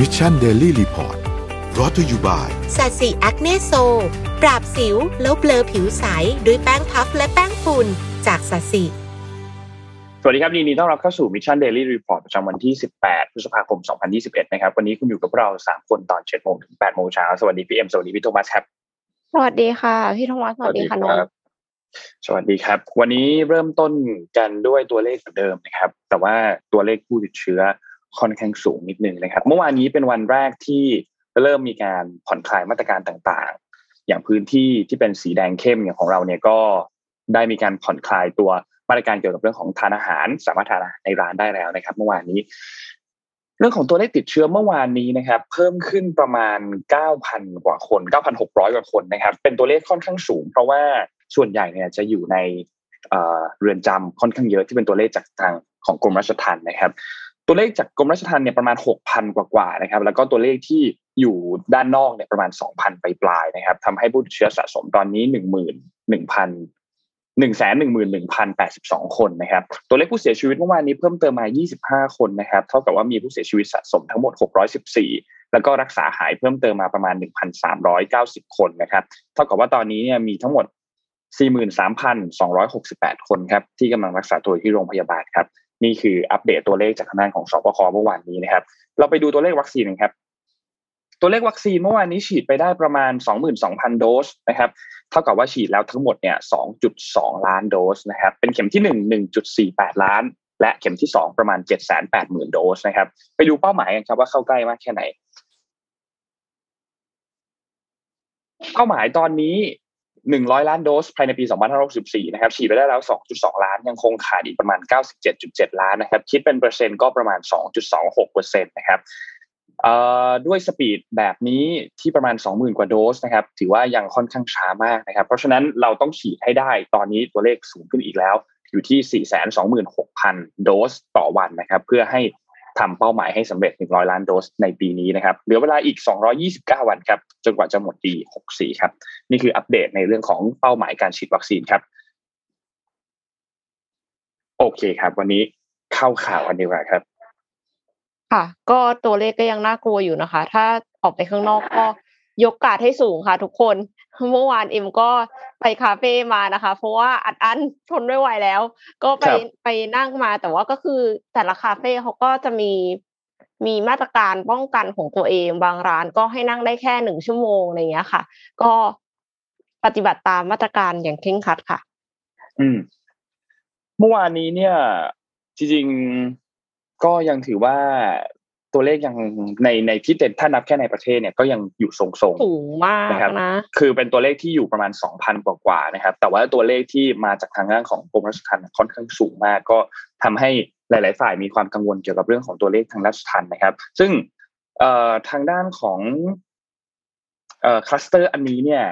Mission Daily Report brought to you by SASI Acne Sol ปราบสิวแล้วเบลอผิวใส ด้วยแป้งพัฟและแป้งฝุ่นจาก SASIสวัสดีครับยินดีต้อนรับเข้าสู่ Mission Daily Report ประจำวันที่ 18 พฤษภาคม 2021 นะครับ วันนี้คุณอยู่กับเรา 3 คนตอน7โมงถึง8โมงเช้า สวัสดีพี่เอ็มสวัสดีพี่โทมัสครับ สวัสดีค่ะ พี่โทมัส สวัสดีค่ะน้องสวัสดีครับ วันนี้เริ่มต้นกันด้วยตัวเลขเหมือนเดิมนะครับ แต่ว่าตัวเลขผู้ติดเชื้อ ค่อนข้างสูงนิดนึงนะครับ เมื่อวานนี้เป็นวันแรกที่เริ่มมีการผ่อนคลายมาตรการต่างๆ อย่างพื้นที่ที่เป็นสีแดงเข้มอย่างของเราเนี่ยก็ได้มีการผ่อนคลายตัวมาตรการเกี่ยวกับเรื่องของทานอาหาร สามารถทานอาหารในร้านได้แล้วนะครับ เมื่อวานนี้ เรื่องของตัวเลขติดเชื้อเมื่อวานนี้นะครับ เพิ่มขึ้นประมาณ 9,000 กว่าคน 9,600 กว่าคนนะครับ เป็นตัวเลขค่อนข้างสูง เพราะว่าส่วนใหญ่เนี่ยจะอยู่ในเรือนจำค่อนข้างเยอะที่เป็นตัวเลขจากทางของกรมราชทัณฑ์นะครับ ตัวเลขจากกรมราชทัณฑ์เนี่ยประมาณ 6,000 กว่าๆนะครับ แล้วก็ตัวเลขที่อยู่ด้านนอกเนี่ยประมาณ 2,000 ไปปลายนะครับทำให้ผู้ติดเชื้อสะสมตอนนี้ 1 1 0 0 0 1 1 1 1 8 2คนนะครับ ตัวเลขผู้เสียชีวิตเมื่อวานนี้เพิ่มเติมมา25คนนะครับ เท่ากับว่ามีผู้เสียชีวิตสะสมทั้งหมด614แล้วก็รักษาหายเพิ่มเติมมาประมาณ1,390คนนะครับ เท่ากับว่าตอนนี้เนี่ยมีทั้งหมด43,268คนครับที่กำลังรักษาตัวที่โรงพยาบาลครับ นี่คืออัปเดตตัวเลขจากทางด้านของสบคเมื่อวานนี้นะครับ เราไปดูตัวเลขวัคซีนครับ ตัวเลขวัคซีนเมื่อวานนี้ฉีดไปได้ประมาณ 22,000 โดสนะครับ เท่ากับว่าฉีดแล้วทั้งหมดเนี่ย 2.2 ล้านโดสนะครับ เป็นเข็มที่ 1 1.48 ล้าน และเข็มที่ 2 ประมาณ 780,000 โดสนะครับ ไปดูเป้าหมายกันครับว่าเข้าใกล้มากแค่ไหนเป้าหมายตอนนี้ 100 ล้านโดสภายในปี 2564 นะครับ ฉีดไปได้แล้ว 2.2 ล้าน ยังคงขาดอีกประมาณ 97.7 ล้านนะครับ คิดเป็นเปอร์เซ็นต์ก็ประมาณ 2.26เปอร์เซ็นต์นะครับด้วยสปีดแบบนี้ที่ประมาณ 20,000 กว่าโดสนะครับ ถือว่ายังค่อนข้างช้ามากนะครับ เพราะฉะนั้นเราต้องฉีดให้ได้ ตอนนี้ตัวเลขสูงขึ้นอีกแล้ว อยู่ที่ 426,000 โดสต่อวันนะครับ เพื่อให้ ทำเป้าหมายให้สำเร็จ 100 ล้านโดสในปีนี้นะครับเหลือเวลาอีก 229 วันครับจนกว่าจะหมดปี 64 ครับ นี่คืออัปเดตในเรื่องของเป้าหมายการฉีดวัคซีนครับ โอเคครับ วันนี้เข้าข่าวอันดีกว่าครับ ค่ะ ก็ตัวเลขก็ยังน่ากลัวอยู่นะคะ ถ้าออกไปข้างนอกก็ยกกาดให้สูงค่ะ ทุกคน เมื่อวานเอ็มก็ไปคาเฟ่มานะคะ เพราะว่าอัดอั้นทนไม่ไหวแล้ว ก็ไปไปนั่งมาแต่ว่าก็คือแต่ละคาเฟ่เขาก็จะมีมีมาตรการป้องกันของตัวเองบางร้านก็ให้นั่งได้แค่หนึ่งชั่วโมงอะไรเงี้ยค่ะ ก็ปฏิบัติตามมาตรการอย่างเคร่งครัดค่ะ อืม เมื่อวานนี้เนี่ย จริงก็ยังถือว่า ตัวเลขยังในในที่เด่นถ้านับแค่ในประเทศเนี่ยก็ยังอยู่ทรงๆสูงมากนะครับนะคือเป็นตัวเลขที่อยู่ประมาณสองพันกว่าๆนะครับ แต่ว่าตัวเลขที่มาจากทางด้านของกรมราชทัณฑ์ค่อนข้างสูงมาก ก็ทำให้หลาย ๆ ฝ่ายมีความกังวลเกี่ยวกับเรื่องของตัวเลขทางราชทัณฑ์นะครับ ซึ่งเอ่อทางด้านของเอ่อคลัสเตอร์อันนี้เนี่ย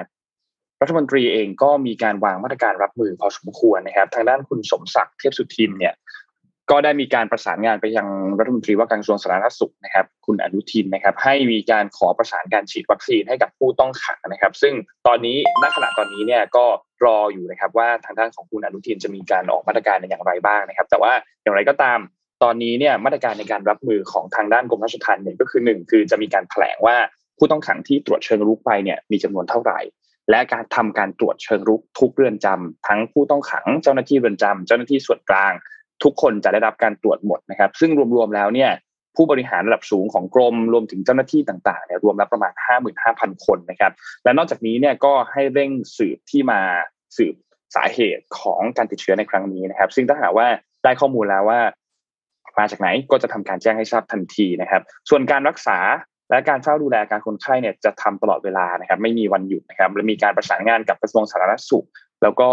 รัฐมนตรีเองก็มีการวางมาตรการรับมือพอสมควรนะครับ ทางด้านคุณสมศักดิ์เทพสุทินเนี่ย ก็ได้มีการประสานงานไปยังรัฐมนตรีว่าการกระทรวงสาธารณสุขนะครับ คุณอนุทินนะครับ ให้มีการขอประสานการฉีดวัคซีนให้กับผู้ต้องขังนะครับ ซึ่งตอนนี้ณขณะตอนนี้เนี่ยก็รออยู่นะครับว่าทางด้านของคุณอนุทินจะมีการออกมาตรการในอย่างไรบ้างนะครับ แต่ว่าอย่างไรก็ตามตอนนี้เนี่ยมาตรการในการรับมือของทางด้านกรมราชทัณฑ์เนี่ยก็คือหนึ่งคือจะมีการแถลงว่าผู้ต้องขังที่ตรวจเชิงรุกไปเนี่ยมีจำนวนเท่าไหร่ และการทำการตรวจเชิงรุกทุกเรือนจำทั้งผู้ต้องขังเจ้าหน้าที่เรือนจำเจ้าหน้าที่ส่วนกลาง ทุกคนจะได้รับการตรวจหมดนะครับ ซึ่งรวมๆแล้วเนี่ยผู้บริหารระดับสูงของกรมรวมถึงเจ้าหน้าที่ต่างๆเนี่ยรวมแล้วประมาณ 55,000 คนนะครับ และนอกจากนี้เนี่ยก็ให้เร่งสืบที่มาสืบสาเหตุของการติดเชื้อในครั้งนี้นะครับ ซึ่งถ้าหากว่าได้ข้อมูลแล้วว่ามาจากไหนก็จะทำการแจ้งให้ทราบทันทีนะครับ ส่วนการรักษาและการเฝ้าดูแลการคนไข้เนี่ยจะทำตลอดเวลานะครับ ไม่มีวันหยุดนะครับและมีการประสานงานกับกระทรวงสาธารณสุข แล้วก็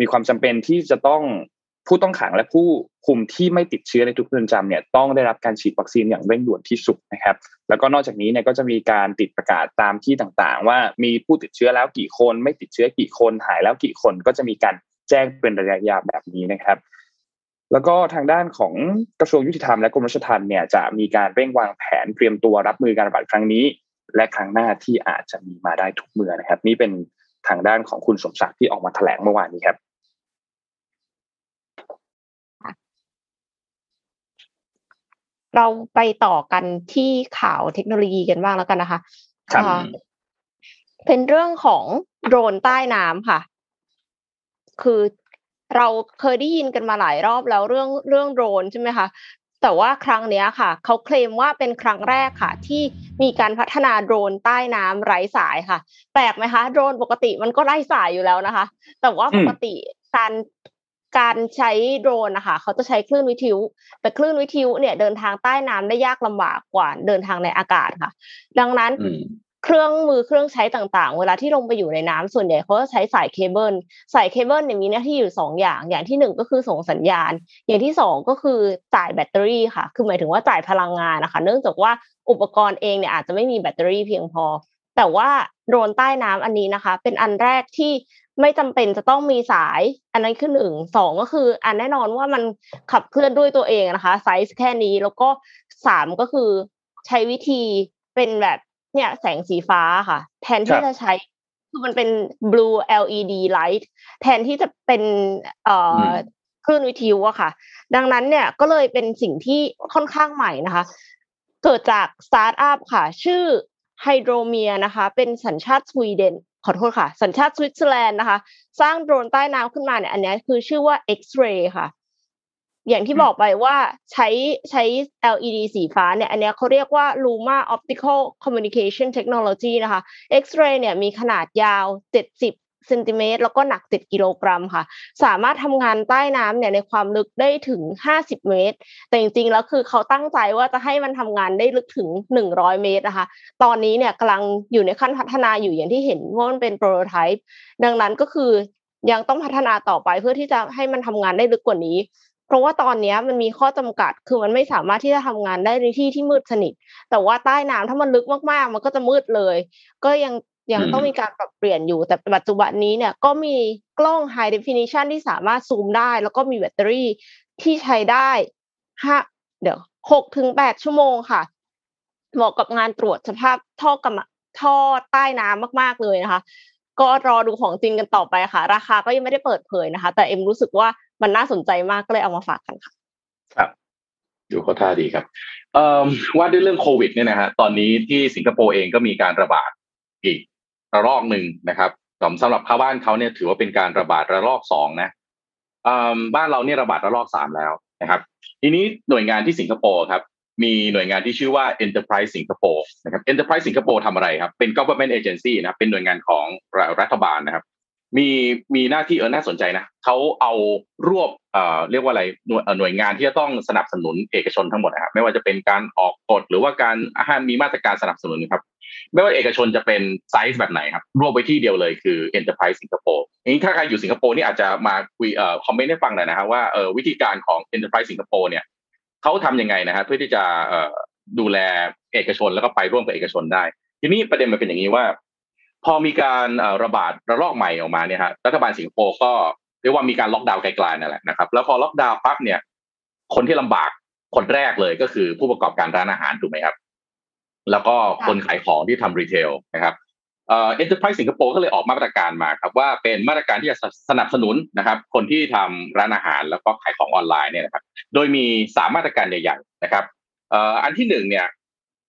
มีความจำเป็นที่จะต้อง ผู้ต้องขังและผู้คุมที่ไม่ติดเชื้อในทุกเรือนจำเนี่ยต้องได้รับการฉีดวัคซีนอย่างเร่งด่วนที่สุดนะครับ แล้วก็นอกจากนี้เนี่ยก็จะมีการติดประกาศตามที่ต่างๆ ว่ามีผู้ติดเชื้อแล้วกี่คน ไม่ติดเชื้อกี่คนหายแล้วกี่คนก็จะมีการแจ้งเป็นระยะยาวแบบนี้นะครับ แล้วก็ทางด้านของกระทรวงยุติธรรมและกรมราชทัณฑ์เนี่ยจะมีการเร่งวางแผนเตรียมตัวรับมือการระบาดครั้งนี้ และครั้งหน้าที่อาจจะมีมาได้ทุกเมื่อนะครับ นี่เป็นทางด้านของคุณสมศักดิ์ที่ออกมาแถลงเมื่อวานนี้ครับ เราไปต่อกันที่ข่าวเทคโนโลยีกันบ้างแล้วกันนะคะครับอ่าเป็นเรื่องของโดรนใต้น้ำค่ะ คือเราเคยได้ยินกันมาหลายรอบแล้วเรื่องเรื่องโดรนใช่ไหมคะแต่ว่าครั้งเนี้ยค่ะ เขาเคลมว่าเป็นครั้งแรกค่ะ ที่มีการพัฒนาโดรนใต้น้ำไร้สายค่ะ แปลกไหมคะ โดรนปกติมันก็ไร้สายอยู่แล้วนะคะ แต่ว่าปกติการ การใช้โดรนนะคะเขาจะใช้คลื่นวิทยุ แต่คลื่นวิทยุเนี่ยเดินทางใต้น้ำได้ยากลำบากกว่าเดินทางในอากาศค่ะ ดังนั้นอืมเครื่องมือเครื่องใช้ต่างๆ เวลาที่ลงไปอยู่ในน้ำส่วนใหญ่เขาจะใช้สายเคเบิลสายเคเบิลเนี่ยมีหน้าที่อยู่สองอย่าง อย่างที่หนึ่งก็คือส่งสัญญาณ อย่างที่สองก็คือจ่ายแบตเตอรี่ค่ะ คือหมายถึงว่าจ่ายพลังงานนะคะ เนื่องจากว่าอุปกรณ์เองเนี่ยอาจจะไม่มีแบตเตอรี่เพียงพอ แต่ว่าโดรนใต้น้ำอันนี้นะคะ เป็นอันแรกที่ ไม่จำเป็นจะต้องมีสาย อันนั้นคือหนึ่งสองก็คืออันแน่นอนว่ามันขับเคลื่อนด้วยตัวเองนะคะไซส์แค่นี้แล้วก็สามก็คือใช้วิธีเป็นแบบเนี่ยแสงสีฟ้าค่ะ แทนที่ครับจะใช้คือมันเป็น blue LED light แทนที่จะเป็นเอ่ออมคลื่นวิทยุอะค่ะ ดังนั้นเนี่ยก็เลยเป็นสิ่งที่ค่อนข้างใหม่นะคะ เกิดจากสตาร์ทอัพค่ะ ชื่อไฮโดรเมียนะคะ เป็นสัญชาติสวีเดน ขอโทษค่ะ สัญชาติสวิตเซอร์แลนด์นะคะ สร้างโดรนใต้น้ำขึ้นมาเนี่ยอันนี้คือชื่อว่า X-ray ค่ะ อย่างที่บอกไปว่าใช้ใช้ LED สีฟ้าเนี่ย อันนี้เขาเรียกว่า Luma Optical Communication Technology นะคะ X-ray เนี่ยมีขนาดยาว 70 เซนติเมตรแล้วก็หนัก 7 กิโลกรัมค่ะ สามารถทำงานใต้น้ำเนี่ยในความลึกได้ถึง 50 เมตร แต่จริงๆแล้วคือเขาตั้งใจว่าจะให้มันทำงานได้ลึกถึง 100 เมตรนะคะ ตอนนี้เนี่ยกำลังอยู่ในขั้นพัฒนาอยู่อย่างที่เห็นว่ามันเป็นโปรโตไทป์ดังนั้นก็คือยังต้องพัฒนาต่อไปเพื่อที่จะให้มันทำงานได้ลึกกว่านี้เพราะว่าตอนนี้มันมีข้อจำกัด คือมันไม่สามารถที่จะทำงานได้ในที่ที่มืดสนิท แต่ว่าใต้น้ำถ้ามันลึกมากๆ มันก็จะมืดเลย ก็ยัง ยังอืมต้องมีการปรับเปลี่ยนอยู่แต่ปัจจุบันนี้เนี่ยก็มีกล้อง high definition ที่สามารถซูมได้ แล้วก็มีแบตเตอรี่ที่ใช้ได้ห้าเดี๋ยวหกถึงแปดชั่วโมงค่ะ เหมาะกับงานตรวจสภาพท่อกำมะท่อใต้น้ำมากๆเลยนะคะ ก็รอดูของจริงกันต่อไปค่ะ ราคาก็ยังไม่ได้เปิดเผยนะคะ แต่เอ็มรู้สึกว่ามันน่าสนใจมากก็เลยเอามาฝากกันค่ะ ครับดูเขาท่าดีครับเอ่อว่าด้วยเรื่องโควิดเนี่ยนะฮะตอนนี้ที่สิงคโปร์เองก็มีการระบาดอีก ระลอกหนึ่งนะครับสำหรับชาวบ้านเขาเนี่ยถือว่าเป็นการระบาดระลอกสองนะบ้านเราเนี่ยระบาดระลอกสามแล้วนะครับ ทีนี้หน่วยงานที่สิงคโปร์ครับมีหน่วยงานที่ชื่อว่า Enterprise Singapore นะครับ Enterprise Singapore ทำอะไรครับ เป็น government agency นะครับเป็นหน่วยงานของรัฐบาลนะครับ มีมีหน้าที่เออน่าสนใจนะเขาเอารวบเอ่อเรียกว่าอะไรหน่วยหน่วยงานที่จะต้องสนับสนุนเอกชนทั้งหมดนะครับไม่ว่าจะเป็นการออกกฎหรือว่าการห้ามมีมาตรการสนับสนุนครับไม่ว่าเอกชนจะเป็นไซส์แบบไหนครับรวบไว้ที่เดียวเลยคือ Enterprise Singapore นี้ถ้าใครอยู่สิงคโปร์นี่อาจจะมาคุยเอ่อ comment ให้ฟังหน่อยนะครับว่าเอ่อวิธีการของ Enterprise Singapore เนี่ยเขาทำยังไงนะฮะเพื่อที่จะเอ่อดูแลเอกชนแล้วก็ไปร่วมกับเอกชนได้ ทีนี้ประเด็นมันเป็นอย่างนี้ว่า พอมีการระบาดระลอกใหม่ออกมาเนี่ยฮะรัฐบาลสิงคโปร์ก็เรียกว่ามีการล็อกดาวน์กลายๆนั่นแหละนะครับ แล้วพอล็อกดาวน์ปั๊บเนี่ย คนที่ลำบากคนแรกเลยก็คือผู้ประกอบการร้านอาหารถูกไหมครับ แล้วก็คนขายของที่ทำ retail นะครับเอ่อ Enterprise สิงคโปร์ก็เลยออกมาตรการมาครับว่าเป็นมาตรการที่จะสนับสนุนนะครับ คนที่ทำร้านอาหารแล้วก็ขายของออนไลน์เนี่ยนะครับ โดยมีสามมาตรการใหญ่ๆนะครับอันที่หนึ่งเนี่ย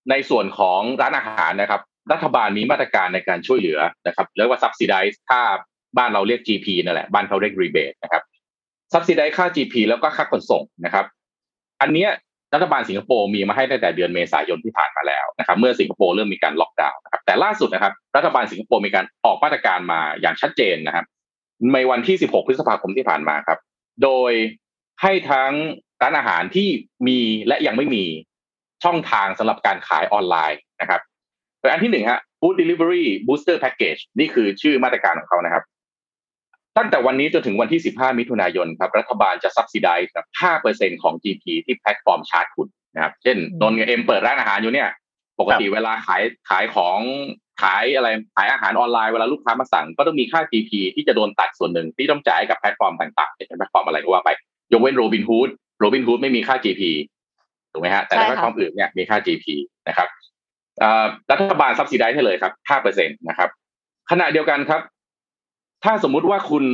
ในส่วนของร้านอาหารนะครับ รัฐบาลมีมาตรการในการช่วยเหลือนะครับเรียกว่า subsidize ถ้าบ้านเราเรียก GP นั่นแหละบ้านเขาเรียก rebate นะครับ subsidize ค่า GP แล้วก็ค่าขนส่งนะครับ อันเนี้ยรัฐบาลสิงคโปร์มีมาให้ตั้งแต่เดือนเมษายนที่ผ่านมาแล้วนะครับ เมื่อสิงคโปร์เริ่มมีการล็อกดาวน์นะครับแต่ล่าสุดนะครับ รัฐบาลสิงคโปร์มีการออกมาตรการมาอย่างชัดเจนนะครับในวันที่ 16 พฤษภาคมที่ผ่านมาครับ โดยให้ทั้งร้านอาหารที่มีและยังไม่มีช่องทางสำหรับการขายออนไลน์นะครับ โดยอันที่หนึ่งฮะ Food Delivery Booster Package นี่คือชื่อมาตรการของเขานะครับ ตั้งแต่วันนี้จนถึงวันที่ 15 มิถุนายนครับ รัฐบาลจะ subsidize กับ5%ของ GP ที่แพลตฟอร์มชาร์จคุณนะครับ เช่นนนท์กับเอ็มเปิดร้านอาหารอยู่เนี่ย ปกติเวลาขายขายของขายอะไรขายอาหารออนไลน์เวลาลูกค้ามาสั่ง ก็ต้องมีค่า GP ที่จะโดนตัดส่วนหนึ่งที่ต้องจ่ายให้กับแพลตฟอร์มต่างๆเป็นแพลตฟอร์มอะไรก็ว่าไป ยกเว้นโรบินฮูดโรบินฮูดไม่มีค่า GP ถูกไหมฮะแต่ในใช่ค่ะลตฟอร์มอื่นเนี่ยมีค่า GP นะครับเอ่อ รัฐบาล subsidize ให้เลยครับ5%นะครับ ขณะเดียวกันครับ ถ้าสมมุติว่าคุณ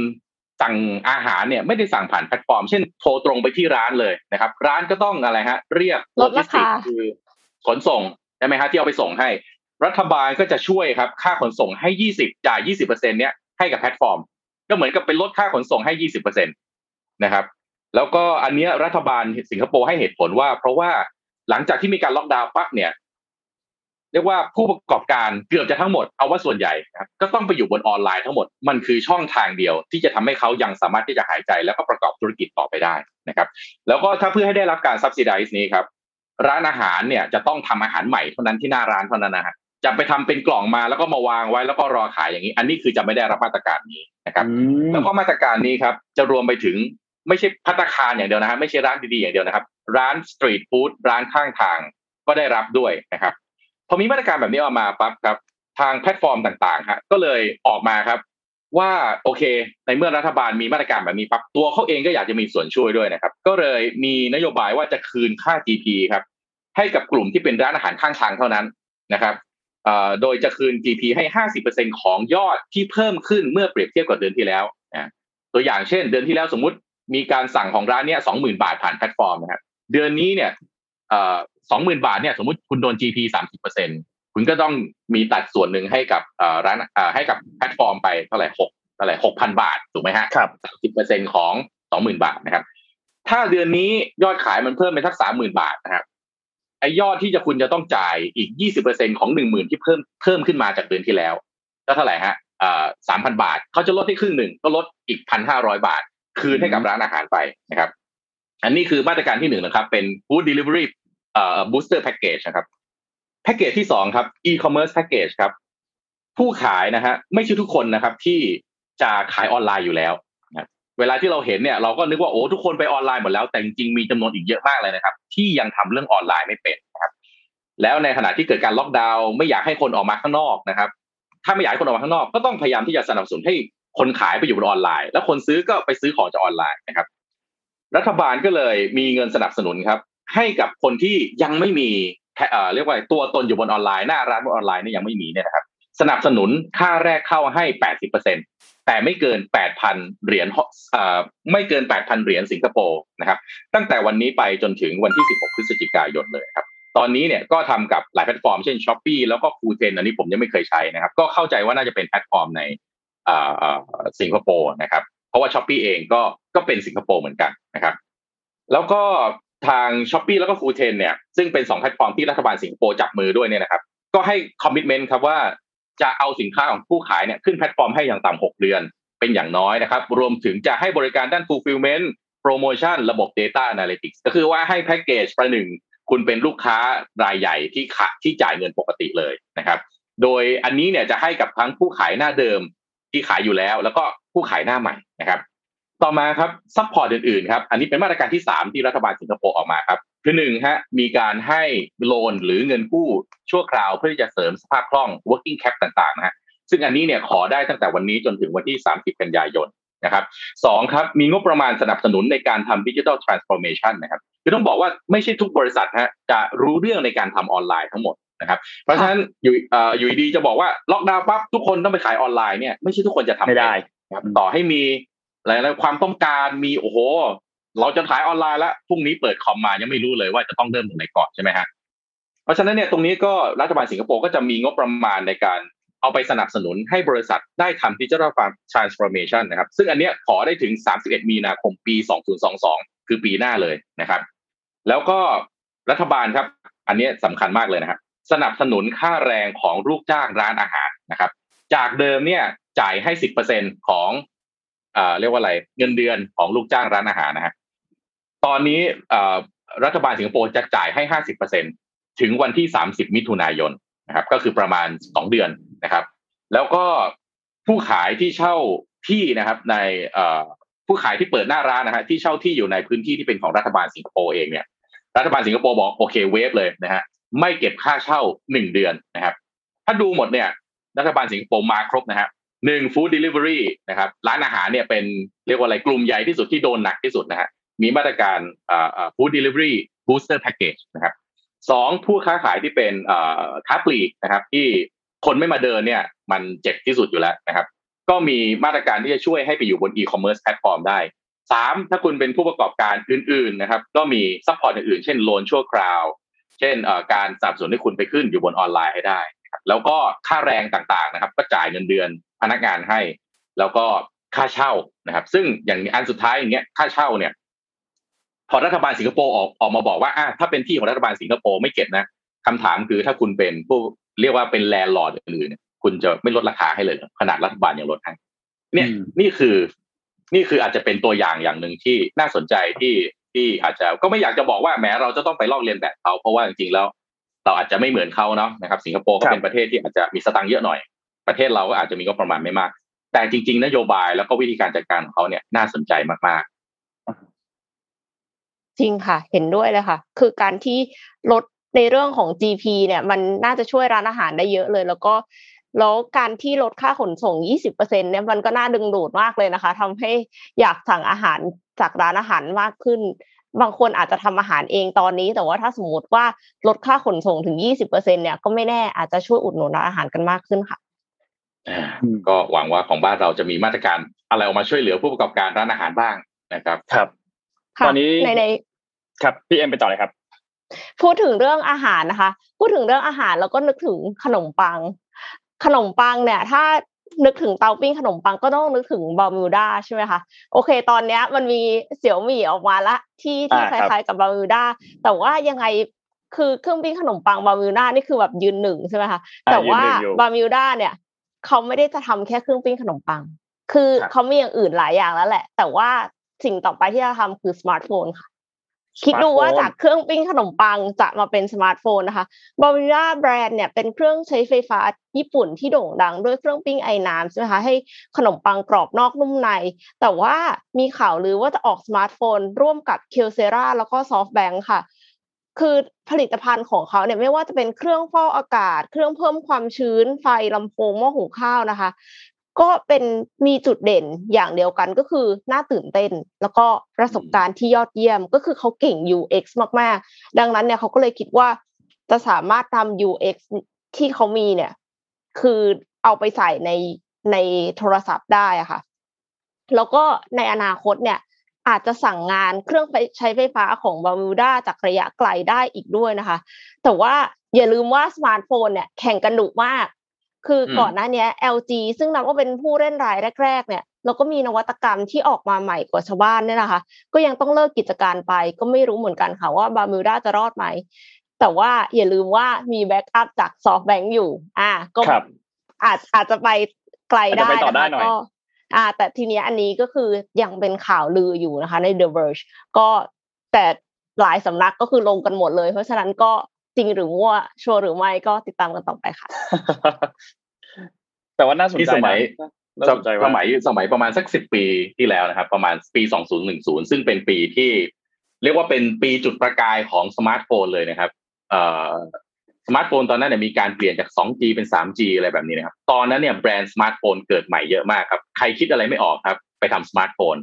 สั่งอาหารเนี่ยไม่ได้สั่งผ่านแพลตฟอร์ม เช่นโทรตรงไปที่ร้านเลยนะครับ ร้านก็ต้องอะไรฮะ เรียกลดราคาคือขนส่งใช่ไหมฮะที่เอาไปส่งให้ รัฐบาลก็จะช่วยครับ ค่าขนส่งให้ยี่สิบจ่ายยี่สิบเปอร์เซ็นต์เนี้ยให้กับแพลตฟอร์ม ก็เหมือนกับเป็นลดค่าขนส่งให้ยี่สิบเปอร์เซ็นต์นะครับ แล้วก็อันเนี้ยรัฐบาลสิงคโปร์ให้เหตุผลว่า เพราะว่าหลังจากที่มีการล็อกดาวน์ปั๊บเนี่ย เรียกว่าผู้ประกอบการเกือบจะทั้งหมดเอาว่าส่วนใหญ่นะครับก็ต้องไปอยู่บนออนไลน์ทั้งหมดมันคือช่องทางเดียว ที่จะทำให้เขายังสามารถที่จะหายใจ แล้วก็ประกอบธุรกิจต่อไปได้นะครับ แล้วก็ถ้าเพื่อให้ได้รับการ subsidize นี้ครับร้านอาหารเนี่ยจะต้องทำอาหารใหม่เท่านั้นที่หน้าร้านเท่านั้นนะฮะจะไปทำเป็นกล่องมาแล้วก็มาวางไว้แล้วก็รอขายอย่างนี้ อันนี้คือจะไม่ได้รับมาตรการนี้นะครับ แล้วก็มาตรการนี้ครับจะรวมไปถึงไม่ใช่พัตตาคารอย่างเดียวนะครับไม่ใช่ร้านดีๆอย่างเดียวนะครับ ร้านสตรีทฟู้ดร้านข้างทางก็ได้รับด้วยนะครับ พอมีมาตรการแบบนี้ออกมาปั๊บครับ ทางแพลตฟอร์มต่างๆฮะก็เลยออกมาครับ ว่าโอเค ในเมื่อรัฐบาลมีมาตรการแบบนี้ปั๊บตัวเขาเองก็อยากจะมีส่วนช่วยด้วยนะครับ ก็เลยมีนโยบายว่าจะคืนค่า GP ครับ ให้กับกลุ่มที่เป็นร้านอาหารข้างทางเท่านั้นนะครับโดยจะคืน GP ให้ 50%ของยอดที่เพิ่มขึ้นเมื่อเปรียบเทียบกับเดือนที่แล้วนะตัวอย่างเช่น เดือนที่แล้วสมมุติมีการสั่งของร้านเนี้ยสองหมื่นบาทผ่านแพลตฟอร์มนะครับเดือนนี้เนี่ย สองหมื่นบาทเนี่ยสมมติคุณโดน GP สามสิบเปอร์เซ็นคุณก็ต้องมีตัดส่วนหนึ่งให้กับร้านให้กับแพลตฟอร์มไปเท่าไหร่หกเท่าไหร่หกพันบาทถูกไหมฮะครับสามสิบเปอร์เซ็นต์ของสองหมื่นบาทนะครับ ถ้าเดือนนี้ยอดขายมันเพิ่มเป็นสักสามหมื่นบาทนะครับไอ้ยอดที่จะคุณจะต้องจ่ายอีกยี่สิบเปอร์เซ็นต์ของหนึ่งหมื่นที่เพิ่มเพิ่มขึ้นมาจากเดือนที่แล้วก็เท่าไหร่ฮะสามพันบาทเขาจะลดให้ครึ่งหนึ่งก็ลดอีกพันห้าร้อยบาท คืนให้กับร้านอาหารไปนะครับ อันนี้คือมาตรการที่หนึ่งนะครับ เป็น food delivery เอ่อ booster package นะครับแพ็กเกจที่สองครับ e-commerce package ครับ ผู้ขายนะฮะไม่ใช่ทุกคนนะครับ ที่จะขายออนไลน์อยู่แล้วนะเวลาที่เราเห็นเนี่ยเราก็นึกว่าโอ้ทุกคนไปออนไลน์หมดแล้ว แต่จริงๆมีจำนวนอีกเยอะมากเลยนะครับ ที่ยังทำเรื่องออนไลน์ไม่เป็นนะครับ แล้วในขณะที่เกิดการล็อกดาวน์ไม่อยากให้คนออกมาข้างนอกนะครับ ถ้าไม่อยากให้คนออกมาข้างนอก ก็ต้องพยายามที่จะสนับสนุนให้คนขายไปอยู่บนออนไลน์ แล้วคนซื้อก็ไปซื้อของจากออนไลน์นะครับ รัฐบาลก็เลยมีเงินสนับสนุนครับ ให้กับคนที่ยังไม่มีเรียกว่าตัวตนอยู่บนออนไลน์หน้าร้านบนออนไลน์นี่ยังไม่มีเนี่ยนะครับสนับสนุนค่าแรกเข้าให้แปดสิบเปอร์เซ็นต์แต่ไม่เกินแปดพันเหรียญไม่เกินแปดพันเหรียญสิงคโปร์นะครับตั้งแต่วันนี้ไปจนถึงวันที่สิบหกพฤศจิกายนเลยครับตอนนี้เนี่ยก็ทำกับหลายแพลตฟอร์มเช่น Shopee แล้วก็คูเทนอันนี้ผมยังไม่เคยใช้นะครับ ก็เข้าใจว่าน่าจะเป็นแพลตฟอร์มในสิงคโปร์นะครับ เพราะว่า Shopee เองก็ก็เป็นสิงคโปร์เหมือนกันนะครับ แล้วก็ ทาง Shopee แล้วก็ฟูเทนเนี่ยซึ่งเป็นสองแพลตฟอร์มที่รัฐบาลสิงคโปร์จับมือด้วยเนี่ยนะครับก็ให้ commitment ครับว่าจะเอาสินค้าของผู้ขายเนี่ยขึ้นแพลตฟอร์มให้อย่างต่ำหกเดือนเป็นอย่างน้อยนะครับ รวมถึงจะให้บริการด้าน fulfillment โปรโมชั่นระบบ Data Analytics ก็คือว่าให้แพ็กเกจประหนึ่งคุณเป็นลูกค้ารายใหญ่ที่ขะที่จ่ายเงินปกติเลยนะครับ โดยอันนี้เนี่ยจะให้กับทั้งผู้ขายหน้าเดิมที่ขายอยู่แล้ว แล้วก็ผู้ขายหน้าใหม่นะครับ ต่อมาครับ support อื่นๆครับอันนี้เป็นมาตรการที่ 3 ที่รัฐบาลสิงคโปร์ออกมาครับคือหนึ่งฮะมีการให้ loan หรือเงินกู้ชั่วคราวเพื่อที่จะเสริมสภาพคล่อง working cap ต่างๆนะฮะซึ่งอันนี้เนี่ยขอได้ตั้งแต่วันนี้จนถึงวันที่ 30 กันยายนนะครับสองครับมีงบประมาณสนับสนุนในการทำ digital transformation นะครับคือต้องบอกว่าไม่ใช่ทุกบริษัทฮะจะรู้เรื่องในการทำออนไลน์ทั้งหมดนะครับเพราะฉะนั้นอยู่อยู่ดีจะบอกว่าล็อกดาวน์ปั๊บทุกคนต้องไปขายออนไลน์เนี่ยไม่ใช่ทุกคนจะทำไม่ได้ครับต่อให้มี อะไรนะความต้องการมีโอ้โห เราจะขายออนไลน์แล้วพรุ่งนี้เปิดคอมมายังไม่รู้เลยว่าจะต้องเริ่มตรงไหนก่อนใช่ไหมฮะเพราะฉะนั้นเนี่ยตรงนี้ก็รัฐบาลสิงคโปร์ก็จะมีงบประมาณในการเอาไปสนับสนุนให้บริษัทได้ทำ digital transformation นะครับ ซึ่งอันเนี้ยขอได้ถึง 31 มีนาคมปี 2022 คือปีหน้าเลยนะครับ แล้วก็รัฐบาลครับ อันนี้สำคัญมากเลยนะครับ สนับสนุนค่าแรงของลูกจ้างร้านอาหารนะครับ จากเดิมเนี่ยจ่ายให้ 10%ของ อ่าเรียกว่าอะไรเงินเดือนของลูกจ้างร้านอาหารนะฮะตอนนี้รัฐบาลสิงคโปร์จะจ่ายให้50%ถึงวันที่30มิถุนายนนะครับ ก็คือประมาณ2เดือนนะครับ แล้วก็ผู้ขายที่เช่าที่นะครับ ในผู้ขายที่เปิดหน้าร้านนะฮะที่เช่าที่อยู่ในพื้นที่ที่เป็นของรัฐบาลสิงคโปร์เองเนี่ย รัฐบาลสิงคโปร์บอกโอเค waive เลยนะฮะไม่เก็บค่าเช่าหนึ่งเดือนนะครับ ถ้าดูหมดเนี่ย รัฐบาลสิงคโปร์มาครบนะฮะ หนึ่ง food delivery นะครับร้านอาหารเนี่ยเป็นเรียกว่าอะไรกลุ่มใหญ่ที่สุดที่โดนหนักที่สุดนะฮะมีมาตรการ food delivery booster package นะครับสองผู้ค้าขายที่เป็นค้าปลีกนะครับ ที่คนไม่มาเดินเนี่ยมันเจ็บที่สุดอยู่แล้วนะครับ ก็มีมาตรการที่จะช่วยให้ไปอยู่บน e-commerce platform ได้สามถ้าคุณเป็นผู้ประกอบการอื่น ๆนะครับ ก็มี support อื่นๆ เช่น loan ชั่วคราว เช่นการสนับสนุนให้คุณไปขึ้นอยู่บนออนไลน์ให้ได้ แล้วก็ค่าแรงต่างๆนะครับ ก็จ่ายเงินเดือนพนักงานให้ แล้วก็ค่าเช่านะครับ ซึ่งอย่างอันสุดท้ายอย่างเงี้ยค่าเช่าเนี่ย พอรัฐบาลสิงคโปร์ออกออกมาบอกว่าอะถ้าเป็นที่ของรัฐบาลสิงคโปร์ไม่เก็บนะคำถามคือถ้าคุณเป็นผู้เรียกว่าเป็น landlord อื่นๆคุณจะไม่ลดราคาให้เลยขนาดรัฐบาลยังลดให้เนี่ยนี่คือ นี่คืออาจจะเป็นตัวอย่างอย่างหนึ่งที่น่าสนใจที่ที่อาจจะก็ไม่อยากจะบอกว่าแม้เราจะต้องไปลอกเลียนแบบเขาเพราะว่าจริงๆแล้ว เราอาจจะไม่เหมือนเขาเนาะนะครับสิงคโปร์ก็เป็นประเทศที่อาจจะมีสตังค์เยอะหน่อย ประเทศเราก็อาจจะมีงบประมาณไม่มาก แต่จริง ๆ นโยบายแล้วก็วิธีการจัดการของเขาเนี่ยน่าสนใจมากๆ จริงค่ะ เห็นด้วยเลยค่ะ คือการที่ลดในเรื่องของ GP เนี่ยมันน่าจะช่วยร้านอาหารได้เยอะเลย แล้วก็แล้วการที่ลดค่าขนส่ง 20%เนี่ยมันก็น่าดึงดูดมากเลยนะคะทำให้อยากสั่งอาหารจากร้านอาหารมากขึ้น บางคนอาจจะทำอาหารเองตอนนี้ แต่ว่าถ้าสมมติว่าลดค่าขนส่งถึง20%เนี่ยก็ไม่แน่อาจจะช่วยอุดหนุนร้านอาหารกันมากขึ้นค่ะก็หวังว่าของบ้านเราจะมีมาตรการอะไรออกมาช่วยเหลือผู้ประกอบการร้านอาหารบ้างนะครับ ครับ ตอนนี้ในในครับพี่เอ็มไปต่อเลยครับ พูดถึงเรื่องอาหารนะคะ พูดถึงเรื่องอาหารแล้วก็นึกถึงขนมปังขนมปังเนี่ยถ้า นึกถึงเตาปิ้งขนมปังก็ต้องนึกถึงบามิวดาใช่ไหมคะโอเค ตอนเนี้ยมันมีเสี่ยวหมี่ออกมาละที่ที่คล้ายๆกับบามิวดาแต่ว่ายังไงคือเครื่องปิ้งขนมปังบามิวดานี่คือแบบยืนหนึ่งใช่ไหมคะแต่ว่า Balmuda เนี่ยเขาไม่ได้จะทำแค่เครื่องปิ้งขนมปัง คือเขามีอย่างอื่นหลายอย่างแล้วแหละ แต่ว่าสิ่งต่อไปที่จะทำคือสมาร์ทโฟนค่ะ คิดดูว่าจากเครื่องปิ้งขนมปังจะมาเป็นสมาร์ทโฟนนะคะ Balmuda แบรนด์เนี่ยเป็นเครื่องใช้ไฟฟ้าญี่ปุ่นที่โด่งดังด้วยเครื่องปิ้งไอน้ำใช่ไหมคะให้ขนมปังกรอบนอกนุ่มใน แต่ว่ามีข่าวลือว่าจะออกสมาร์ทโฟน ร่วมกับ Kyocera แล้วก็ SoftBank ค่ะคือผลิตภัณฑ์ของเขาเนี่ยไม่ว่าจะเป็นเครื่องฟอกอากาศ เครื่องเพิ่มความชื้นไฟลำโพงหม้อหุงข้าวนะคะ ก็เป็นมีจุดเด่นอย่างเดียวกันก็คือน่าตื่นเต้น แล้วก็ประสบการณ์ที่ยอดเยี่ยมก็คือเขาเก่ง UX มากๆ ดังนั้นเนี่ยเขาก็เลยคิดว่าจะสามารถทำ UX ที่เขามีเนี่ย คือเอาไปใส่ในในโทรศัพท์ได้ค่ะ แล้วก็ในอนาคตเนี่ย อาจจะสั่งงานเครื่องใช้ไฟฟ้าของ Balmuda จากระยะไกลได้อีกด้วยนะคะ แต่ว่าอย่าลืมว่าสมาร์ทโฟนเนี่ยแข่งกันดุมาก คือก่อนหน้านี้ LG ซึ่งนับว่าเป็นผู้เล่นรายแรก ๆ เนี่ยแล้วก็มีนวัตกรรมที่ออกมาใหม่กว่าชาวบ้านเนี่ยนะคะ ก็ยังต้องเลิกกิจการไป ก็ไม่รู้เหมือนกันค่ะว่า Balmuda จะรอดไหม แต่ว่าอย่าลืมว่ามี backup จาก SoftBank อยู่ อ่าก็อาจอาจจะไปไกลได้นะคะก็อ่า แต่ทีนี้อันนี้ก็คือยังเป็นข่าวลืออยู่นะคะ ใน The Verge ก็แต่หลายสำนักก็คือลงกันหมดเลย เพราะฉะนั้นก็ จริงหรือว่าชัวร์หรือไม่ก็ติดตามกันต่อไปค่ะ แต่ว่าน่าสนใจสมัยสมัยสมัยประมาณสักสิบปีที่แล้วนะครับ ประมาณปีสองศูนย์หนึ่งศูนย์ซึ่งเป็นปีที่ เรียกว่าเป็นปีจุดประกายของสมาร์ทโฟนเลยนะครับเอ่อสมาร์ทโฟนตอนนั้นเนี่ยมีการเปลี่ยนจาก 2G เป็น 3G อะไรแบบนี้นะครับ ตอนนั้นเนี่ยแบรนด์สมาร์ทโฟนเกิดใหม่เยอะมากครับ ใครคิดอะไรไม่ออกครับ ไปทำสมาร์ทโฟน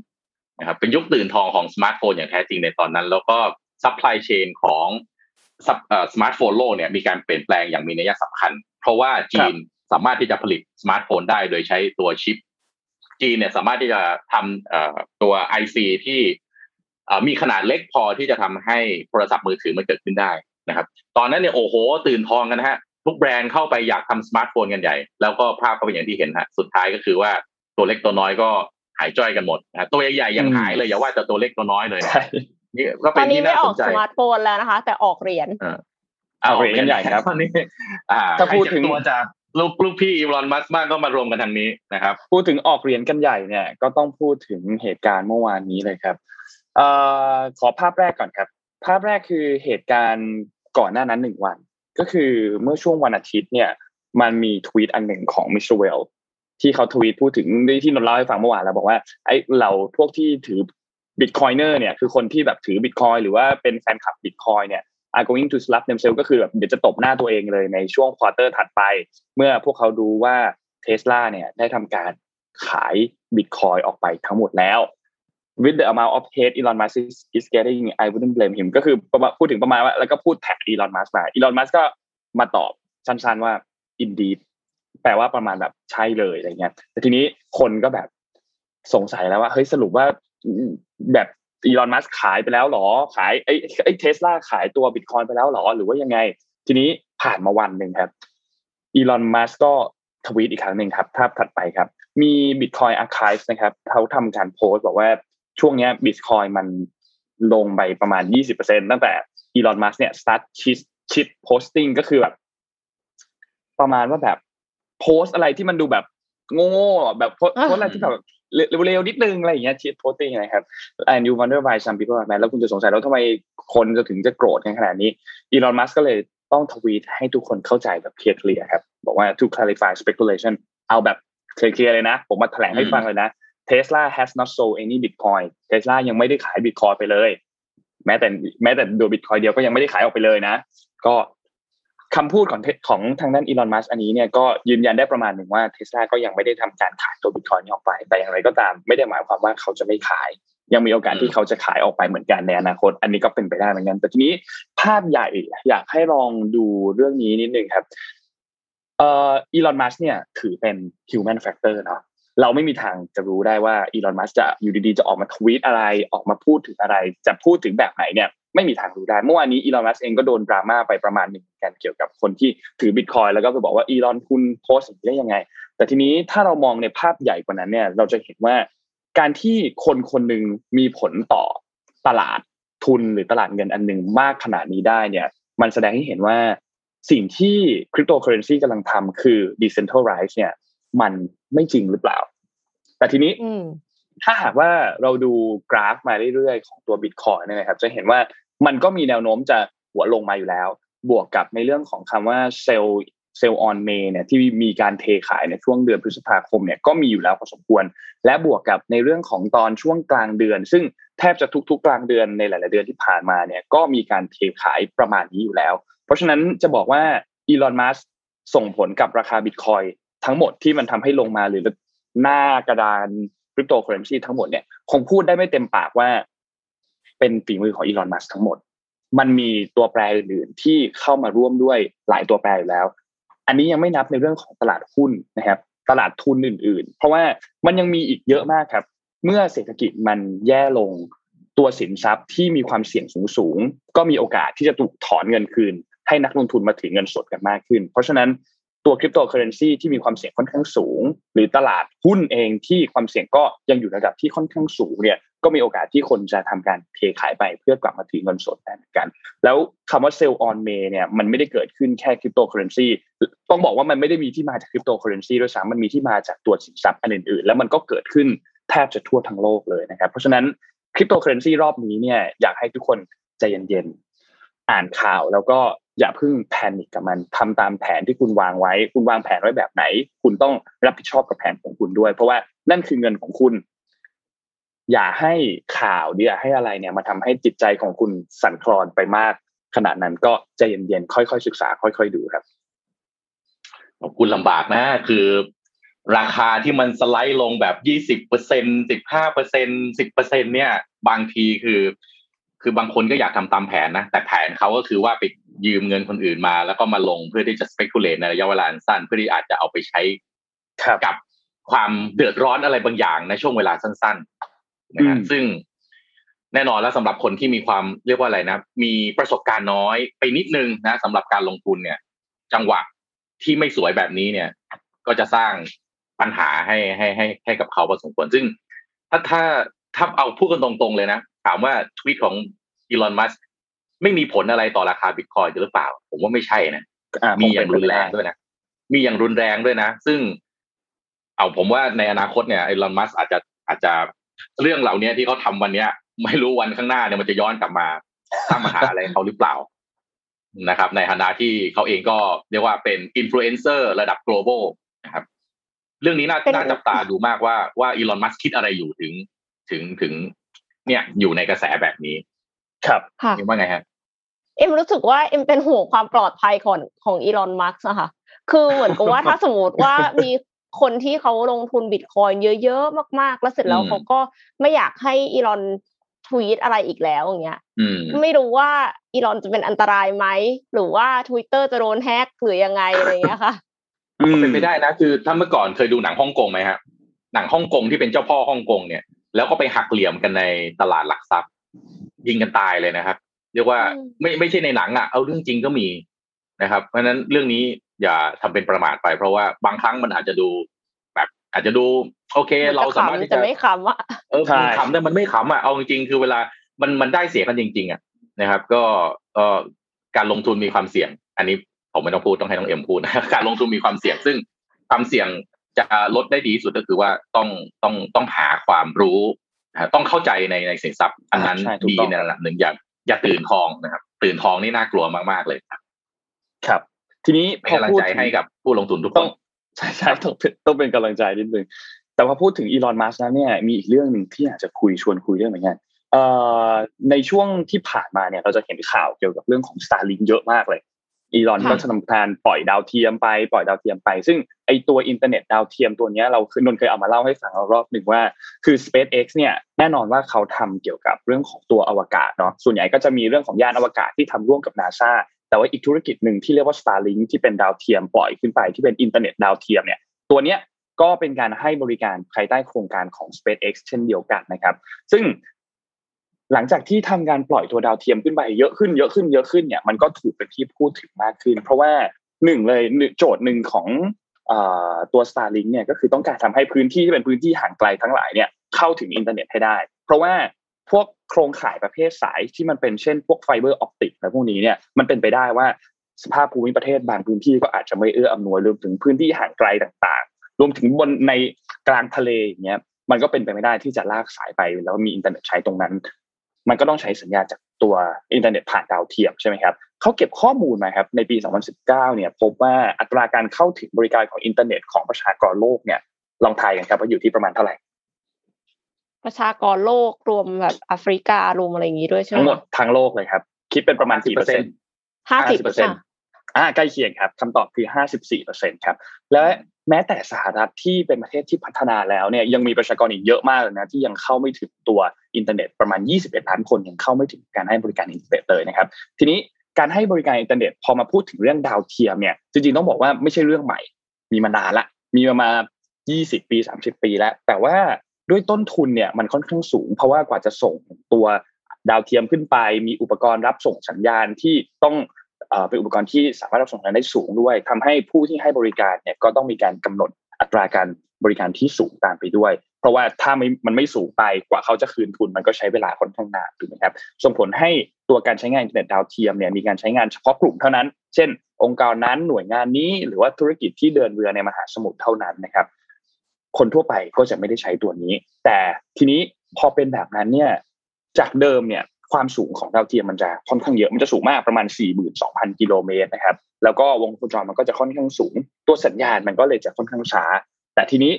นะครับ เป็นยุคตื่นทองของสมาร์ทโฟนอย่างแท้จริงในตอนนั้น แล้วก็ supply chain ของ สมาร์ทโฟนโลกเนี่ยมีการเปลี่ยนแปลงอย่างมีนัยสำคัญ เพราะว่าจีนสามารถที่จะผลิตสมาร์ทโฟนได้โดยใช้ตัวชิป จีนเนี่ยสามารถที่จะทำตัว IC ที่มีขนาดเล็กพอที่จะทำให้โทรศัพท์มือถือมันเกิดขึ้นได้นะครับ ตอนนั้นเนี่ยโอ้โห ตื่นทองกันนะฮะทุกแบรนด์เข้าไปอยากทำสมาร์ทโฟนกันใหญ่ แล้วก็ภาพก็เป็นอย่างที่เห็นฮะสุดท้ายก็คือว่าตัวเล็กตัวน้อยก็หายจ้อยกันหมดนะตัวใหญ่ๆยังหายเลยอย่าว่าแต่ตัวเล็กตัวน้อยเลย นี่ก็เป็นที่น่าสนใจตอนนี้ไม่ออกสมาร์ทโฟนแล้วนะคะ แต่ออกเหรียญออกเหรียญกันใหญ่ครับตอนนี้ถ้าพูดถึงตัวจากลูกลูกพี่ Elon Musk มากก็มารวมกันทางนี้นะครับ พูดถึงออกเหรียญกันใหญ่เนี่ยก็ต้องพูดถึงเหตุการณ์เมื่อวานนี้เลยครับเอ่อขอภาพแรกก่อนครับ ภาพแรกคือเหตุการณ์ก่อนหน้านั้นหนึ่งวัน ก็คือเมื่อช่วงวันอาทิตย์เนี่ย มันมีทวีตอันหนึ่งของ Mr. Whale ที่เขาทวีตพูดถึงที่นนเล่าให้ฟังเมื่อวานแล้วบอกว่าไอ้เราพวกที่ถือ Bitcoiner เนี่ยคือคนที่แบบถือบิตคอยน์หรือว่าเป็นแฟนคลับบิตคอยน์เนี่ย are going to slap themselves ก็คือแบบเดี๋ยวจะตบหน้าตัวเองเลยในช่วง quarter ถัดไป เมื่อพวกเขาดูว่าเทสลาเนี่ยได้ทำการขายบิตคอยน์ออกไปทั้งหมดแล้ว with the amount of hate Elon Musk is, getting I wouldn't blame him ก็คือพูดถึงประมาณว่าแล้วก็พูดแท็ก Elon Musk มา Elon Musk ก็มาตอบสั้นๆว่า indeed แปลว่าประมาณแบบใช่เลยอะไรเงี้ยแต่ทีนี้คนก็แบบสงสัยแล้วว่าเฮ้ยสรุปว่า แบบ Elon Musk ขายไปแล้วหรอ ขายไอ้ไอ้เทสลาขายตัวบิตคอยน์ไปแล้วหรอ หรือว่ายังไง ทีนี้ผ่านมาวันหนึ่งครับ Elon Musk ก็ทวีตอีกครั้งหนึ่งครับภาพถัดไปครับ มี Bitcoin Archive นะครับเขาทำการโพสต์บอกว่าช่วงนี้บิตคอยน์มันลงไปประมาณ 20%ตั้งแต่อีลอนมัสเนี่ย start ชิดชิดโพสติ้งก็คือแบบประมาณว่าแบบโพสต์อะไรที่มันดูแบบโง่แบบโพสต์อะไรที่แบบ เลวๆนิดนึงอะไรอย่างเงี้ย shitposting นะครับ and you wonder why some people are mad แล้วคุณจะสงสัยแล้วทำไมคนจะถึงจะโกรธกันขนาดนี้อีลอนมัสก็เลยต้องทวีตให้ทุกคนเข้าใจแบบเคลียร์ๆครับ บอกว่า to clarify speculation เอาแบบเคลียร์เลยนะ ผมมาแถลงให้ฟังเลยนะ Tesla has not sold any Bitcoin Tesla ยังไม่ได้ขาย Bitcoin ไปเลย แม้แต่แม้แต่ดูบิตคอยเดียวก็ยังไม่ได้ขายออกไปเลยนะ ก็ คำพูดของของทางด้านอีลอนมัสอันนี้เนี่ยก็ยืนยันได้ประมาณหนึ่งว่าเทสลาก็ยังไม่ได้ทำการขายตัวบิตคอยนี้ออกไป แต่อย่างไรก็ตามไม่ได้หมายความว่าเขาจะไม่ขาย ยังมีโอกาสที่เขาจะขายออกไปเหมือนกันในอนาคต อันนี้ก็เป็นไปได้เหมือนกัน แต่ทีนี้ภาพใหญ่อยากให้ลองดูเรื่องนี้นิดนึงครับเอ่ออีลอนมัสเนี่ยถือเป็น human factor เนาะเราไม่มีทางจะรู้ได้ว่าอีลอนมัสจะอยู่ดีๆจะออกมาทวีตอะไรออกมาพูดถึงอะไร จะพูดถึงแบบไหนเนี่ย ไม่มีทางรู้ได้เมื่อวานนี้อีลอนมัสเองก็โดนดราม่าไปประมาณหนึ่งกันเกี่ยวกับคนที่ถือบิตคอยแล้วก็ไปบอกว่าอีลอนคุณโพสต์ได้ยังไง แต่ทีนี้ถ้าเรามองในภาพใหญ่กว่านั้นเนี่ยเราจะเห็นว่าการที่คนคนหนึ่งมีผลต่อตลาดทุนหรือตลาดเงินอันหนึ่งมากขนาดนี้ได้เนี่ย มันแสดงให้เห็นว่าสิ่งที่คริปโตเคอเรนซีกำลังทำคือ decentralize เนี่ย มันไม่จริงหรือเปล่า แต่ทีนี้ถ้าหากว่าเราดูกราฟมาเรื่อยๆ ของตัวบิตคอยเนี่ยนะครับ จะเห็นว่า มันก็มีแนวโน้มจะหัวลงมาอยู่แล้ว บวกกับในเรื่องของคำว่า sell sell on May เนี่ยที่มีการเทขายในช่วงเดือนพฤษภาคมเนี่ยก็มีอยู่แล้วพอสมควร และบวกกับในเรื่องของตอนช่วงกลางเดือน ซึ่งแทบจะทุก ๆ กลางเดือนในหลาย ๆ เดือนที่ผ่านมาเนี่ยก็มีการเทขายประมาณนี้อยู่แล้ว เพราะฉะนั้นจะบอกว่าอีลอนมัสก์ส่งผลกับราคาบิตคอยน์ทั้งหมดที่มันทำให้ลงมาหรือหน้ากระดานคริปโตเคอเรนซีทั้งหมดเนี่ยคงพูดได้ไม่เต็มปากว่า เป็นฝีมือของอีลอนมัสทั้งหมด มันมีตัวแปรอื่นๆที่เข้ามาร่วมด้วยหลายตัวแปรอยู่แล้ว อันนี้ยังไม่นับในเรื่องของตลาดหุ้นนะครับ ตลาดทุนอื่น ๆ เพราะว่ามันยังมีอีกเยอะมากครับ เมื่อเศรษฐกิจมันแย่ลงตัวสินทรัพย์ที่มีความเสี่ยงสูงๆก็มีโอกาสที่จะถูกถอนเงินคืน ให้นักลงทุนมาถือเงินสดกันมากขึ้น เพราะฉะนั้นตัวคริปโตเคอเรนซีที่มีความเสี่ยงค่อนข้างสูง หรือตลาดหุ้นเองที่ความเสี่ยงก็ยังอยู่ระดับที่ค่อนข้างสูงเนี่ย ก็มีโอกาสที่คนจะทำการเทขายไปเพื่อกลับมาถือเงินสดได้เหมือนกัน แล้วคำว่า sell on May เนี่ยมันไม่ได้เกิดขึ้นแค่คริปโตเคอเรนซีต้องบอกว่ามันไม่ได้มีที่มาจากคริปโตเคอเรนซีด้วยซ้ำมันมีที่มาจากตัวสินทรัพย์อันอื่นๆ แล้วมันก็เกิดขึ้นแทบจะทั่วทั้งโลกเลยนะครับ เพราะฉะนั้นคริปโตเคอเรนซีรอบนี้เนี่ยอยากให้ทุกคนใจเย็นๆอ่านข่าวแล้วก็อย่าเพิ่ง panic กับมันทำตามแผนที่คุณวางไว้ คุณวางแผนไว้แบบไหน คุณต้องรับผิดชอบกับแผนของคุณด้วย เพราะว่านั่นคือเงินของคุณ อย่าให้ข่าวอย่าให้อะไรเนี่ยมาทำให้จิตใจของคุณสั่นคลอนไปมาก ขนาดนั้นก็ใจเย็นๆค่อยๆศึกษา ค่อย ๆ ดูครับขอบคุณลำบากนะคือ ราคาที่มันสไลด์ลงแบบยี่สิบเปอร์เซ็นสิบห้าเปอร์เซ็นสิบเปอร์เซ็นเนี่ย บางทีคือ คือบางคนก็อยากทำตามแผนนะ แต่แผนเขาก็คือว่าไปยืมเงินคนอื่นมา แล้วก็มาลงเพื่อที่จะ speculate ในระยะเวลาสั้นเพื่อที่อาจจะเอาไปใช้กับความเดือดร้อนอะไรบางอย่างในช่วงเวลาสั้น ๆ นะฮะซึ่งแน่นอนแล้วสำหรับคนที่มีความเรียกว่าอะไรนะ มีประสบการณ์น้อยไปนิดนึงนะสำหรับการลงทุนเนี่ย จังหวะที่ไม่สวยแบบนี้เนี่ย ก็จะสร้างปัญหาให้ให้ให้ให้กับเขาพอสมควรซึ่ง ถ้าถ้าถ้าเอาพูดกันตรงๆเลยนะ ถามว่าทวีตของอีลอนมัสไม่มีผลอะไรต่อราคาบิตคอยหรือเปล่า ผมว่าไม่ใช่นะมีอย่างรุนแรงด้วยนะมีอย่างรุนแรงด้วยนะ ซึ่ง เอาผมว่าในอนาคตเนี่ยไอรอนมัสอาจจะอาจจะ เรื่องเหล่านี้ที่เขาทาวันเนี้ย ไม่รู้วันข้างหน้าเนี่ยมันจะย้อนกลับมาสร้างปัญหาอะไรเขาหรือเปล่านะครับ ในฐานะที่เขาเองก็เรียกว่าเป็นอินฟลูเอนเซอร์ระดับ global นะครับ เรื่องนี้น่าน่าจับตาดูมากว่าว่าอีลอนมัสคิดอะไรอยู่ถึงถึงถึง เนี่ยอยู่ในกระแสแบบนี้ ครับค่ะว่าไงฮะเอ็มรู้สึกว่าเอ็มเป็นห่วงความปลอดภัยของของอีลอนมัสก์นะคะคือเหมือนกับว่าถ้าสมมติว่ามี คนที่เขาลงทุนบิตคอยน์เยอะๆมากๆ แล้วเสร็จแล้วเขาก็ไม่อยากให้อีลอนทวีตอะไรอีกแล้วอย่างเงี้ยไม่รู้ว่าอีลอนจะเป็นอันตรายไหมหรือว่า Twitter จะโดน hack หรือยังไงอะไรเงี้ยค่ะเป็นไปได้นะคือถ้าเมื่อก่อนเคยดูหนังฮ่องกงไหมฮะหนังฮ่องกงที่เป็นเจ้าพ่อฮ่องกงเนี่ย แล้วก็ไปหักเหลี่ยมกันในตลาดหลักทรัพย์ ยิงกันตายเลยนะครับ เรียกว่าไม่ไม่ใช่ในหนังอะเอาเรื่องจริงก็มีนะครับ เพราะฉะนั้นเรื่องนี้ อย่าทำเป็นประมาทไป เพราะว่าบางครั้งมันอาจจะดูแบบอาจจะดู โอเค เราสามารถที่จะไม่ขำอะเออขำแต่มันไม่ขำอะเอาจริงๆคือเวลามันมันได้เสียกันจริง ๆอะนะครับ ก็เออการลงทุนมีความเสี่ยง อันนี้ผมไม่ต้องพูดต้องให้น้องเอ็มพูดนะการลงทุนมีความเสี่ยง ซึ่งความเสี่ยงจะลดได้ดีสุดก็คือว่าต้องต้องต้องหาความรู้ต้องเข้าใจในในสินทรัพย์อันนั้นดีในระดับหนึ่งอย่าอย่าตื่นทองนะครับ ตื่นทองนี่น่ากลัวมากๆเลยครับ ครับ ทีนี้เป็นกำลังใจให้กับผู้ลงทุนทุกคนใช่ใช่ต้องต้องเป็นกำลังใจนิดนึงแต่พอพูดถึงอีลอนมัสก์นั้นเนี่ยมีอีกเรื่องหนึ่งที่อยากจะคุยชวนคุยเรื่องเหมือนกันเอ่อในช่วงที่ผ่านมาเนี่ยเราจะเห็นข่าวเกี่ยวกับเรื่องของ Starlink เยอะมากเลยอีลอนก็จะทำการปล่อยดาวเทียมไปปล่อยดาวเทียมไป ซึ่งไอ้ตัวอินเทอร์เน็ตดาวเทียมตัวนี้เราคือนนเคยเอามาเล่าให้ฟังรอบหนึ่งว่า คือ SpaceX เนี่ยแน่นอนว่าเขาทำเกี่ยวกับเรื่องของตัวอวกาศเนาะส่วนใหญ่ก็จะมีเรื่องของยานอวกาศที่ทำร่วมกับนาซา แต่ว่าอีกธุรกิจหนึ่งที่เรียกว่า Starlink ที่เป็นดาวเทียมปล่อยขึ้นไปที่เป็นอินเทอร์เน็ตดาวเทียมเนี่ยตัวเนี้ยก็เป็นการให้บริการภายใต้โครงการของ SpaceX เช่นเดียวกันนะครับ ซึ่งหลังจากที่ทำการปล่อยตัวดาวเทียมขึ้นไปเยอะขึ้นเยอะขึ้นเยอะขึ้นเนี่ยมันก็ถูกเป็นที่พูดถึงมากขึ้น เพราะว่าหนึ่งเลยโจทย์หนึ่งของตัว Starlink เนี่ยก็คือต้องการทำให้พื้นที่ที่เป็นพื้นที่ห่างไกลทั้งหลายเนี่ยเข้าถึงอินเทอร์เน็ตให้ได้ เพราะว่าพวก โครงข่ายประเภทสายที่มันเป็นเช่นพวก fiber optic อะไรพวกนี้เนี่ยมันเป็นไปได้ว่าสภาพภูมิประเทศบางพื้นที่ก็อาจจะไม่เอื้ออำนวยรวมถึงพื้นที่ห่างไกลต่างๆ รวมถึงบนในกลางทะเลอย่างเงี้ยมันก็เป็นไปไม่ได้ที่จะลากสายไปแล้วมีอินเทอร์เน็ตใช้ตรงนั้น มันก็ต้องใช้สัญญาณจากตัวอินเทอร์เน็ตผ่านดาวเทียมใช่ไหมครับเขาเก็บข้อมูลมาครับในปี 2019 เนี่ยพบว่าอัตราการเข้าถึงบริการของอินเทอร์เน็ตของประชากรโลกเนี่ยลองทายกันครับว่าอยู่ที่ประมาณเท่าไหร่ ประชากรโลกรวมแบบแอฟริการวมอะไรอย่างนี้ด้วยใช่ไหมทั้งหมดทั้งโลกเลยครับ คิดเป็นประมาณกี่เปอร์เซ็นต์ห้าสิบเปอร์เซ็นต์อ่าใกล้เคียงครับคำตอบคือห้าสิบสี่เปอร์เซ็นต์ครับ และแม้แต่สหรัฐที่เป็นประเทศที่พัฒนาแล้วเนี่ยยังมีประชากรอีกเยอะมากเลยนะที่ยังเข้าไม่ถึงตัวอินเทอร์เน็ตประมาณ 21 ล้านคนยังเข้าไม่ถึงการให้บริการอินเทอร์เน็ตเลยนะครับ ทีนี้การให้บริการอินเทอร์เน็ตพอมาพูดถึงเรื่องดาวเทียมเนี่ยจริงๆต้องบอกว่าไม่ใช่เรื่องใหม่ มีมานานละ มีมามา20 ปี 30 ปีแล้ว แต่ว่า ด้วยต้นทุนเนี่ยมันค่อนข้างสูง เพราะว่ากว่าจะส่งตัวดาวเทียมขึ้นไป มีอุปกรณ์รับส่งสัญญาณที่ต้องเป็นอุปกรณ์ที่สามารถรับส่งสัญญาณได้สูงด้วยทำให้ผู้ที่ให้บริการเนี่ยก็ต้องมีการกำหนดอัตราการบริการที่สูงตามไปด้วย เพราะว่าถ้าไม่มันไม่สูงไปกว่าเขาจะคืนทุนมันก็ใช้เวลาค่อนข้างนานถูกไหมครับส่งผลให้ตัวการใช้งานอินเทอร์เน็ตดาวเทียมเนี่ยมีการใช้งานเฉพาะกลุ่มเท่านั้น เช่น องค์กรนั้นหน่วยงานนี้ หรือว่าธุรกิจที่เดินเรือในมหาสมุทรเท่านั้นนะครับ คนทั่วไปก็จะไม่ได้ใช้ตัวนี้ แต่ทีนี้พอเป็นแบบนั้นเนี่ยจากเดิมเนี่ยความสูงของดาวเทียมมันจะค่อนข้างเยอะ มันจะสูงมากประมาณ 42,000 กิโลเมตรนะครับ แล้วก็วงโคจรมันก็จะค่อนข้างสูง ตัวสัญญาณมันก็เลยจะค่อนข้างช้า แต่ทีนี้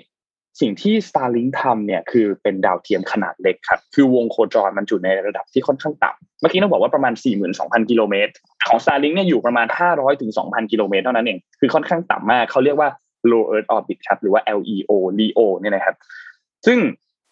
สิ่งที่ Starlink ทำเนี่ยคือเป็นดาวเทียมขนาดเล็กครับ คือวงโคจรมันอยู่ในระดับที่ค่อนข้างต่ำ เมื่อกี้ต้องบอกว่าประมาณ 42,000 กิโลเมตร ของ Starlink เนี่ยอยู่ประมาณ 500ถึง2,000 กิโลเมตรเท่านั้นเอง คือค่อนข้างต่ำมาก เขาเรียกว่า low earth orbit ครับหรือว่า LEO LEO เนี่ยนะครับ ซึ่ง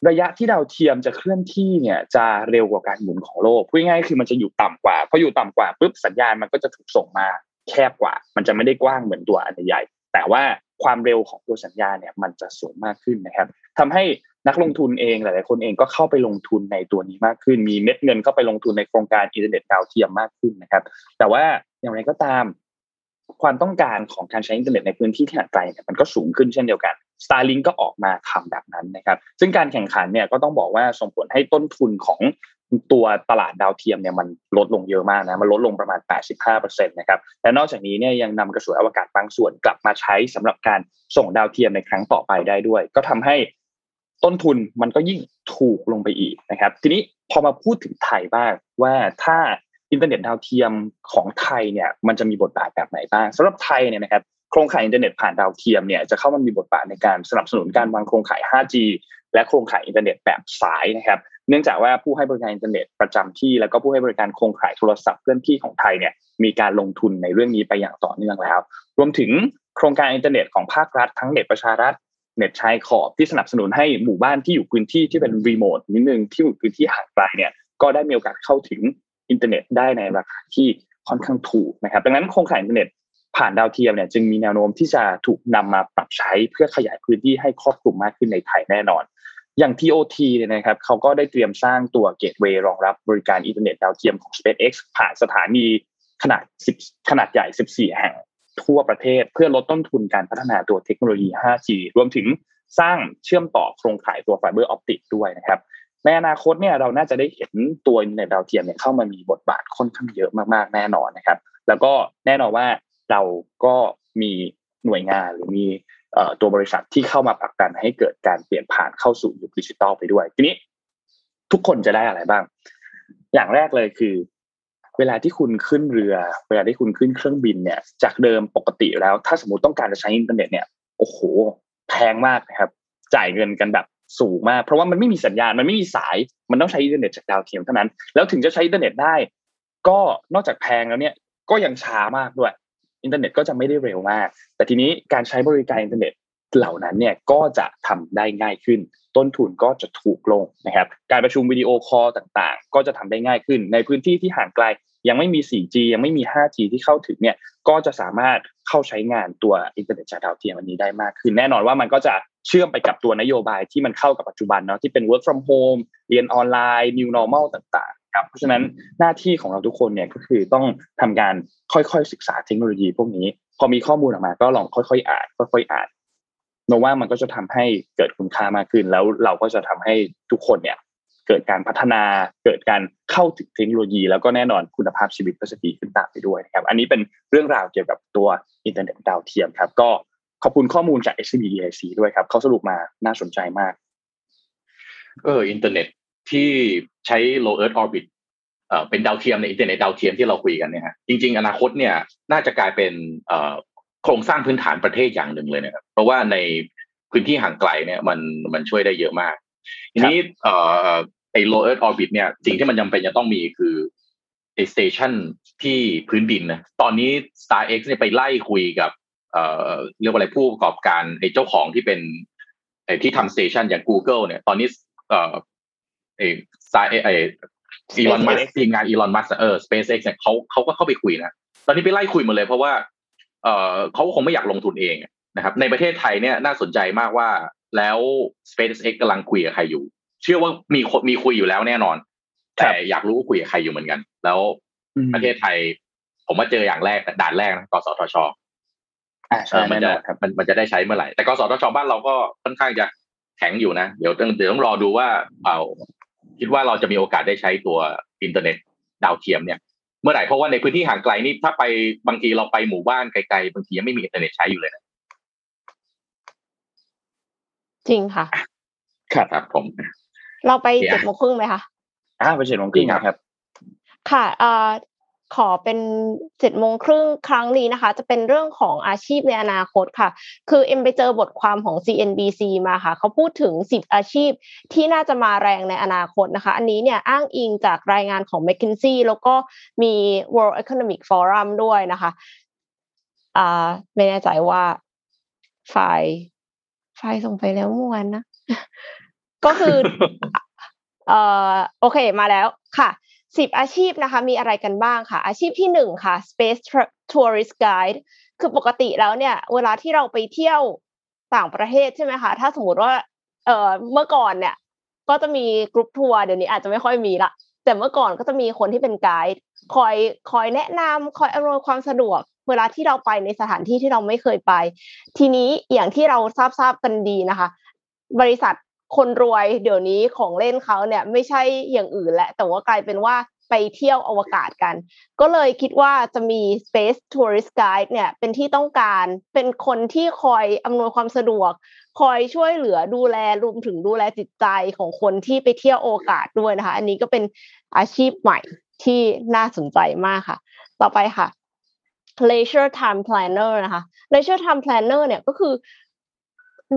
ระยะที่ดาวเทียมจะเคลื่อนที่เนี่ยจะเร็วกว่าการหมุนของโลกพูดง่ายๆคือมันจะอยู่ต่ำกว่าพออยู่ต่ำกว่าปุ๊บสัญญาณมันก็จะถูกส่งมาแคบกว่า มันจะไม่ได้กว้างเหมือนตัวอันใหญ่ แต่ว่าความเร็วของตัวสัญญาณเนี่ยมันจะสูงมากขึ้นนะครับทำให้นักลงทุนเองหลายๆคนเองก็เข้าไปลงทุนในตัวนี้มากขึ้น มีเม็ดเงินเข้าไปลงทุนในโครงการอินเทอร์เน็ตดาวเทียมมากขึ้นนะครับ แต่ว่าอย่างไรก็ตาม ความต้องการของการใช้อินเทอร์เน็ตในพื้นที่ที่ห่างไกลเนี่ยมันก็สูงขึ้นเช่นเดียวกัน Starlink ก็ออกมาทำแบบนั้นนะครับซึ่งการแข่งขันเนี่ยก็ต้องบอกว่าส่งผลให้ต้นทุนของตัวตลาดดาวเทียมเนี่ยมันลดลงเยอะมากนะมันลดลงประมาณ 85%นะครับและนอกจากนี้เนี่ยยังนำกระสวยอวกาศบางส่วนกลับมาใช้สำหรับการส่งดาวเทียมในครั้งต่อไปได้ด้วย ก็ทำให้ต้นทุนมันก็ยิ่งถูกลงไปอีกนะครับ ทีนี้พอมาพูดถึงไทยบ้างว่าถ้า อินเทอร์เน็ตดาวเทียมของไทยเนี่ยมันจะมีบทบาทแบบไหนบ้างสำหรับไทยเนี่ยนะครับโครงข่ายอินเทอร์เน็ตผ่านดาวเทียมเนี่ยจะเข้ามามีบทบาทในการสนับสนุนการวางโครงข่าย 5G และโครงข่ายอินเทอร์เน็ตแบบสายนะครับเนื่องจากว่าผู้ให้บริการอินเทอร์เน็ตประจำที่ แล้วก็ผู้ให้บริการโครงข่ายโทรศัพท์เคลื่อนที่ของไทยเนี่ยมีการลงทุนในเรื่องนี้ไปอย่างต่อเนื่องแล้ว รวมถึงโครงการอินเทอร์เน็ตของภาครัฐ ทั้งเน็ตประชารัฐเน็ตชายขอบที่สนับสนุนให้หมู่บ้านที่อยู่พื้นที่ที่เป็นรีโมทนิดนึงที่อยู่พื้นที่ห่างไกลเนี่ยก็ได้มีโอกาสเข้าถึง อินเทอร์เน็ตได้ในราคาที่ค่อนข้างถูกนะครับ ดังนั้นโครงข่ายอินเทอร์เน็ตผ่านดาวเทียมเนี่ยจึงมีแนวโน้มที่จะถูกนำมาปรับใช้เพื่อขยายพื้นที่ให้ครอบคลุมมากขึ้นในไทยแน่นอน อย่าง TOT เนี่ยนะครับเขาก็ได้เตรียมสร้างตัว gateway รองรับบริการอินเทอร์เน็ตดาวเทียมของ SpaceX ผ่านสถานีขนาด 10 ขนาดใหญ่ 14 แห่งทั่วประเทศเพื่อลดต้นทุนการพัฒนาตัวเทคโนโลยี 5G รวมถึงสร้างเชื่อมต่อโครงข่ายตัว fiber optic ด้วยนะครับ ในอนาคตเนี่ยเราน่าจะได้เห็นตัวอินดาวเทียมเนี่ยเข้ามามีบทบาทค่อนข้างเยอะมากๆแน่นอนนะครับ แล้วก็แน่นอนว่าเราก็มีหน่วยงานหรือมีตัวบริษัทที่เข้ามาผลักดันให้เกิดการเปลี่ยนผ่านเข้าสู่ยุคดิจิตอลไปด้วย ทีนี้ทุกคนจะได้อะไรบ้าง อย่างแรกเลยคือ เวลาที่คุณขึ้นเรือ เวลาที่คุณขึ้นเครื่องบินเนี่ย จากเดิมปกติแล้ว ถ้าสมมติต้องการจะใช้อินเทอร์เน็ตเนี่ยโอ้โหแพงมากนะครับ จ่ายเงินกันแบบ สูงมาก เพราะว่ามันไม่มีสัญญาณมันไม่มีสายมันต้องใช้อินเทอร์เน็ตจากดาวเทียมเท่านั้น แล้วถึงจะใช้อินเทอร์เน็ตได้ ก็นอกจากแพงแล้วเนี่ยก็ยังช้ามากด้วย อินเทอร์เน็ตก็จะไม่ได้เร็วมาก แต่ทีนี้การใช้บริการอินเทอร์เน็ตเหล่านั้นเนี่ยก็จะทำได้ง่ายขึ้น ต้นทุนก็จะถูกลงนะครับ การประชุม video call ต่างๆ ก็จะทำได้ง่ายขึ้น ในพื้นที่ที่ห่างไกล ยังไม่มี 4G ยังไม่มี 5G ที่เข้าถึงเนี่ยก็จะสามารถเข้าใช้งานตัวอินเทอร์เน็ตจากดาวเทียมอันนี้ได้มากขึ้น แน่นอนว่ามันก็จะเชื่อมไปกับตัวนโยบายที่มันเข้ากับปัจจุบันเนาะที่เป็น work from home เรียนออนไลน์ new normal ต่างๆครับเพราะฉะนั้นหน้าที่ของเราทุกคนเนี่ยก็คือต้องทำการค่อยๆศึกษาเทคโนโลยีพวกนี้ พอมีข้อมูลออกมาก็ลองค่อยๆอ่านค่อยๆอ่าน know ว่ามันก็จะทำให้เกิดคุณค่ามากขึ้นแล้วเราก็จะทำให้ทุกคนเนี่ย เกิดการพัฒนาเกิดการเข้าถึงเทคโนโลยี แล้วก็แน่นอนคุณภาพชีวิตก็จะดีขึ้นตามไปด้วยนะครับ อันนี้เป็นเรื่องราวเกี่ยวกับตัวอินเทอร์เน็ตดาวเทียมครับ ก็ขอบคุณข้อมูลจาก s b d i c ด้วยครับเขาสรุปมาน่าสนใจมากเอออินเทอร์เน็ตที่ใช้ low earth orbit เอ่อเป็นดาวเทียมในอินเทอร์เน็ตดาวเทียมที่เราคุยกันเนี่ยฮะจริง ๆ อนาคตเนี่ยน่าจะกลายเป็นเอ่อโครงสร้างพื้นฐานประเทศอย่างหนึ่งเลยนะครับเพราะว่าในพื้นที่ห่างไกลเนี่ยมันมันช่วยได้เยอะมากทีนี้เอ่อ ไอ้ low earth orbit เนี่ยสิ่งที่มันจำเป็นจะต้องมีคือไอ้ station ที่พื้นดินนะตอนนี้ SpaceX เนี่ยไปไล่คุยกับเอ่อเรียกว่าอะไรผู้ประกอบการไอ้เจ้าของที่เป็นไอ้ที่ทำ station อย่าง Google เนี่ย ตอนนี้เอ่อไอ้สายไอ้อีลอนมัสก์ทีมงานอีลอนมัสก์เออ SpaceX เนี่ยเขาเขาก็เข้าไปคุยนะตอนนี้ไปไล่คุยหมดเลยเพราะว่าเอ่อเขาคงไม่อยากลงทุนเองนะครับ ในประเทศไทยเนี่ยน่าสนใจมากว่าแล้ว SpaceX กำลังคุยกับใครอยู่ เชื่อว่ามีคนมีคุยอยู่แล้วแน่นอน แต่อยากรู้ว่าคุยกับใครอยู่เหมือนกัน แล้วประเทศไทย ผมมาเจออย่างแรกด่านแรกนะกสทชอ่าใช่มันจะมันมันจะได้ใช้เมื่อไหร่ แต่กสทชบ้านเราก็ค่อนข้างจะแข็งอยู่นะเดี๋ยวต้องเดี๋ยวต้องรอดูว่าเอาคิดว่าเราจะมีโอกาสได้ใช้ตัวอินเทอร์เน็ตดาวเทียมเนี่ยเมื่อไหร่เพราะว่าในพื้นที่ห่างไกลนี่ถ้าไปบางทีเราไปหมู่บ้านไกลๆบางทียังไม่มีอินเทอร์เน็ตใช้อยู่เลยนะจริงค่ะ ครับครับผม เราไปเจ็ดโมงครึ่งไหมคะอ่าไปเจ็ดโมงครึ่งครับ ค่ะเอ่อขอเป็นเจ็ดโมงครึ่งครั้งนี้นะคะ จะเป็นเรื่องของอาชีพในอนาคตค่ะ คือเอ็มไปเจอบทความของ CNBC มาค่ะ เขาพูดถึงสิบอาชีพที่น่าจะมาแรงในอนาคตนะคะ อันนี้เนี่ยอ้างอิงจากรายงานของ McKinsey แล้วก็มี World Economic Forum ด้วยนะคะอ่าไม่แน่ใจว่าไฟล์ไฟล์ส่งไปแล้วเมื่อวานนะ ก็คือเอ่อโอเคมาแล้วค่ะสิบอาชีพนะคะมีอะไรกันบ้างค่ะ อาชีพที่หนึ่งค่ะ Space Tourist Guide คือปกติแล้วเนี่ยเวลาที่เราไปเที่ยวต่างประเทศใช่ไหมคะถ้าสมมติว่าเอ่อเมื่อก่อนเนี่ย ก็จะมีกรุ๊ปทัวร์เดี๋ยวนี้อาจจะไม่ค่อยมีละแต่เมื่อก่อนก็จะมีคนที่เป็นไกด์คอยคอยแนะนำคอยอำนวยความสะดวก เวลาที่เราไปในสถานที่ที่เราไม่เคยไป ทีนี้อย่างที่เราทราบทราบกันดีนะคะ บริษัท คนรวยเดี๋ยวนี้ของเล่นเขาเนี่ยไม่ใช่อย่างอื่นแล้วแต่ว่ากลายเป็นว่าไปเที่ยวอวกาศกัน ก็เลยคิดว่าจะมี Space Tourist Guide เนี่ยเป็นที่ต้องการเป็นคนที่คอยอำนวยความสะดวก คอยช่วยเหลือดูแลรวมถึงดูแลจิตใจของคนที่ไปเที่ยวโอกาสด้วยนะคะ อันนี้ก็เป็นอาชีพใหม่ที่น่าสนใจมากค่ะ ต่อไปค่ะ leisure time planner นะคะ leisure time planner เนี่ยก็คือ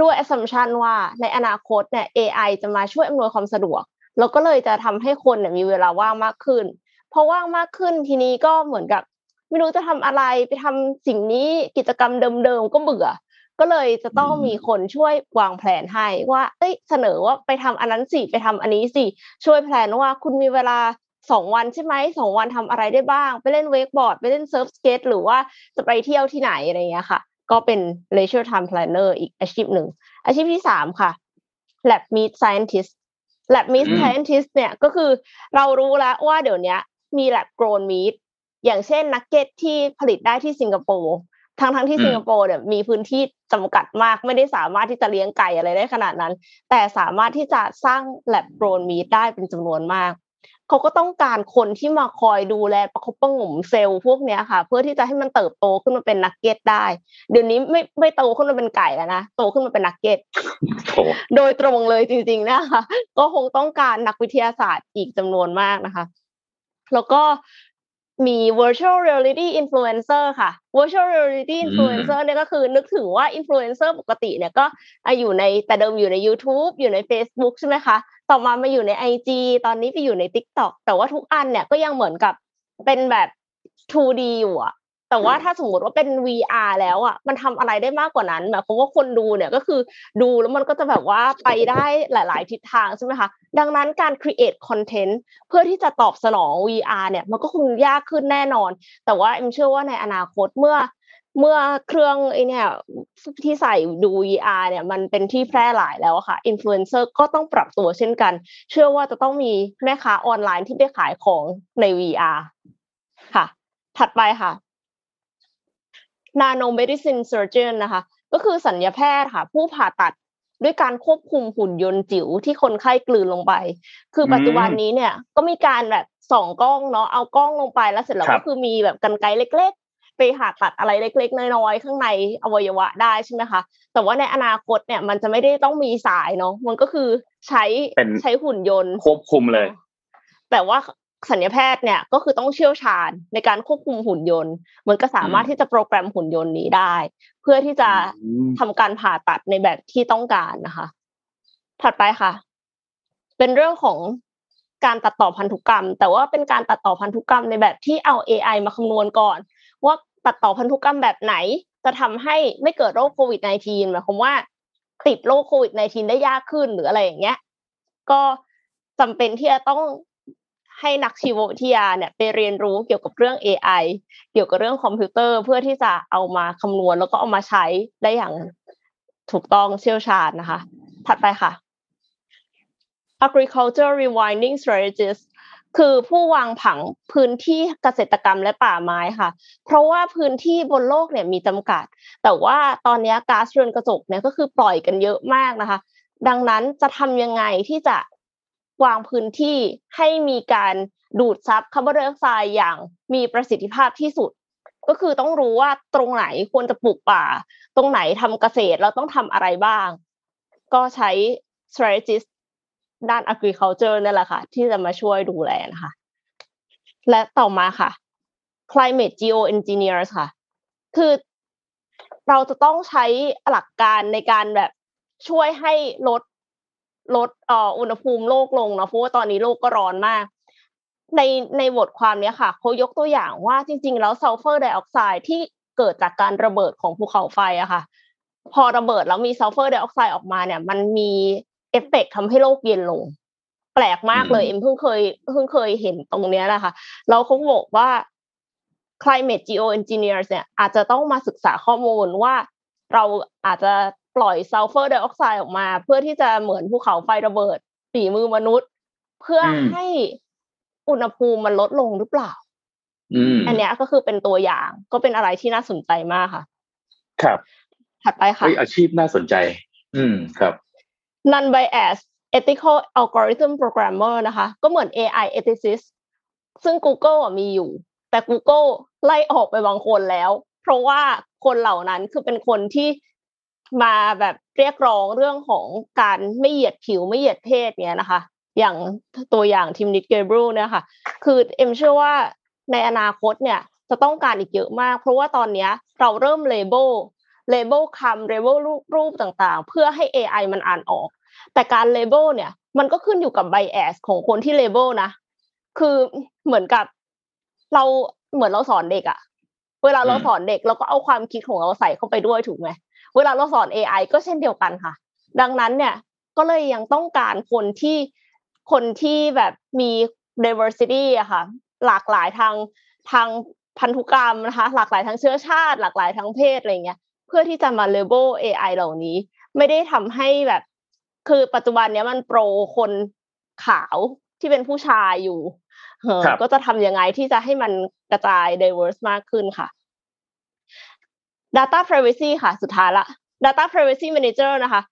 ด้วย assumption ว่าในอนาคตเนี่ย AI จะมาช่วยอำนวยความสะดวก แล้วก็เลยจะทำให้คนเนี่ยมีเวลาว่างมากขึ้นพอว่างมากขึ้นทีนี้ก็เหมือนกับ ไม่รู้จะทำอะไรไปทำสิ่งนี้กิจกรรมเดิมๆก็เบื่อ ก็เลยจะต้องมีคนช่วยวางแผนให้ว่า เอ้ยเสนอว่าไปทำอันนั้นสิไปทำอันนี้สิช่วย plan ว่าคุณมีเวลาสองวันใช่ไหมสองวันทำอะไรได้บ้าง ไปเล่น wakeboard ไปเล่น surf skate หรือว่าจะไปเที่ยวที่ไหนอะไรเงี้ยค่ะ ก็เป็น leisure time planner อีกอาชีพหนึ่ง อาชีพที่สามค่ะ lab meat scientist lab meat อืม scientist เนี่ยก็คือเรารู้แล้วว่าเดี๋ยวเนี้ยมี lab grown meat อย่างเช่นนักเก็ตที่ผลิตได้ที่สิงคโปร์ทั้งทั้งๆที่สิงคโปร์เนี่ยมีพื้นที่จำกัดมากไม่ได้สามารถที่จะเลี้ยงไก่อะไรได้ขนาดนั้น แต่สามารถที่จะสร้าง lab grown meat ได้เป็นจำนวนมาก เขาก็ต้องการคนที่มาคอยดูแลประคบประหงมเซลล์พวกเนี้ยค่ะ เพื่อที่จะให้มันเติบโตขึ้นมาเป็นนักเก็ตได้ เดี๋ยวนี้ไม่ไม่โตขึ้นมาเป็นไก่แล้วนะโตขึ้นมาเป็นนักเก็ตโถโดยตรงเลยจริง ๆนะคะ ก็คงต้องการนักวิทยาศาสตร์อีกจำนวนมากนะคะ แล้วก็ มี virtual reality influencer ค่ะ virtual reality influencer เนี่ยก็คือนึกถึงว่า influencer ปกติเนี่ยก็อะอยู่ในแต่เดิมอยู่ใน YouTube อยู่ใน Facebook ใช่ไหมคะ ต่อมามาอยู่ใน IG ตอนนี้ไปอยู่ใน TikTok แต่ว่าทุกอันเนี่ยก็ยังเหมือนกับเป็นแบบ 2D อยู่อะ แต่ว่าถ้าสมมติว่าเป็น VR แล้วอะมันทำอะไรได้มากกว่านั้นหมายความว่าคนดูเนี่ยก็คือดูแล้วมันก็จะแบบว่าไปได้หลาย ๆ ทิศทางใช่ไหมคะดังนั้นการ create content เพื่อที่จะตอบสนอง VR เนี่ยมันก็คงยากขึ้นแน่นอน แต่ว่าเอ็มเชื่อว่าในอนาคตเมื่อเมื่อเครื่องไอเนี่ยที่ใส่ดู VR เนี่ยมันเป็นที่แพร่หลายแล้วอะค่ะอินฟลูเอนเซอร์ก็ต้องปรับตัวเช่นกัน เชื่อว่าจะต้องมีแม่ค้าออนไลน์ที่ไปขายของใน VR ค่ะ ถัดไปค่ะ nano medicine surgeon นะคะ ก็คือสัญญาแพทย์ค่ะ ผู้ผ่าตัดด้วยการควบคุมหุ่นยนต์จิ๋วที่คนไข้กลืนลงไป คือปัจจุบันนี้เนี่ยก็มีการแบบส่องกล้องเนาะเอากล้องลงไปแล้วเสร็จแล้วครัก็บคือมีแบบกันไกรเล็กๆไปผ่าตัดอะไรเล็ก ๆ น้อยๆข้างในอวัยวะได้ใช่ไหมคะแต่ว่าในอนาคตเนี่ยมันจะไม่ได้ต้องมีสายเนาะมันก็คือใช้เป็นใช้หุ่นยนต์ควบคุมเลย แต่ว่า สัญญาแพทย์เนี่ยก็คือต้องเชี่ยวชาญในการควบคุมหุ่นยนต์ มันก็สามารถอืมที่จะโปรแกรมหุ่นยนต์นี้ได้ เพื่อที่จะอืมทำการผ่าตัดในแบบที่ต้องการนะคะ ถัดไปค่ะ เป็นเรื่องของการตัดต่อพันธุกรรม แต่ว่าเป็นการตัดต่อพันธุกรรมในแบบที่เอา AI มาคำนวณก่อน ว่าตัดต่อพันธุกรรมแบบไหน จะทำให้ไม่เกิดโรคโควิด -19 หมายความว่าติดโรคโควิด -19 ได้ยากขึ้นหรืออะไรอย่างเงี้ย ก็จำเป็นที่จะต้อง ให้นักชีววิทยาเนี่ยไปเรียนรู้เกี่ยวกับเรื่อง AI เกี่ยวกับเรื่องคอมพิวเตอร์เพื่อที่จะเอามาคำนวณแล้วก็เอามาใช้ได้อย่างถูกต้องเชี่ยวชาญนะคะ ถัดไปค่ะ agriculture rewinding strategies คือผู้วางผังพื้นที่เกษตรกรรมและป่าไม้ค่ะ เพราะว่าพื้นที่บนโลกเนี่ยมีจำกัด แต่ว่าตอนนี้ก๊าซเรือนกระจกเนี่ยก็คือปล่อยกันเยอะมากนะคะ ดังนั้นจะทำยังไงที่จะ วางพื้นที่ให้มีการดูดซับคาร์บอนไดออกไซด์อย่างมีประสิทธิภาพที่สุด ก็คือต้องรู้ว่าตรงไหนควรจะปลูกป่า ตรงไหนทำเกษตรเราต้องทำอะไรบ้าง ก็ใช้ strategist ด้าน agriculture นั่แหละค่ะ ที่จะมาช่วยดูแลนะคะ และต่อมาค่ะ climate geoengineers ค่ะ คือเราจะต้องใช้หลักการในการแบบช่วยให้ลด ลดเอ่ออุณหภูมิโลกลงเนาะเพราะว่าตอนนี้โลกก็ร้อนมาก ในในบทความเนี้ยค่ะเขายกตัวอย่างว่าจริง ๆ แล้วซัลเฟอร์ไดออกไซด์ที่เกิดจากการระเบิดของภูเขาไฟอะค่ะ พอระเบิดแล้วมีซัลเฟอร์ไดออกไซด์ออกมาเนี่ย มันมีเอฟเฟกต์ทำให้โลกเย็นลง แปลกมากเลยอืมเอ็มเพิ่งเคยเพิ่งเคยเห็นตรงเนี้ยแหละค่ะแล้วเขาบอกว่า climate geoengineers เนี่ยอาจจะต้องมาศึกษาข้อมูลว่าเราอาจจะ ปล่อยซัลเฟอร์ไดออกไซด์ออกมา เพื่อที่จะเหมือนภูเขาไฟระเบิดฝีมือมนุษย์ เพื่ออมให้อุณหภูมิมันลดลงหรือเปล่าอืมอันเนี้ยก็คือเป็นตัวอย่างก็เป็นอะไรที่น่าสนใจมากค่ะ ครับ ถัดไปค่ะเฮ้ยอาชีพน่าสนใจ อืมครับ non bias ethical algorithm programmer นะคะ ก็เหมือน AI ethicist ซึ่ง Google อะมีอยู่ แต่ Google ไล่ออกไปบางคนแล้ว เพราะว่าคนเหล่านั้นคือเป็นคนที่ มาแบบเรียกร้องเรื่องของการไม่เหยียดผิวไม่เหยียดเพศเนี้ยนะคะ อย่างตัวอย่าง Timnit Gebru เนี่ยค่ะ คือเอ็มเชื่อว่าในอนาคตเนี่ยจะต้องการอีกเยอะมาก เพราะว่าตอนเนี้ยเราเริ่ม label label คำ label รูปต่างๆ เพื่อให้ AI มันอ่านออก แต่การ label เนี่ยมันก็ขึ้นอยู่กับไบแอสของคนที่เลเบลนะ คือเหมือนกับเราเหมือนเราสอนเด็กอะเวลาเราอืมสอนเด็กเราก็เอาความคิดของเราใส่เข้าไปด้วยถูกไหม เวลาเราสอน AI ก็เช่นเดียวกันค่ะ ดังนั้นเนี่ยก็เลยยังต้องการคนที่คนที่แบบมี diversity อะค่ะ หลากหลายทางทางพันธุกรรมนะคะ หลากหลายทางเชื้อชาติ หลากหลายทางเพศอะไรเงี้ยเพื่อที่จะมา label AI เหล่านี้ ไม่ได้ทำให้แบบ คือปัจจุบันเนี้ยมันโปรคนขาวที่เป็นผู้ชายอยู่เออครับก็จะทำยังไงที่จะให้มันกระจาย diverse มากขึ้นค่ะ Data Privacy ค่ะ สุดท้ายละ Data Privacy Manager นะคะ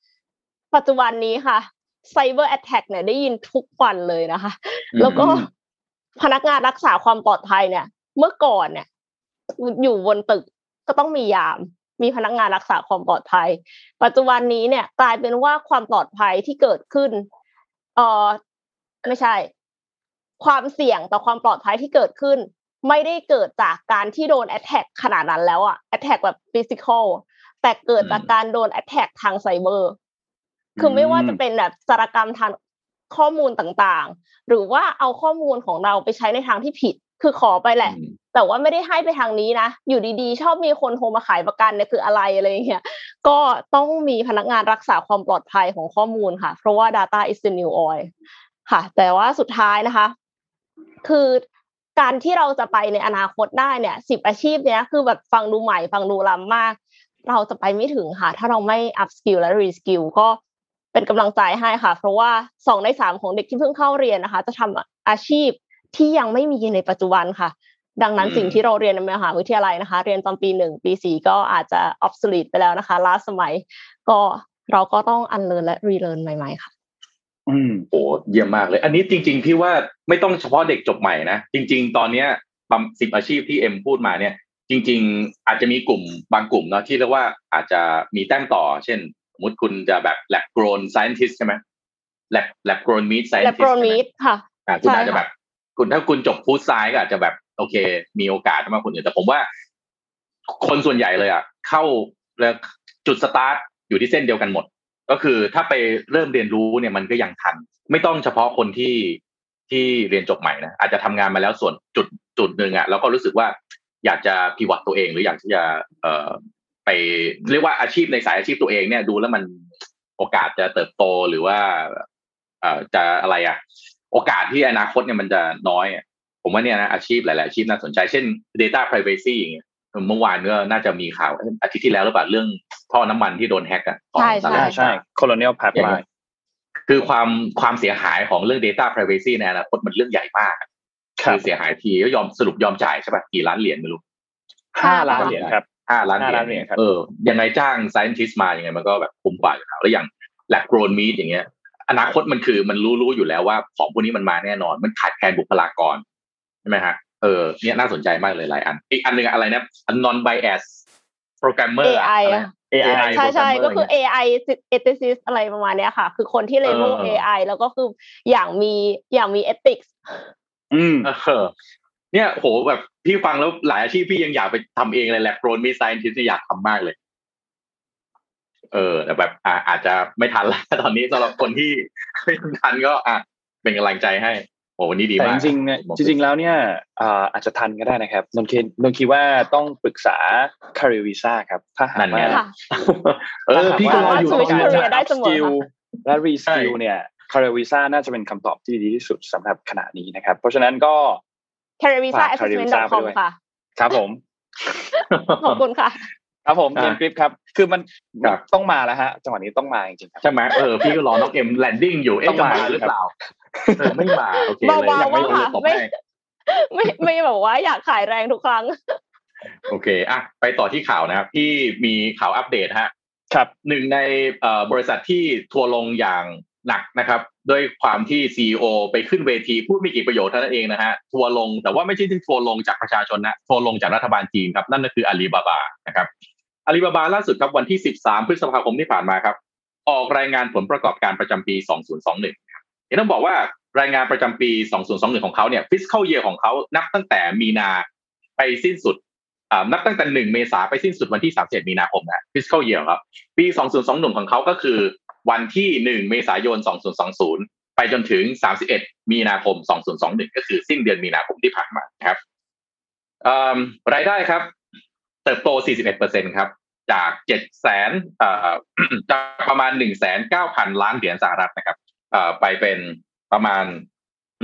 ปัจจุบันนี้ค่ะ Cyber Attack เนี่ยได้ยินทุกวันเลยนะคะ แล้วก็พนักงานรักษาความปลอดภัยเนี่ย เมื่อก่อนเนี่ย อยู่บนตึกก็ต้องมียาม มีพนักงานรักษาความปลอดภัย ปัจจุบันนี้เนี่ย กลายเป็นว่าความปลอดภัยที่เกิดขึ้นเออไม่ใช่ ความเสี่ยงต่อความปลอดภัยที่เกิดขึ้น ไม่ได้เกิดจากการที่โดนแอ t แทกขนาดนั้นแล้วอะแอ t แทกแบบฟิสิกอลแต่เกิดจากการโดนแอ t แทกทางไซเบอร์ คือไม่ว่าจะเป็นแบบจารกรรมทางข้อมูลต่างๆ หรือว่าเอาข้อมูลของเราไปใช้ในทางที่ผิด คือขอไปแหละอืมแต่ว่าไม่ได้ให้ไปทางนี้นะ อยู่ดีๆ ชอบมีคนโทรมาขายประกันเนี่ยคืออะไรอะไรอย่างเงี้ย ก็ต้องมีพนักงานรักษาความปลอดภัยของข้อมูลค่ะ เพราะว่า data is the new oil ค่ะ แต่ว่าสุดท้ายนะคะ คือ การที่เราจะไปในอนาคตได้เนี่ยสิบอาชีพเนี้ยคือแบบฟังดูใหม่ฟังดูล้ำมาก เราจะไปไม่ถึงค่ะ ถ้าเราไม่ up skill และ re skill ก็เป็นกำลังใจให้ค่ะ เพราะว่าสองในสามของเด็กที่เพิ่งเข้าเรียนนะคะ จะทำอาชีพที่ยังไม่มีในปัจจุบันค่ะ ดังนั้นอืมสิ่งที่เราเรียนในมหาวิทยาลัยนะคะ เรียนตอนปีหนึ่งปีสี่ก็อาจจะ obsolete ไปแล้วนะคะล้าสมัย ก็เราก็ต้อง unlearn และ relearn ใหม่ ๆ ค่ะ อืมโอ้เยี่ยมมากเลย อันนี้จริง ๆ พี่ว่าไม่ต้องเฉพาะเด็กจบใหม่นะ จริง ๆ ตอนเนี้ยสิบอาชีพที่เอ็มพูดมาเนี่ย จริง ๆ อาจจะมีกลุ่มบางกลุ่มเนาะที่เรียกว่าอาจจะมีแต้มต่อ เช่น สมมติคุณจะแบบ lab grown scientist ใช่ไหม lab lab grown meat lab scientist grown ใช่ไหม meat ค่ะอ่าคุณใช่อาจจะค่ะแบบ คุณถ้าคุณจบฟู้ดไซน์ก็อาจจะแบบโอเค มีโอกาสมากกว่าคนอื่นแต่ผมว่า คนส่วนใหญ่เลยอะเข้าแล้วจุดสตาร์ทอยู่ที่เส้นเดียวกันหมด ก็คือถ้าไปเริ่มเรียนรู้เนี่ยมันก็ยังทัน ไม่ต้องเฉพาะคนที่ที่เรียนจบใหม่นะอาจจะทำงานมาแล้วส่วนจุดจุดหนึ่งอะแล้วก็รู้สึกว่าอยากจะพิวัตตัวเองหรืออยากจะเอ่อไปเรียกว่าอาชีพในสายอาชีพตัวเองเนี่ยดูแล้วมันโอกาสจะเติบโตหรือว่าเอ่อจะอะไรอะ โอกาสที่อนาคตเนี่ยมันจะน้อย ผมว่าเนี่ยนะอาชีพหลาย ๆ อาชีพน่าสนใจเช่น data privacy อย่างเงี้ย เมื่อวานก็น่าจะมีข่าวเอ้ยอาทิตย์ที่แล้วหรือเปล่าเรื่องท่อน้ำมันที่โดนแฮ็กอะของใช่สหใช่รัฐใช่ colonial อย่างเงี้ pipeline ยคือความความเสียหายของเรื่อง data privacy ในอนาคตมันเรื่องใหญ่มากครับคือเสียหายทีก็ยอมสรุปยอมจ่ายใช่ป่ะกี่ล้านเหรียญไม่รู้ห้าล้านเหรียญครับห้าล้านเหรียห้าล้าญนเหรียญครับเออยังไงจ้าง scientist มายังไงมันก็แบบคุ้มกว่าอยู่แล้วแล้วอย่าง lab grown meat อย่างเงี้ย อนาคตมันคือมันรู้รู้อยู่แล้วว่าของพวกนี้มันมาแน่นอน มันขาดแคลนบุคลากรใช่ไหมฮะเออเนี่ยน่าสนใจมากเลยหลายอัน อีกอันหนึ่งอะไรนะ non bias programmer อะ AI อะไรอะ AI ใช่ใช่ programmer ก็คือเนี่ย AI ethicist อะไรประมาณเนี้ยค่ะ คือคนที่ label เออ AI แล้วก็คืออย่างมีอย่างมี ethics อืมเออเนี่ยโหแบบพี่ฟังแล้วหลายอาชีพพี่ยังอยากไปทำเองเลยแหละโปรนมีไซน์ทิสอยากทำมากเลย เออแต่แบบอ่าอาจจะไม่ทันแล้วตอนนี้สำหรับคนที่ไม่ทันก็ อะเป็นกำลังใจให้ โอ้วันนี้ดีแต่มาจกริงๆเนี่ยจริงๆแล้วเนี่ยอ่าอาจจะทันก็ได้นะครับนนท์คิดนนท์คิดว่าต้องปรึกษา career visa ครับ ถ้าหากนั่นไงว่าค่ะเออพี่ก็รออยู่สามารถ switch รออยู่ career ได้เสมอ skill และ reskill ใช่เนี่ย career visa น่าจะเป็นคำตอบที่ดีที่สุดสำหรับขณะนี้นะครับ เพราะฉะนั้นก็ careervisa ฝาก career visa ไป assessment.com ด้วยค่ะ ครับผม ขอบคุณค่ะ ครับผมอะเรียนกริปครับ คือมันครับต้องมาแล้วฮะ จังหวะนี้ต้องมาจริงๆครับใช่ไหมเออพี่ก็รอน้องเอ็มแลนดิ้งอยู่เอ๊ะต้องจะมามาหรือเปล่าเออไม่มาโอเคเลยเบาๆยังไม่ว่ารู้ค่ะตบไม่ให้ไม่ไม่แบบว่าอยากขายแรงทุกครั้ง โอเคอะไปต่อที่ข่าวนะครับที่มีข่าวอัปเดตฮะ ครับหนึ่งในเอ่อบริษัทที่ทัวร์ลงอย่างหนักนะครับ ด้วยความที่ซีอไปขึ้นเวทีพูดไม่กี่ประโยชน์เท่านั้นเองนะฮะทัวร์ลงแต่ว่าไม่ใช่ที่ทัวร์ลงจากประชาชนนะทัวร์ลงจากรัฐบาลจีนครับ นั่นก็คืออาลีบาบานะครับ อาลีบาบาล่าสุดครับวันที่ 13 พฤษภาคมที่ผ่านมาครับ ออกรายงานผลประกอบการประจำปี 2021ครับเห็นต้องบอกว่ารายงานประจำปี 2021 ของเขาเนี่ย fiscal year ของเขานับตั้งแต่มีนาไปสิ้นสุดนับตั้งแต่หนึ่งเมษาไปสิ้นสุดวันที่ 31 มีนาคมนะ fiscal year ครับ ปี 2021 ของเขาก็คือวันที่ 1 เมษายน 2020 ไปจนถึง 31 มีนาคม 2021 ก็คือสิ้นเดือนมีนาคมที่ผ่านมาครับรายได้ครับ เติบโต 41%ครับ จาก7แสนอ่าจากประมาณ 1 9 0 0 0 ล้านเหรียญสหรัฐนะครับอ่าไปเป็นประมาณ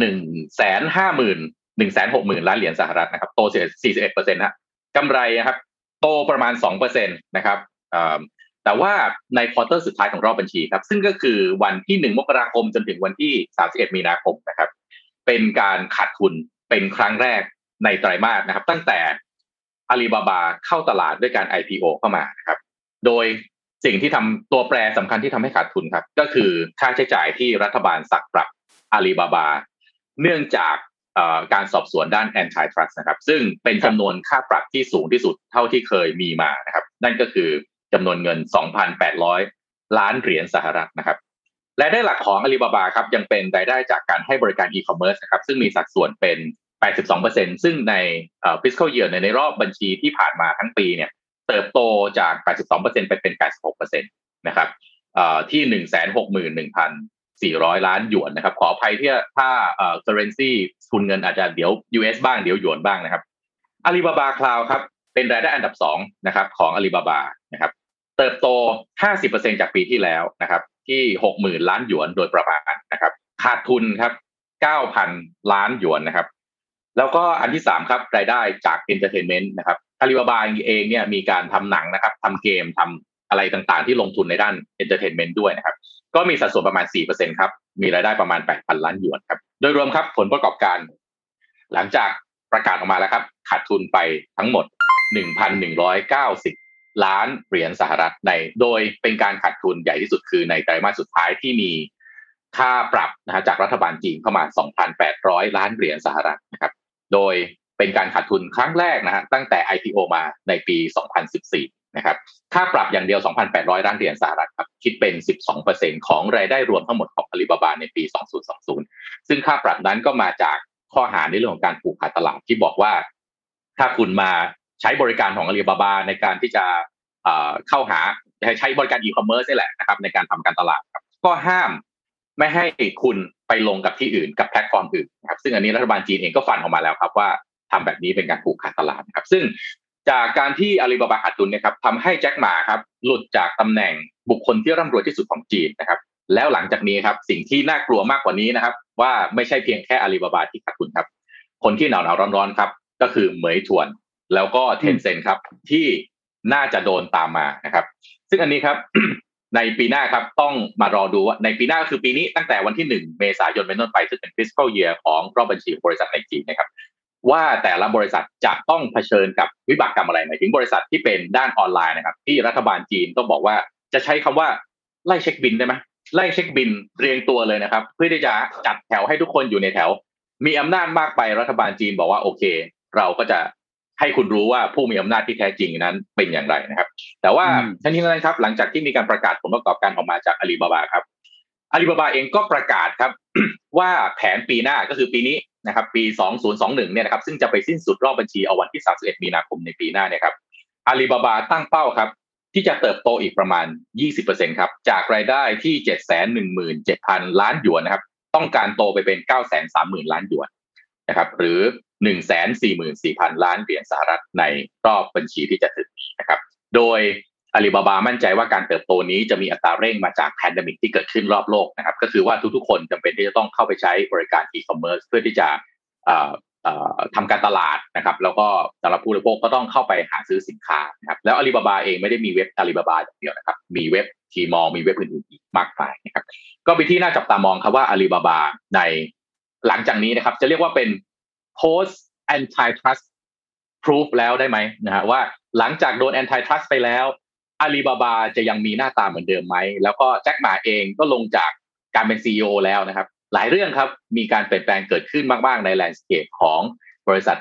หนึ่งแสนห้าหมื่นหนึ่งแสนหกหมื่นล้านเหรียญสหรัฐนะครับ โตเสียสี่สิบเอ็ดเปอร์เซ็นต์นะกำไรนะครับ โตประมาณสองเปอร์เซ็นต์นะครับแต่ว่าใน quarter สุดท้ายของรอบบัญชีครับ ซึ่งก็คือวันที่หนึ่งมกราคมจนถึงวันที่สามสิบเอ็ดมีนาคมนะครับ เป็นการขาดทุนเป็นครั้งแรกในไตรมาสนะครับ ตั้งแต่ อาลีบาบาเข้าตลาดด้วยการ IPO เข้ามานะครับ โดยสิ่งที่ทำตัวแปรสำคัญที่ทำให้ขาดทุนครับ ก็คือค่าใช้จ่ายที่รัฐบาลสักปรับอาลีบาบา เนื่องจากการสอบสวนด้าน antitrust นะครับ ซึ่งเป็นจำนวนค่าปรับที่สูงที่สุดเท่าที่เคยมีมานะครับ นั่นก็คือจำนวนเงิน 2,800 ล้านเหรียญสหรัฐนะครับรายได้หลักของอาลีบาบาครับยังเป็นรายได้จากการให้บริการอีคอมเมิร์ซนะครับซึ่งมีสัดส่วนเป็น 82%ซึ่งใน fiscal year ในรอบบัญชีที่ผ่านมาทั้งปีเนี่ยเติบโตจาก 82%ไปเป็น 86%นะครับที่ 161,400 ล้านหยวนนะครับขออภัยที่ถ้า currency ทุนเงินอาจจะเดี๋ยว US บ้างเดี๋ยวหยวนบ้างนะครับอาลีบาบาคลาวครับเป็นรายได้อันดับ2นะครับของอาลีบาบานะครับเติบโต 50%จากปีที่แล้วนะครับที่ 60,000 ล้านหยวนโดยประมาณนะครับขาดทุนครับ 9,000 ล้านหยวนนะครับ แล้วก็อันที่3ครับรายได้จาก entertainment นะครับอาลีบาบาเองเนี่ยมีการทำหนังนะครับทำเกมทำอะไรต่างๆ ที่ลงทุนในด้าน entertainment ด้วยนะครับ ก็มีสัดส่วนประมาณ 4%ครับ มีรายได้ประมาณ 8,000 ล้านหยวนครับ โดยรวมครับผลประกอบการ หลังจากประกาศออกมาแล้วครับ ขาดทุนไปทั้งหมด 1,190 ล้านเหรียญสหรัฐใน โดยเป็นการขาดทุนใหญ่ที่สุดคือในไตรมาสสุดท้ายที่มีค่าปรับนะฮะจากรัฐบาลจีนเข้ามา 2,800 ล้านเหรียญสหรัฐนะครับ โดยเป็นการขาดทุนครั้งแรกนะฮะตั้งแต่ IPO มาในปี 2014 นะครับ ค่าปรับอย่างเดียว 2,800 ล้านเหรียญสหรัฐครับ คิดเป็น 12%ของรายได้รวมทั้งหมดของอาลีบาบาในปี 2020 ซึ่งค่าปรับนั้นก็มาจากข้อหาในเรื่องของการผูกขาดตลาดที่บอกว่า ถ้าคุณมาใช้บริการของอาลีบาบาในการที่จะเข้าหาใช้บริการอีคอมเมิร์ซนี่แหละนะครับในการทำการตลาดครับก็ห้ามไม่ให้คุณ ไปลงกับที่อื่นกับแพลตฟอร์มอื่นครับซึ่งอันนี้รัฐบาลจีนเองก็ฟันออกมาแล้วครับว่าทำแบบนี้เป็นการผูกขาดตลาดครับซึ่งจากการที่อาลีบาบาขาดทุนนะครับทำให้แจ็คหม่าครับหลุดจากตำแหน่งบุคคลที่ร่ำรวยที่สุดของจีนนะครับแล้วหลังจากนี้ครับสิ่งที่น่ากลัวมากกว่านี้นะครับ ว่าไม่ใช่เพียงแค่อาลีบาบาที่ขาดทุนครับ คนที่หนาวหนาวร้อนๆครับ ก็คือเหมยถวน แล้วก็เทนเซ็นครับที่น่าจะโดนตามมานะครับ ซึ่งอันนี้ครับ ในปีหน้าครับต้องมารอดูว่าในปีหน้าก็คือปีนี้ตั้งแต่วันที่หนึ่งเมษายนเป็นต้นไปซึ่งเป็น fiscal year ของรอบบัญชีบริษัทในจีนนะครับว่าแต่ละบริษัทจะต้องเผชิญกับวิบากกรรมอะไรหมายถึงบริษัทที่เป็นด้านออนไลน์นะครับ ที่รัฐบาลจีนต้องบอกว่าจะใช้คำว่าไล่เช็คบินได้ไหมไล่เช็คบินเรียงตัวเลยนะครับ เพื่อที่จะจัดแถวให้ทุกคนอยู่ในแถว มีอำนาจมากไปรัฐบาลจีนบอกว่าโอเค เราก็จะ ให้คุณรู้ว่าผู้มีอำนาจที่แท้จริงนั้นเป็นอย่างไรนะครับ แต่ว่าทั้งนี้นั้นครับ หลังจากที่มีการประกาศผลประกอบการออกมาจากอาลีบาบาครับอาลีบาบาเองก็ประกาศครับ ว่าแผนปีหน้าก็คือปีนี้นะครับ ปี 2021 เนี่ยนะครับซึ่งจะไปสิ้นสุดรอบบัญชีเอาวันที่ 31 มีนาคมในปีหน้าเนี่ยครับอาลีบาบาตั้งเป้าครับ ที่จะเติบโตอีกประมาณ 20%ครับ จากรายได้ที่ 717,000 ล้านหยวนนะครับ ต้องการโตไปเป็น 930,000 ล้านหยวนนะครับ หรือ 144,000 ล้านเหรียญสหรัฐในรอบบัญชีที่จะถึงนี้นะครับ โดยอาลีบาบามั่นใจว่าการเติบโตนี้จะมีอัตราเร่งมาจากแพนดมิกที่เกิดขึ้นรอบโลกนะครับ ก็คือว่าทุกๆ คนจำเป็นที่จะต้องเข้าไปใช้บริการอีคอมเมิร์ซเพื่อที่จะทำการตลาดนะครับ แล้วก็สำหรับผู้บริโภคก็ต้องเข้าไปหาซื้อสินค้านะครับ แล้วอาลีบาบาเองไม่ได้มีเว็บอาลีบาบาอย่างเดียวนะครับ มีเว็บTmallมีเว็บอื่นๆอีกมากมายนะครับ ก็เป็นที่น่าจับตามองครับว่าอาลีบาบาในหลังจากนี้นะครับ จะเรียกว่าเป็น post antitrust proof แล้วได้ไหมนะฮะว่าหลังจากโดน antitrust ไปแล้วอาลีบาบาจะยังมีหน้าตาเหมือนเดิมไหม แล้วก็แจ็คหม่าเองก็ลงจากการเป็น CEO แล้วนะครับ หลายเรื่องครับมีการเปลี่ยนแปลงเกิดขึ้นมาก ๆ ใน landscape ของบริษัท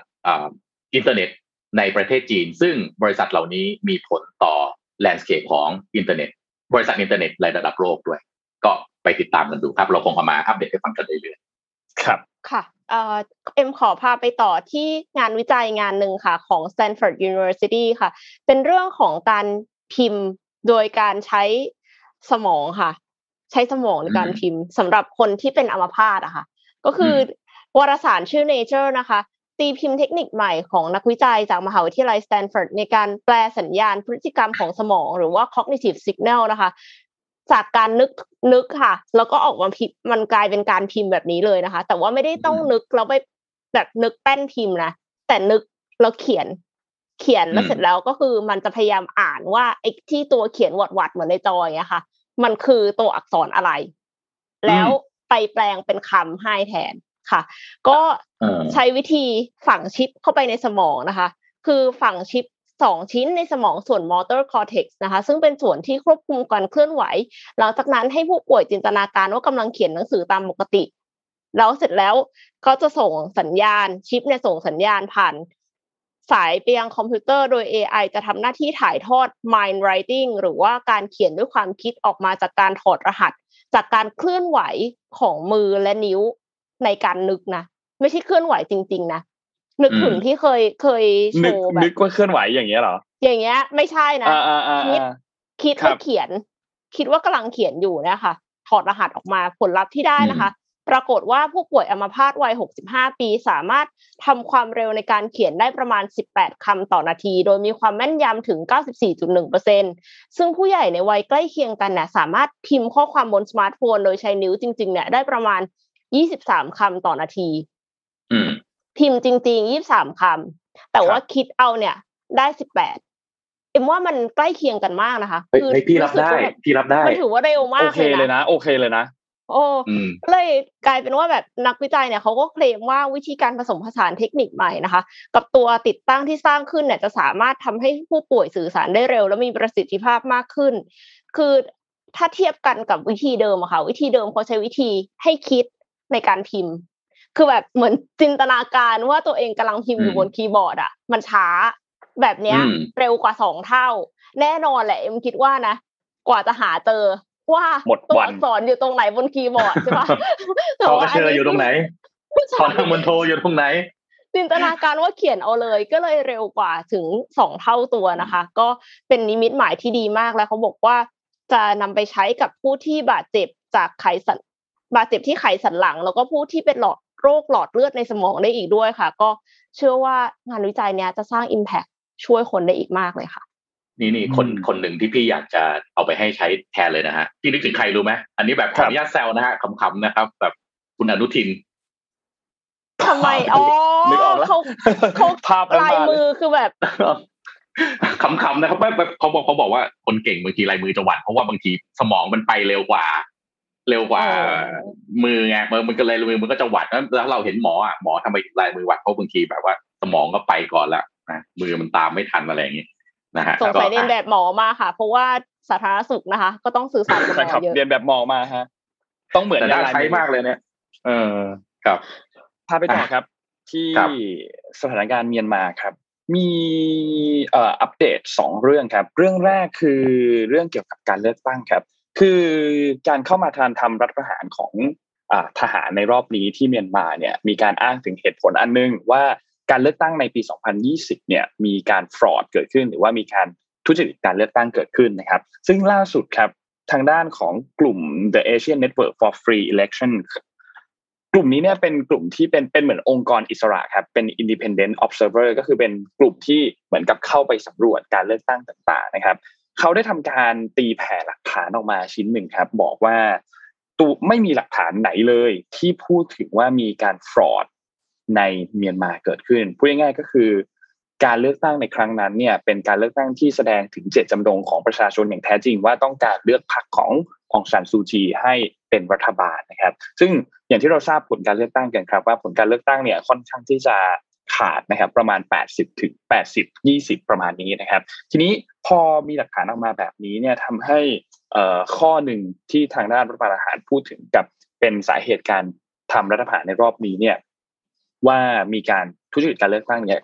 อินเทอร์เน็ตในประเทศจีน ซึ่งบริษัทเหล่านี้มีผลต่อ landscape ของอินเทอร์เน็ต บริษัทอินเทอร์เน็ตในระดับโลกด้วย ก็ไปติดตามกันดูครับ เราคงเอามาอัปเดตให้ฟังกันเรื่อยๆครับค่ะ เอ็มขอพาไปต่อที่งานวิจัยงานหนึ่งค่ะ ของ Stanford University ค่ะ เป็นเรื่องของการพิมพ์โดยการใช้สมองค่ะ ใช้สมองในการพิมพ์สำหรับคนที่เป็นอัมพาตอะค่ะ ก็คือวารสารชื่อ Nature นะคะ ตีพิมพ์เทคนิคใหม่ของนักวิจัยจากมหาวิทยาลัยสแตนฟอร์ดในการแปลสัญญาณพฤติกรรมของสมอง หรือว่า cognitive signal นะคะ จากการนึกนึกค่ะ แล้วก็ออกมาพิมพ์มันกลายเป็นการพิมพ์แบบนี้เลยนะคะ แต่ว่าไม่ได้ต้องนึกแล้วไปแบบนึกแป้นพิมพ์นะแต่นึกแล้วเขียน เขียนแล้วเสร็จแล้วก็คือมันจะพยายามอ่านว่าไอ้ที่ตัวเขียนวัดๆเหมือนในจอยอะค่ะ มันคือตัวอักษรอะไร แล้วไปแปลงเป็นคำให้แทนค่ะ ก็ใช้วิธีฝังชิปเข้าไปในสมองนะคะ คือฝังชิป สองชิ้นในสมองส่วน motor cortex นะคะ ซึ่งเป็นส่วนที่ควบคุมการเคลื่อนไหว หลังจากนั้นให้ผู้ป่วยจินตนาการว่ากำลังเขียนหนังสือตามปกติ แล้วเสร็จแล้วก็จะส่งสัญญาณชิปเนี่ยส่งสัญญาณผ่านสายไปยังคอมพิวเตอร์โดย AI จะทำหน้าที่ถ่ายทอด mind writing หรือว่าการเขียนด้วยความคิดออกมาจากการถอดรหัส จากการเคลื่อนไหวของมือและนิ้วในการนึกนะ ไม่ใช่เคลื่อนไหวจริง ๆ นะ นึกถึงที่เคยเคยโชว์แบบนึกว่าเคลื่อนไหวอย่างเงี้ยเหรอ อย่างเงี้ย ไม่ใช่นะคิดคิดว่าเขียน คิดว่ากำลังเขียนอยู่เนี่ยค่ะถอดรหัสออกมาผลลัพธ์ที่ได้นะคะ ปรากฏว่าผู้ป่วยอัมพาตวัย 65 ปี สามารถทำความเร็วในการเขียนได้ประมาณ 18คำต่อนาที โดยมีความแม่นยำถึง 94.1%ซึ่งผู้ใหญ่ในวัยใกล้เคียงกันเนี่ยสามารถพิมพ์ข้อความบนสมาร์ทโฟน โดยใช้นิ้วจริง ๆ เนี่ยได้ประมาณ 23คำต่อนาที พิมพ์จริงๆยี่สามคำแต่ว่าคิดเอาเนี่ย ได้สิบแปดเอ็มว่ามันใกล้เคียงกันมากนะคะคือพี่รับได้พี่รับได้มันถือว่าเร็วมากโอเคเลยนะโอเคเลยนะโอ้เลยกลายเป็นว่าแบบนักวิจัยเนี่ยเขาก็เคลมว่าวิธีการผสมผสานเทคนิคใหม่นะคะ กับตัวติดตั้งที่สร้างขึ้นเนี่ยจะสามารถทำให้ผู้ป่วยสื่อสารได้เร็ว และมีประสิทธิภาพมากขึ้น คือถ้าเทียบกันกับวิธีเดิมอะค่ะ วิธีเดิมเขาใช้วิธีให้คิดในการพิมพ์ คือแบบเหมือนจินตนาการว่าตัวเองกำลังพิมพ์อยู่บนคีย์บอร์ดอะ มันช้า แบบเนี้ย เร็วกว่าสองเท่า แน่นอนแหละเอ็มคิดว่านะกว่าจะหาเจอว่าตัวอักษรอยู่ตรงไหนบนคีย์บอร์ดใช่ปะแต่ว่าเจออยู่ตรงไหนตอนมันโทรอยู่ตรงไหนจินตนาการว่าเขียนเอาเลย ก็เลยเร็วกว่าถึงสองเท่าตัวนะคะ ก็เป็นนิมิตหมายที่ดีมากแล้วเขาบอกว่า จะนำไปใช้กับผู้ที่บาดเจ็บจากไขสันบาดเจ็บที่ไขสันหลัง แล้วก็ผู้ที่เป็นหลอด โรคหลอดเลือดในสมองได้อีกด้วยค่ะ ก็เชื่อว่างานวิจัยเนี้ยจะสร้าง Impact ช่วยคนได้อีกมากเลยค่ะ นี่นี่คนคนหนึ่งที่พี่อยากจะเอาไปให้ใช้แทนเลยนะฮะพี่นึกถึงใครรู้ไหมอันนี้แบบขออนุญาตแซวนะฮะขำๆนะครับ แบบคุณอนุทินทำไมอ๋อเขาเขาภาพลายมือคือแบบขำๆนะครับไม่เขาบอกเขาบอกว่าคนเก่งบางทีลายมือจะหวัดเพราะว่าบางทีสมองมันไปเร็วกว่า เร็วกว่ามือไงมือมันก็เลยมือมันก็จะหวัดแล้วเราเห็นหมออะหมอทำไมลายมือหวัดเพราะบางทีแบบว่า สมองก็ไปก่อนละนะมือมันตามไม่ทันอะไรอย่างนี้นะฮะสงสัยเรียนแบบหมอมาค่ะ เพราะว่าสาธารณสุขนะคะ ก็ต้องสื่อสารกับหมอเยอะเรียนแบบหมอมาฮะต้องเหมือนน่าใช้มากเลยเนี่ย เออครับพาไปต่อครับ ที่สถานการณ์เมียนมาครับมีเอ่ออัปเดตสองเรื่องครับ เรื่องแรกคือเรื่องเกี่ยวกับการเลือกตั้งครับ คือการเข้ามาทานทำรัฐประหารของทหารในรอบนี้ที่เมียนมาเนี่ยมีการอ้างถึงเหตุผลอันนึงว่าการเลือกตั้งในปี 2020 เนี่ยมีการฟรอดเกิดขึ้น หรือว่ามีการทุจริตการเลือกตั้งเกิดขึ้นนะครับ ซึ่งล่าสุดครับทางด้านของกลุ่ม The Asian Network for Free Election กลุ่มนี้เนี่ยเป็นกลุ่มที่เป็นเป็นเหมือนองค์กรอิสระครับเป็น independent observer ก็คือเป็นกลุ่มที่เหมือนกับเข้าไปสำรวจการเลือกตั้งต่าง ๆ นะครับ เขาได้ทำการตีแผ่หลักฐานออกมาชิ้นหนึ่งครับ บอกว่าตูไม่มีหลักฐานไหนเลย ที่พูดถึงว่ามีการฟรอดในเมียนมาเกิดขึ้นพูดง่ายๆก็คือ การเลือกตั้งในครั้งนั้นเนี่ย เป็นการเลือกตั้งที่แสดงถึงเจตจำนงของประชาชนอย่างแท้จริง ว่าต้องการเลือกพรรคขององซานซูจีให้เป็นรัฐบาลนะครับ ซึ่งอย่างที่เราทราบผลการเลือกตั้งกันครับ ว่าผลการเลือกตั้งเนี่ยค่อนข้างที่จะ ขาดนะครับประมาณ 80ถึง80 20 ประมาณนี้นะครับ ทีนี้พอมีหลักฐานออกมาแบบนี้เนี่ยทำให้ข้อหนึ่งที่ทางด้านรัฐบาลอาหารพูดถึงกับเป็นสาเหตุการทำรัฐประหารในรอบนี้เนี่ยว่ามีการทุจริตการเลือกตั้งเนี่ย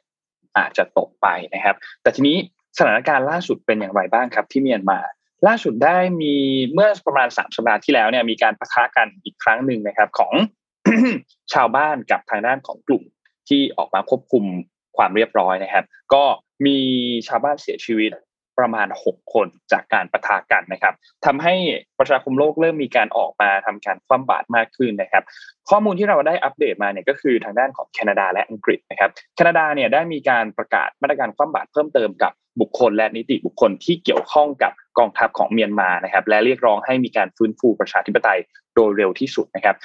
อาจจะตกไปนะครับ แต่ทีนี้สถานการณ์ล่าสุดเป็นอย่างไรบ้างครับ ที่เมียนมาล่าสุดได้มีเมื่อประมาณสามสัปดาห์ที่แล้วเนี่ยมีการประทะกันอีกครั้งหนึ่งนะครับ ของชาวบ้านกับทางด้านของกลุ่ม ที่ออกมาควบคุมความเรียบร้อยนะครับ ก็มีชาวบ้านเสียชีวิตประมาณ 6 คนจากการประทะกันนะครับทำให้ประชาคมโลกเริ่มมีการออกมาทำการคว่ำบาตรมากขึ้นนะครับ ข้อมูลที่เราได้อัปเดตมาเนี่ยก็คือทางด้านของแคนาดาและอังกฤษนะครับ แคนาดาเนี่ยได้มีการประกาศมาตรการคว่ำบาตรเพิ่มเติมกับบุคคลและนิติบุคคลที่เกี่ยวข้องกับกองทัพของเมียนมานะครับ และเรียกร้องให้มีการฟื้นฟูประชาธิปไตยโดยเร็วที่สุดนะครับ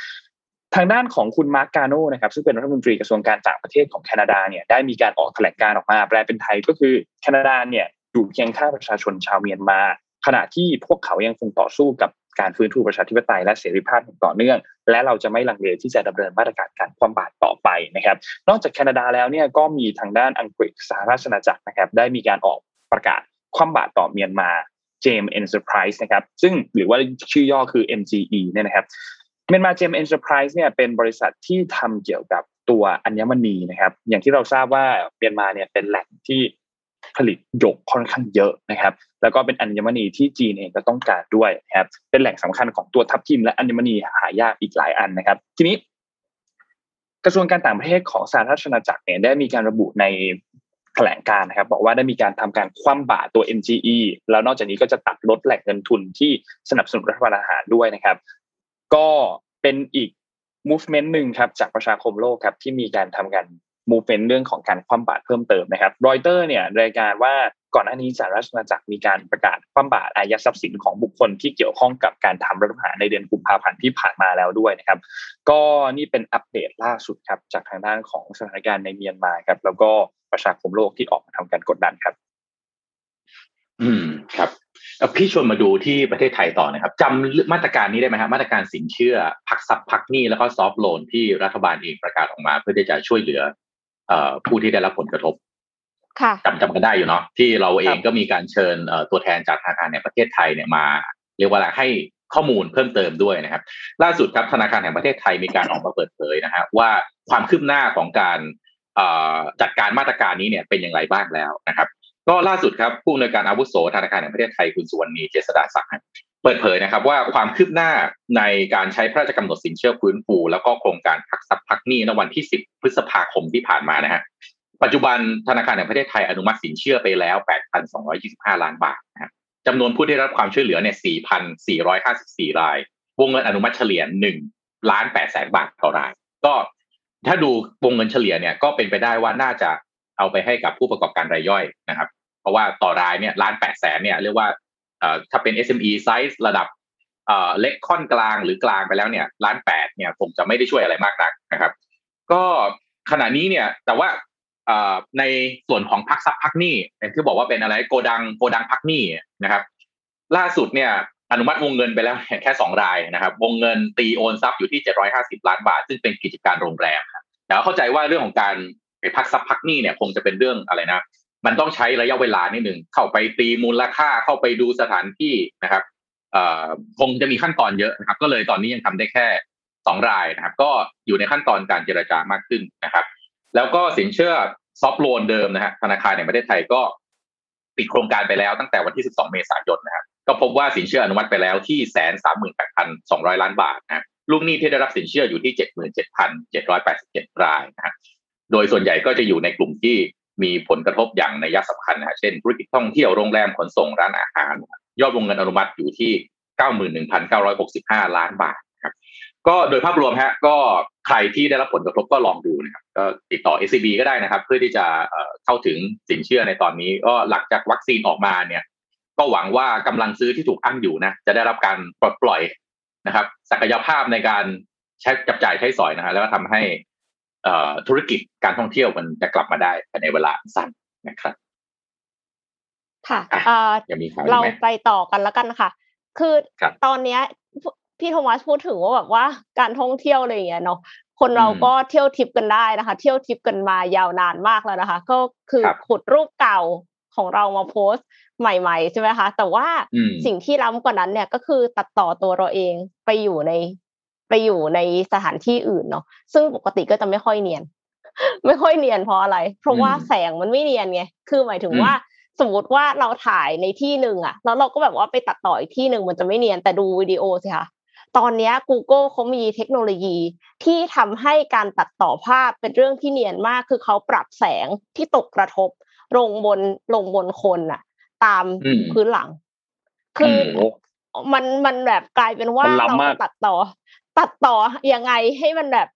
ทางด้านของคุณมาร์กกาโนนะครับซึ่งเป็นรัฐมนตรีกระทรวงการต่างประเทศของแคนาดาเนี่ยได้มีการออกแถลงการออกมา แปลเป็นไทยก็คือแคนาดาเนี่ยอยู่เคียงข้างประชาชนชาวเมียนมา ขณะที่พวกเขายังคงต่อสู้กับการฟื้นฟูประชาธิปไตยและเสรีภาพอย่างต่อเนื่อง และเราจะไม่ลังเลที่จะดำเนินมาตรการการคว่ำบาตรต่อไปนะครับ นอกจากแคนาดาแล้วเนี่ยก็มีทางด้านอังกฤษสหราชอาณาจักรนะครับ ได้มีการออกประกาศคว่ำบาตรต่อเมียนมา JM Enterprise นะครับซึ่งหรือว่าชื่อย่อคือ MGE เนี่ยนะครับ เมียนมา JM Enterprise เนี่ยเป็นบริษัทที่ทำเกี่ยวกับตัวอัญมณีนะครับ อย่างที่เราทราบว่าเมียนมาเนี่ยเป็นแหล่งที่ผลิตหยกค่อนข้างเยอะนะครับ แล้วก็เป็นอัญมณีที่จีนเองก็ต้องการด้วยนะครับ เป็นแหล่งสำคัญของตัวทับทิมและอัญมณีหายากอีกหลายอันนะครับ ทีนี้ กระทรวงการต่างประเทศของสหราชอาณาจักรเนี่ยได้มีการระบุในแถลงการนะครับ บอกว่าได้มีการทำการคว่ำบาตรตัว MGE แล้วนอกจากนี้ก็จะตัดลดแหล่งเงินทุนที่สนับสนุนรัฐบาลอาหารด้วยนะครับ ก็เป็นอีก movement หนึ่งครับจากประชาคมโลกครับที่มีการทำการ movement เรื่องของการคว่ำบาตรเพิ่มเติมนะครับรอยเตอร์เนี่ยรายการว่าก่อนหน้านี้สหรัฐอาณาจักรมีการประกาศคว่ำบาตรอายัดทรัพย์สินของบุคคลที่เกี่ยวข้องกับการทำรัฐประหารในเดือนกุมภาพันธ์ที่ผ่านมาแล้วด้วยนะครับ ก็นี่เป็นอัปเดตล่าสุดครับจากทางด้านของสถานการณ์ในเมียนมาครับ แล้วก็ประชาคมโลกที่ออกมาทำการกดดันครับ อืมครับ พี่ชวนมาดูที่ประเทศไทยต่อนะครับจำมาตรการนี้ได้ไหมครับมาตรการสินเชื่อพักทรัพย์พักหนี้แล้วก็ซอฟท์โลนที่รัฐบาลเองประกาศออกมา เพื่อที่จะช่วยเหลือผู้ที่ได้รับผลกระทบค่ะจำจำกันได้อยู่เนาะที่เราเองก็มีการเชิญตัวแทนจากธนาคารแห่งประเทศไทยเนี่ยมา เรียกว่าอะไรให้ข้อมูลเพิ่มเติมด้วยนะครับ ล่าสุดครับธนาคารแห่งประเทศไทยมีการออกมาเปิดเผยนะฮะว่าความคืบหน้าของการจัดการมาตรการนี้เนี่ยเป็นอย่างไรบ้างแล้วนะครับ ก็ล่าสุดครับผู้อำนวยการอาวุโสธนาคารแห่งประเทศไทยคุณสุวรรณีเจษดาศักดิ์เปิดเผยนะครับว่าความคืบหน้าในการใช้พระราชกำหนดสินเชื่อฟื้นฟู แล้วก็โครงการพักทรัพย์พักหนี้ในวันที่ 10 พฤษภาคมที่ผ่านมานะฮะปัจจุบันธนาคารแห่งประเทศไทยอนุมัติสินเชื่อไปแล้ว 8,225 ล้านบาทนะครับจำนวนผู้ได้รับความช่วยเหลือเนี่ย 4,454 ราย วงเงินอนุมัติเฉลี่ย1ล้าน8แสนบาทต่อราย ก็ถ้าดูวงเงินเฉลี่ยเนี่ยก็เป็นไปได้ว่าน่าจะ เอาไปให้กับผู้ประกอบการรายย่อยนะครับ เพราะว่าต่อรายเนี่ยล้านแปดแสนเนี่ยเรียกว่าถ้าเป็น SME ไซส์ระดับเล็กค่อนกลางหรือกลางไปแล้วเนี่ยล้านแปดเนี่ยผมจะไม่ได้ช่วยอะไรมากนักนะครับ ก็ขณะนี้เนี่ยแต่ว่าในส่วนของพักซับพักหนี้ที่บอกว่าเป็นอะไรโกดังโกดังพักหนี้นะครับ ล่าสุดเนี่ยอนุมัติวงเงินไปแล้วแค่สองรายนะครับ วงเงินตีโอนทรัพย์อยู่ที่เจ็ดร้อยห้าสิบล้านบาท ซึ่งเป็นกิจการโรงแรมแต่เข้าใจว่าเรื่องของการ ไปพักทรัพย์พักหนี้เนี่ยคงจะเป็นเรื่องอะไรนะ มันต้องใช้ระยะเวลานิดหนึ่งเข้าไปตีมูลค่าเข้าไปดูสถานที่นะครับคงจะมีขั้นตอนเยอะนะครับ ก็เลยตอนนี้ยังทำได้แค่สองรายนะครับ ก็อยู่ในขั้นตอนการเจรจามากขึ้นนะครับ แล้วก็สินเชื่อ soft loan เดิมนะฮะธนาคารแห่งประเทศไทยก็ปิดโครงการไปแล้วตั้งแต่วันที่ 12 เมษายนนะครับ ก็พบว่าสินเชื่ออนุมัติไปแล้วที่แสนสามหมื่นแปดพันสองร้อยล้านบาทนะลูกหนี้ที่ได้รับสินเชื่ออยู่ที่เจ็ดหมื่นเจ็ดพันเจ็ดร้อยแปดสิบเจ็ดรายนะ โดยส่วนใหญ่ก็จะอยู่ในกลุ่มที่มีผลกระทบอย่างในยักษ์สำคัญนะเช่นธุรกิจท่องเที่ยวโรงแรมขนส่งร้านอาหาร ยอดวงเงินอนุมัติอยู่ที่เก้าหมื่นหนึ่งพันเก้าร้อยหกสิบห้าล้านบาทครับก็โดยภาพรวมฮะก็ใครที่ได้รับผลกระทบก็ลองดูนะครับก็ติดต่อ SCB ก็ได้นะครับ เพื่อที่จะเข้าถึงสินเชื่อในตอนนี้ ก็หลังจากวัคซีนออกมาเนี่ย ก็หวังว่ากำลังซื้อที่ถูกอั้นอยู่นะ จะได้รับการปลดปล่อยนะครับ ศักยภาพในการใช้จับจ่ายใช้สอยนะฮะแล้วก็ทำให้ ธุรกิจการท่องเที่ยวมันจะกลับมาได้ภายในเวลาสั้นนะครับค่ะเราไปต่อกันแล้วกันค่ะ คือตอนเนี้ยพี่โทมัสพูดถึงว่าแบบว่าการท่องเที่ยวอะไรอย่างเงี้ยเนาะคนเราก็เที่ยวทิปกันได้นะคะ เที่ยวทิปกันมายาวนานมากแล้วนะคะ ก็คือขุดรูปเก่าของเรามาโพสต์ใหม่ๆใช่ไหมคะ แต่ว่าสิ่งที่ล้ำกว่านั้นเนี่ยก็คือตัดต่อตัวเราเองไปอยู่ใน ไปอยู่ในสถานที่อื่นเนาะซึ่งปกติก็จะไม่ค่อยเนียน ไม่ค่อยเนียนเพราะอะไร เพราะว่าแสงมันไม่เนียนไงคือหมายถึงว่าสมมติว่าเราถ่ายในที่หนึ่งอะแล้วเราก็แบบว่าไปตัดต่ออีกที่หนึ่งมันจะไม่เนียนแต่ดูวิดีโอสิคะตอนนี้ Google เขามีเทคโนโลยีที่ทำให้การตัดต่อภาพเป็นเรื่องที่เนียนมาก คือเขาปรับแสงที่ตกกระทบ ลงบนลงบนคนอะตามพื้นหลัง คือมันมันแบบกลายเป็นว่าเราตัดต่อ ตัดต่อยังไงให้มันแบบ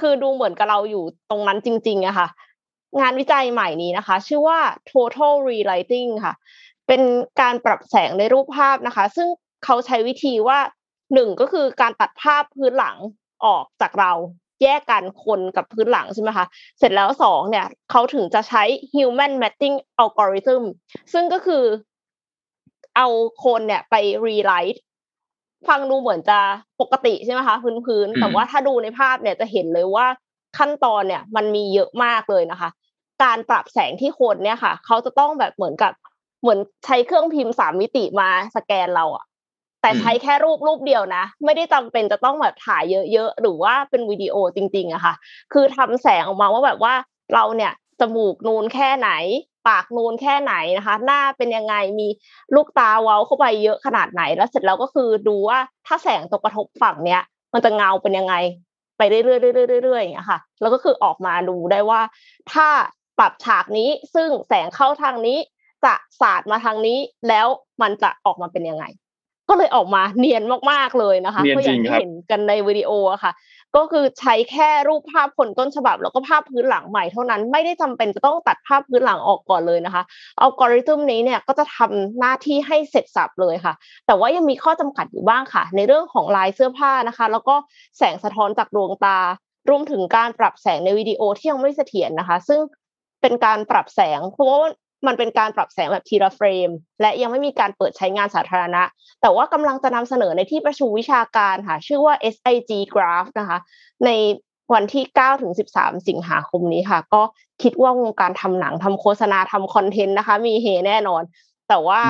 คือดูเหมือนกับเราอยู่ตรงนั้นจริงๆอะค่ะ งานวิจัยใหม่นี้นะคะ ชื่อว่า total relighting ค่ะ เป็นการปรับแสงในรูปภาพนะคะ ซึ่งเขาใช้วิธีว่าหนึ่งก็คือการตัดภาพพื้นหลังออกจากเราแยกกันคนกับพื้นหลังใช่ไหมคะ เสร็จแล้วสองเนี่ยเขาถึงจะใช้ human matching algorithm ซึ่งก็คือเอาคนเนี่ยไป relight ฟังดูเหมือนจะปกติใช่ไหมคะพื้นๆแต่ว่าถ้าดูในภาพเนี่ยจะเห็นเลยว่าขั้นตอนเนี่ยมันมีเยอะมากเลยนะคะ การปรับแสงที่คนเนี่ยค่ะเขาจะต้องแบบเหมือนกับเหมือนใช้เครื่องพิมพ์สามมิติมาสแกนเราอะแต่ใช้แค่รูปรูปเดียวนะ ไม่ได้จำเป็นจะต้องแบบถ่ายเยอะๆหรือว่าเป็นวิดีโอจริงๆอะค่ะ คือทำแสงออกมาว่าแบบว่าเราเนี่ยจมูกนูนแค่ไหน ปากนูนแค่ไหนนะคะ หน้าเป็นยังไงมีลูกตาเว้าเข้าไปเยอะขนาดไหน แล้วเสร็จแล้วก็คือดูว่าถ้าแสงตกกระทบฝั่งเนี้ย มันจะเงาเป็นยังไง ไปเรื่อยๆเรื่อยๆอย่างเงี้ยค่ะ แล้วก็คือออกมาดูได้ว่า ถ้าปรับฉากนี้ซึ่งแสงเข้าทางนี้จะสาดมาทางนี้แล้วมันจะออกมาเป็นยังไง ก็เลยออกมาเนียนมากๆเลยนะคะก็อย่างที่เห็นกันในวิดีโออะค่ะ ก็คือใช้แค่รูปภาพคนต้นฉบับ แล้วก็ภาพพื้นหลังใหม่เท่านั้น ไม่ได้จำเป็นจะต้องตัดภาพพื้นหลังออกก่อนเลยนะคะอัลกอริทึมนี้เนี่ยก็จะทำหน้าที่ให้เสร็จสับเลยค่ะ แต่ว่ายังมีข้อจำกัดอยู่บ้างค่ะ ในเรื่องของลายเสื้อผ้านะคะ แล้วก็แสงสะท้อนจากดวงตารวมถึงการปรับแสงในวิดีโอที่ยังไม่เสถียรนะคะ ซึ่งเป็นการปรับแสงเพราะว่า มันเป็นการปรับแสงแบบทีละเฟรม และยังไม่มีการเปิดใช้งานสาธารณะ แต่ว่ากำลังจะนำเสนอในที่ประชุมวิชาการค่ะ ชื่อว่า SIG Graph นะคะ ในวันที่ 9 ถึง 13 สิงหาคมนี้ค่ะ ก็คิดว่าวงการทำหนังทำโฆษณาทำคอนเทนต์นะคะ มีเฮแน่นอน แต่ว่า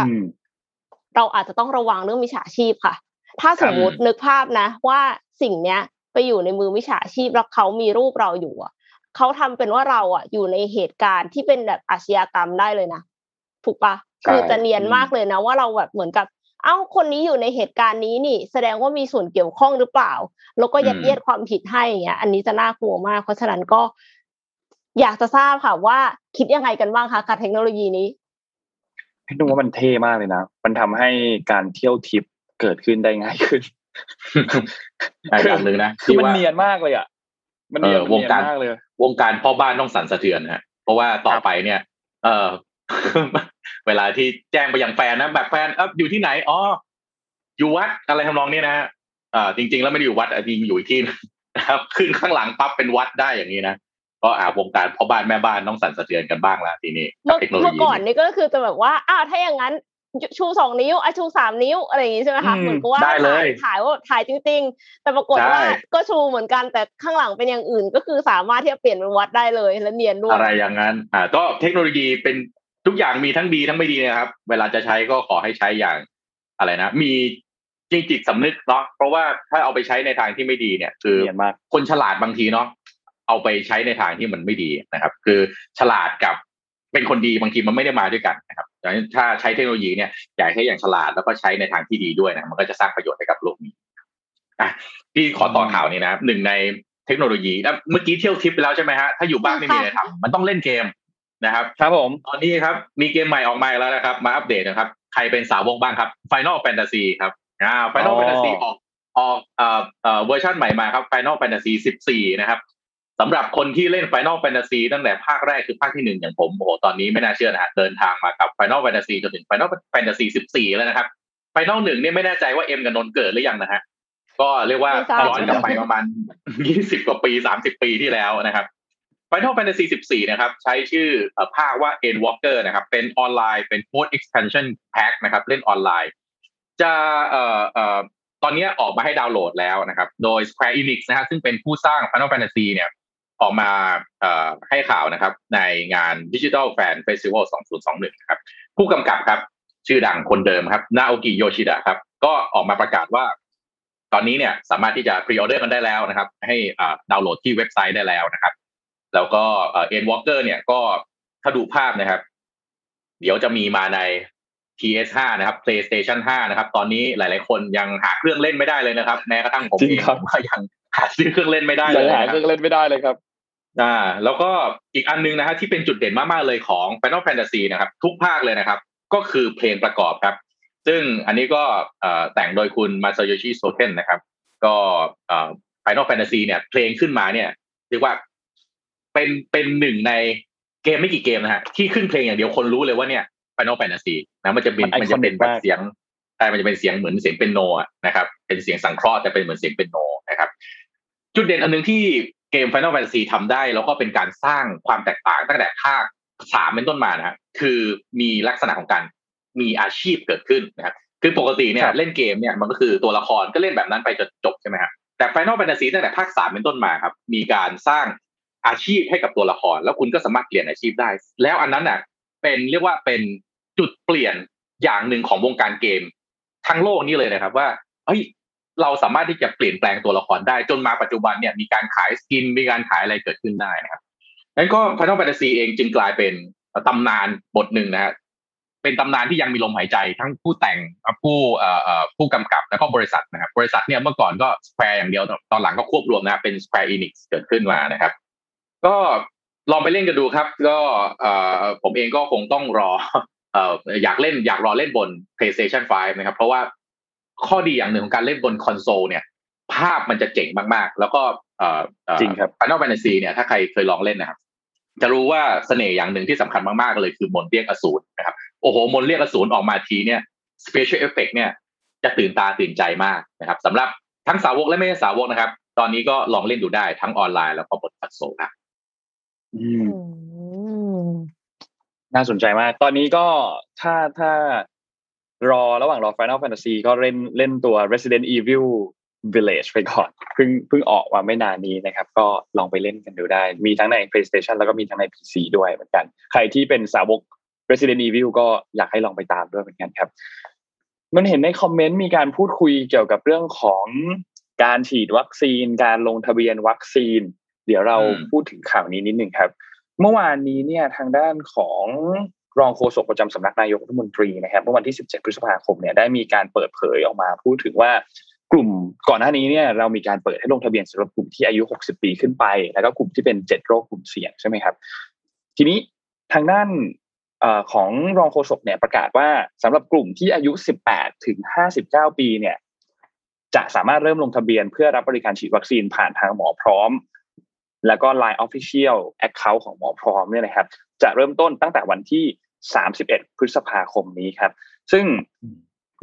เราอาจจะต้องระวังเรื่องมิจฉาชีพค่ะ ถ้าสมมุตินึกภาพนะ ว่าสิ่งเนี้ยไปอยู่ในมือมิจฉาชีพแล้วเขามีรูปเราอยู่อะ เขาทำเป็นว่าเราอะอยู่ในเหตุการณ์ที่เป็นแบบอาชญากรรมได้เลยนะถูกปะคือจะเนียนมากเลยนะ ว่าเราแบบเหมือนกับ เอ้าคนนี้อยู่ในเหตุการณ์นี้นี่ แสดงว่ามีส่วนเกี่ยวข้องหรือเปล่า แล้วก็ยัดเยียดความผิดให้อย่างเงี้ย อันนี้จะน่ากลัวมาก เพราะฉะนั้นก็ อยากจะทราบค่ะว่าคิดยังไงกันบ้างคะกับเทคโนโลยีนี้พี่ดูว่ามันเท่มากเลยนะมันทำให้การเที่ยวทิปเกิดขึ้นได้ง่ายขึ้นอย่างหนึ่งนะคือมันเนียนมากเลยอะ มันเนียนวงการเลยวงการพ่อบ้านต้องสั่นสะเทือนฮะ เพราะว่าต่อไปเนี่ย เออเวลาที่แจ้งไปอย่างแฟนนะแบบแฟนเอออยู่ที่ไหนอ๋ออยู่วัดอะไรทำนองนี้นะฮะอ่าจริง ๆ แล้วไม่ได้อยู่วัดจริงอยู่ที่นะครับขึ้นข้างหลังปั๊บเป็นวัดได้อย่างนี้นะก็อ่าวงการพ่อบ้านแม่บ้านต้องสั่นสะเทือนกันบ้างแล้วทีนี้เทคโนโลยีเมื่อก่อนนี่ก็คือจะแบบว่าอ้าวถ้าอย่างนั้น ชูสองนิ้วอะชูสามนิ้วอะไรอย่างงี้ใช่ไหมคะเหมือนกับว่าถ่ายถ่ายว่าถ่ายจริง ๆ แต่ปรากฏว่าก็ชูเหมือนกันแต่ข้างหลังเป็นอย่างอื่น ก็คือสามารถที่จะเปลี่ยนเป็นวัดได้เลยและเนียนด้วยอะไรอย่างนั้นอ่าก็เทคโนโลยีเป็นทุกอย่างมีทั้งดีทั้งไม่ดีนะครับ เวลาจะใช้ก็ขอให้ใช้อย่างอะไรนะ มีจริงจิตสำนึกเนาะเพราะว่าถ้าเอาไปใช้ในทางที่ไม่ดีเนี่ย คือคนฉลาดบางทีเนาะเอาไปใช้ในทางที่มันไม่ดีนะครับ คือฉลาดกับเป็นคนดีบางทีมันไม่ได้มาด้วยกันนะครับ ดังนั้นถ้าใช้เทคโนโลยีเนี่ยอยากให้อย่างฉลาดแล้วก็ใช้ในทางที่ดีด้วยนะมันก็จะสร้างประโยชน์ให้กับโลกนี้อะพี่ขอต่อข่าวนี้นะหนึ่งในเทคโนโลยีแล้วเมื่อกี้เที่ยวทิปไปแล้วใช่ไหมฮะถ้าอยู่บ้านไม่มีอะไรทำมันต้องเล่นเกมนะครับ ครับผมตอนนี้ครับมีเกมใหม่ออกมาแล้วนะครับ มาอัปเดตนะครับ ใครเป็นสาวกบ้างครับ Final Fantasy ครับอ่า Final Fantasy ออกออกเอ่อเอ่อเวอร์ชันใหม่มาครับ Final Fantasy 14 นะครับ สำหรับคนที่เล่น Final Fantasy ตั้งแต่ภาคแรกคือภาคที่หนึ่งอย่างผมโอ้โหตอนนี้ไม่น่าเชื่อนะฮะเดินทางมากับ Final Fantasy จนถึง Final Fantasy 14 แล้วนะครับ Final หนึ่งเนี่ยไม่แน่ใจว่าเอ็มกับนนเกิดหรือยังนะฮะก็เรียกว่าย้อนกลับไปประมาณ 20 กว่าปี 30 ปีที่แล้วนะครับ Final Fantasy 14 นะครับ ใช้ชื่อภาคว่า Endwalker นะครับ เป็นออนไลน์เป็น Post Expansion Pack นะครับ เล่นออนไลน์ จะเอ่อเอ่อตอนนี้ออกมาให้ดาวน์โหลดแล้วนะครับ โดย Square Enix นะฮะซึ่งเป็นผู้สร้าง Final Fantasy เนี่ย ออกมาให้ข่าวนะครับ ในงาน Digital Fan Festival 2021นะครับผู้กำกับครับ ชื่อดังคนเดิมครับนาโอกิโยชิดะครับ ก็ออกมาประกาศว่า ตอนนี้เนี่ยสามารถที่จะ pre-order กันได้แล้วนะครับ ให้ดาวน์โหลดที่เว็บไซต์ได้แล้วนะครับ แล้วก็ Endwalker เนี่ยก็ถ้าดูภาพนะครับ เดี๋ยวจะมีมาใน PS5 นะครับ PlayStation 5 นะครับ ตอนนี้หลาย ๆ คนยังหาเครื่องเล่นไม่ได้เลยนะครับ แม้กระทั่งผมเองก็ยังหาซื้อเครื่องเล่นไม่ได้เลยหาเครื่องเล่นไม่ได้เลยครับ อ่าแล้วก็อีกอันนึงนะฮะที่เป็นจุดเด่นมากๆเลยของ Final Fantasy นะครับ ทุกภาคเลยนะครับ ก็คือเพลงประกอบครับ ซึ่งอันนี้ก็แต่งโดยคุณมาซาโยชิโซเทนนะครับ ก็ Final Fantasy เนี่ย เพลงขึ้นมาเนี่ยเรียกว่าเป็นเป็นหนึ่งในเกมไม่กี่เกมนะฮะที่ขึ้นเพลงอย่างเดียวคนรู้เลยว่าเนี่ย Final Fantasy นะมันจะเป็นมันจะเป็นแบบเสียงใช่มันจะเป็นเสียงเหมือนเสียงเป็นโนนะครับ เป็นเสียงสังเคราะห์แต่เป็นเหมือนเสียงเป็นโนนะครับ จุดเด่นอันนึงที่ เกม Final Fantasy ทำได้ แล้วก็เป็นการสร้างความแตกต่างตั้งแต่ภาคสามเป็นต้นมานะฮะคือมีลักษณะของการมีอาชีพเกิดขึ้นนะครับคือปกติเนี่ยเล่นเกมเนี่ยมันก็คือตัวละครก็เล่นแบบนั้นไปจนจบใช่ไหมฮะแต่ Final Fantasy ตั้งแต่ภาคสามเป็นต้นมาครับมีการสร้างอาชีพให้กับตัวละคร แล้วคุณก็สามารถเปลี่ยนอาชีพได้ แล้วอันนั้นน่ะเป็นเรียกว่าเป็นจุดเปลี่ยนอย่างหนึ่งของวงการเกม ทั้งโลกนี้เลยนะครับว่าเฮ้ย เราสามารถที่จะเปลี่ยนแปลงตัวละครได้จนมาปัจจุบันเนี่ยมีการขายสกินมีการขายอะไรเกิดขึ้นได้นะครับนั้นก็ Final Fantasy เองจึงกลายเป็นตำนานบทหนึ่งนะฮะเป็นตำนานที่ยังมีลมหายใจทั้งผู้แต่งผู้เอ่อผู้กำกับแล้วก็บริษัทนะครับบริษัทเนี่ยเมื่อก่อนก็ Square อย่างเดียวตอนหลังก็ควบรวมนะเป็น Square Enix เกิดขึ้นมานะครับ ก็ลองไปเล่นกันดูครับ ก็เอ่อผมเองก็คงต้องรอเอ่ออยากเล่นอยากรอเล่นบน PlayStation 5 นะครับ เพราะว่า ข้อดีอย่างหนึ่งของการเล่นบนคอนโซลเนี่ย ภาพมันจะเจ๋งมากๆ แล้วก็เอ่อจริงครับ Final Fantasy เนี่ย ถ้าใครเคยลองเล่นนะครับ จะรู้ว่าเสน่ห์อย่างหนึ่งที่สำคัญมากๆเลยคือมนเรียกอสูรนะครับ โอ้โห มนเรียกอสูรออกมาทีเนี่ย special effect เนี่ย จะตื่นตาตื่นใจมากนะครับสำหรับทั้งสาวกและไม่ใช่สาวกนะครับ ตอนนี้ก็ลองเล่นดูได้ทั้งออนไลน์แล้วก็บนคอนโซลครับน่าสนใจมาก ตอนนี้ก็ถ้าถ้า รอระหว่างรอ Final Fantasy ก็เล่นเล่นตัว Resident Evil Village ไปก่อนเพิ่งเพิ่งออกมาไม่นานนี้นะครับ ก็ลองไปเล่นกันดูได้ มีทั้งใน PlayStation แล้วก็มีทั้งใน PC ด้วยเหมือนกัน ใครที่เป็นสาวก Resident Evil ก็อยากให้ลองไปตามด้วยเหมือนกันครับ มันเห็นในคอมเมนต์มีการพูดคุยเกี่ยวกับเรื่องของการฉีดวัคซีน การลงทะเบียนวัคซีน เดี๋ยวเราพูดถึงข่าวนี้นิดหนึ่งครับ เมื่อวานนี้เนี่ยทางด้านของ รองโฆษกประจำสำนักนายกรัฐมนตรีนะครับเมื่อวันที่ 17 พฤษภาคมเนี่ยได้มีการเปิดเผยออกมาพูดถึงว่ากลุ่มก่อนหน้านี้เนี่ยเรามีการเปิดให้ลงทะเบียนสำหรับกลุ่มที่อายุ 60 ปีขึ้นไป แล้วก็กลุ่มที่เป็น 7 โรคกลุ่มเสี่ยงใช่ไหมครับ ทีนี้ทางด้านของรองโฆษกเนี่ยประกาศว่าสำหรับกลุ่มที่อายุ 18 ถึง 59 ปีเนี่ยจะสามารถเริ่มลงทะเบียนเพื่อรับบริการฉีดวัคซีนผ่านทางหมอพร้อม แล้วก็ Line Official Account ของหมอพร้อมเนี่ยนะครับ จะเริ่มต้นตั้งแต่วันที่ 31 พฤษภาคมนี้ครับ ซึ่ง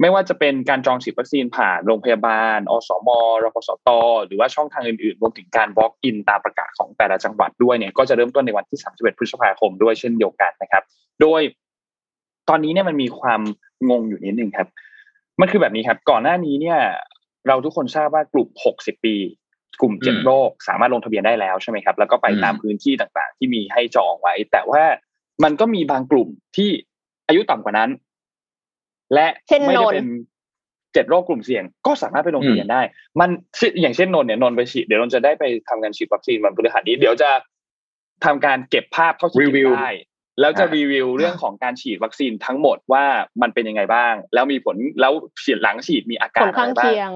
ไม่ว่าจะเป็นการจองฉีดวัคซีนผ่านโรงพยาบาล อสมรพสต หรือว่าช่องทางอื่นๆ รวมถึงการ walk in ตามประกาศของแต่ละจังหวัดด้วยเนี่ย ก็จะเริ่มต้นในวันที่ 31 พฤษภาคมด้วยเช่นเดียวกันนะครับ โดยตอนนี้เนี่ยมันมีความงงอยู่นิดนึงครับ มันคือแบบนี้ครับ ก่อนหน้านี้เนี่ย เราทุกคนทราบว่ากลุ่ม 60 ปี กลุ่มเจ็ดโรคสามารถลงทะเบียนได้แล้วใช่ไหมครับ แล้วก็ไปตามพื้นที่ต่างๆ ที่มีให้จองไว้ แต่ว่ามันก็มีบางกลุ่มที่อายุต่ำกว่านั้น และไม่ได้เป็นเจ็ดโรคกลุ่มเสี่ยง ก็สามารถไปลงทะเบียนได้ มันอย่างเช่นนนเนี่ยนนไปฉีดเดี๋ยวนนจะได้ไปทำงานฉีดวัคซีนวันพฤหัสนี้เดี๋ยวจะทำการเก็บภาพเท่าที่เก็บได้แล้วจะรีวิวเรื่องของการฉีดวัคซีนทั้งหมดว่ามันเป็นยังไงบ้าง แล้วมีผลแล้วฉีดหลังฉีดมีอาการอะไรบ้าง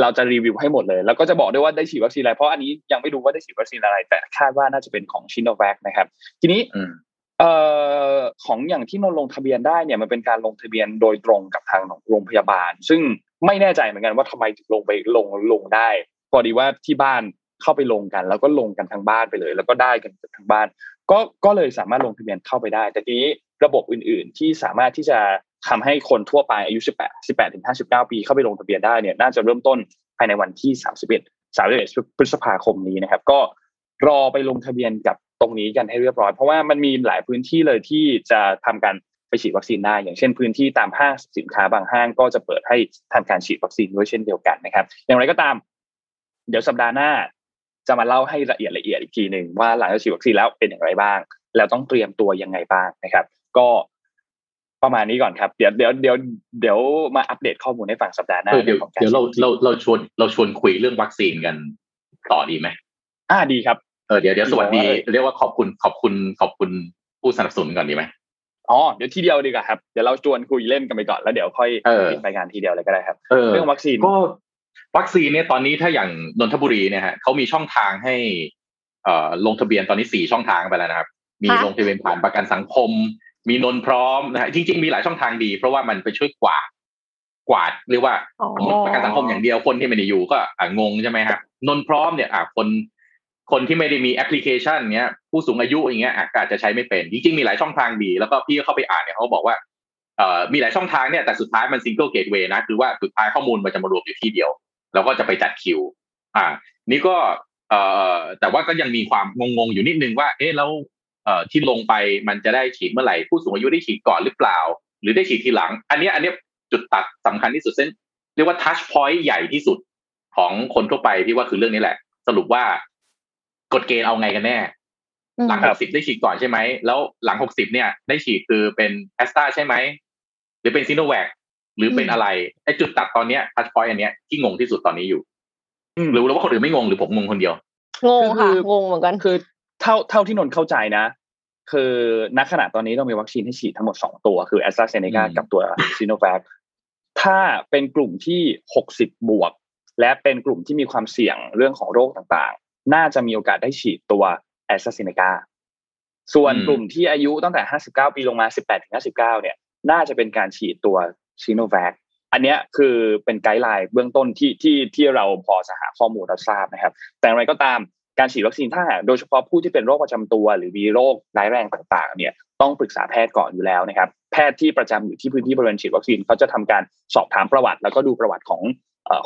เราจะรีวิวให้หมดเลย แล้วก็จะบอกด้วยว่าได้ฉีดวัคซีนอะไร เพราะอันนี้ยังไม่รู้ว่าได้ฉีดวัคซีนอะไร แต่คาดว่าน่าจะเป็นของชิโนแวคนะครับ ทีนี้เอ่อของอย่างที่นนลงทะเบียนได้เนี่ยมันเป็นการลงทะเบียนโดยตรงกับทางโรงพยาบาล ซึ่งไม่แน่ใจเหมือนกันว่าทำไมถึงลงไปลงลงได้ พอดีว่าที่บ้านเข้าไปลงกัน แล้วก็ลงกันทั้งบ้านไปเลย แล้วก็ได้กันทั้งบ้าน ก็ก็เลยสามารถลงทะเบียนเข้าไปได้ แต่ทีนี้ระบบอื่น ๆ ที่สามารถที่จะ ทำให้คนทั่วไปอายุ 18 18ถึง59 ปีเข้าไปลงทะเบียนได้เนี่ยน่าจะเริ่มต้นภายในวันที่ 31 31พฤษภาคมนี้นะครับ ก็รอไปลงทะเบียนกับตรงนี้กันให้เรียบร้อย เพราะว่ามันมีหลายพื้นที่เลยที่จะทำการไปฉีดวัคซีนได้ อย่างเช่นพื้นที่ตามห้างสินค้าบางห้างก็จะเปิดให้ทำการฉีดวัคซีนด้วยเช่นเดียวกันนะครับ อย่างไรก็ตาม เดี๋ยวสัปดาห์หน้า จะมาเล่าให้ละเอียดละเอียดอีกทีหนึ่งว่าหลังจากฉีดวัคซีนแล้วเป็นอย่างไรบ้าง แล้วต้องเตรียมตัวยังไงบ้างนะครับ ก็ ประมาณนี้ก่อนครับ เดี๋ยวเดี๋ยวเดี๋ยวเดี๋ยวมาอัปเดตข้อมูลให้ฟังสัปดาห์หน้าเดี๋ยวเดี๋ยวเราเราเราชวนเราชวนคุยเรื่องวัคซีนกันต่อดีไหมอ่าดีครับเออเดี๋ยวเดี๋ยวสวัสดี เรียกว่าขอบคุณขอบคุณขอบคุณผู้สนับสนุนก่อนดีไหมอ๋อเดี๋ยวทีเดียวดีกว่าครับเดี๋ยวเราชวนคุยเล่นกันไปก่อนแล้วเดี๋ยวค่อยปิดรายการทีเดียวเลยก็ได้ครับเรื่องวัคซีนก็วัคซีนเนี่ยตอนนี้ถ้าอย่างนนทบุรีเนี่ยฮะเขามีช่องทางให้เอ่อลงทะเบียนตอนนี้สี่ช่องทางไปแล้วนะครับ มีลงทะเบียนผ่านประกันสังคม มีนนพร้อมนะฮะจริง ๆ มีหลายช่องทางดี เพราะว่ามันไปช่วยกวาดกวาดเรียกว่าประกันสังคมอย่างเดียวคนที่ไม่ได้อยู่ก็งงใช่ไหมครับนนพร้อมเนี่ยอ่าคนคนที่ไม่ได้มีแอปพลิเคชันเนี้ยผู้สูงอายุอย่างเงี้ยอาจจะใช้ไม่เป็น จริงๆ มีหลายช่องทางดี แล้วก็พี่เข้าไปอ่านเนี่ยเขาบอกว่าเอ่อมีหลายช่องทางเนี่ยแต่สุดท้ายมัน single gateway นะ คือว่าสุดท้ายข้อมูลมันจะมารวมอยู่ที่เดียว แล้วก็จะไปจัดคิว อ่า นี่ก็เอ่อแต่ว่าก็ยังมีความงงๆอยู่นิดนึงว่า เอ๊ะแล้วเอ่อ ที่ลงไปมันจะได้ฉีดเมื่อไหร่ผู้สูงอายุได้ฉีดก่อนหรือเปล่า หรือได้ฉีดทีหลัง อันนี้อันนี้จุดตัดสำคัญที่สุดเส้นเรียกว่า touchpoint ใหญ่ที่สุดของคนทั่วไปที่ว่าคือเรื่องนี้แหละ สรุปว่ากฎเกณฑ์เอาไงกันแน่ หลังหกสิบได้ฉีดก่อนใช่ไหมแล้วหลังหกสิบเนี่ย ได้ฉีดคือเป็นแอสตราใช่ไหมหรือเป็นซีโนแวคหรือเป็นอะไรไอ้จุดตัดตอนเนี้ย touchpoint อันเนี้ยที่งงที่สุดตอนนี้อยู่หรือว่าคนอื่นไม่งงหรือผมงงคนเดียวงงค่ะงงเหมือนกันคือเท่าเท่าที่นนเข้าใจนะ คือณขณะตอนนี้เรามีวัคซีนให้ฉีดทั้งหมดสองตัว คือแอสตราเซเนกากับตัวซีโนแวคถ้าเป็นกลุ่มที่หกสิบบวก และเป็นกลุ่มที่มีความเสี่ยงเรื่องของโรคต่างๆ น่าจะมีโอกาสได้ฉีดตัวแอสตราเซเนกาส่วนกลุ่มที่อายุตั้งแต่ห้าสิบเก้าปีลงมาสิบแปดถึงห้าสิบเก้าเนี่ย น่าจะเป็นการฉีดตัวซีโนแวคอันนี้คือเป็น guideline เบื้องต้นที่ที่ที่เราพอจะหาข้อมูลเราทราบนะครับ แต่อะไรก็ตาม การฉีดวัคซีนถ้าโดยเฉพาะผู้ที่เป็นโรคประจำตัว หรือมีโรคร้ายแรงต่างๆ เนี่ยต้องปรึกษาแพทย์ก่อนอยู่แล้วนะครับ แพทย์ที่ประจำอยู่ที่พื้นที่บริเวณฉีดวัคซีนเขาจะทำการสอบถามประวัติ แล้วก็ดูประวัติของ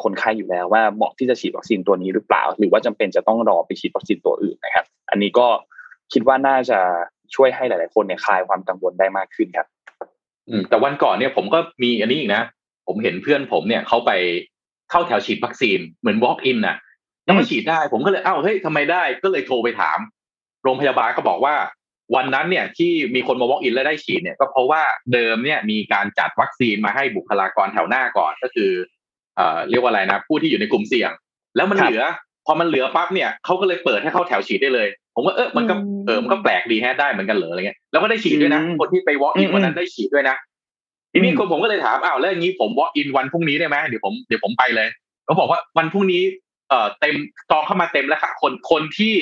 คนไข้อยู่แล้วว่าเหมาะที่จะฉีดวัคซีนตัวนี้หรือเปล่า หรือว่าจำเป็นจะต้องรอไปฉีดวัคซีนตัวอื่นนะครับ อันนี้ก็คิดว่าน่าจะช่วยให้หลาย ๆ คนเนี่ยคลายความกังวลได้มากขึ้นครับ อืมแต่วันก่อนเนี่ยผมก็มีอันนี้อีกนะ ผมเห็นเพื่อนผมเนี่ยเขาไปเข้าแถวฉีดวัคซีนเหมือน walk in น่ะ แล้วมันฉีดได้ ผมก็เลยเอ้าเฮ้ยทำไมได้ก็เลยโทรไปถาม โรงพยาบาลก็บอกว่า วันนั้นเนี่ยที่มีคนมา walk in แล้วได้ฉีดเนี่ย ก็เพราะว่าเดิมเนี่ยมีการจัดวัคซีนมาให้บุคลากรแถวหน้าก่อนก็คือเอ่อเรียกว่าอะไรนะ ผู้ที่อยู่ในกลุ่มเสี่ยง แล้วมันเหลือ พอมันเหลือปั๊บเนี่ยเขาก็เลยเปิดให้เข้าแถวฉีดได้เลย ผมว่าเออมันก็เออมันก็แปลกดีแฮะได้เหมือนกันเหรออะไรเงี้ยแล้วก็ได้ฉีดด้วยนะคนที่ไป walk in วันนั้นได้ฉีดด้วยนะทีนี้คนผมก็เลยถามอ้าวแล้วอย่างนี้ผม walk in วันพรุ่งนี้ได้ไหมเดี๋ยวผมเดี๋ยวผมไปเลยเขาบอกว่าวันพรุ่งนี้ เอ่อเต็มจองเข้ามาเต็มแล้วค่ะคนคนที่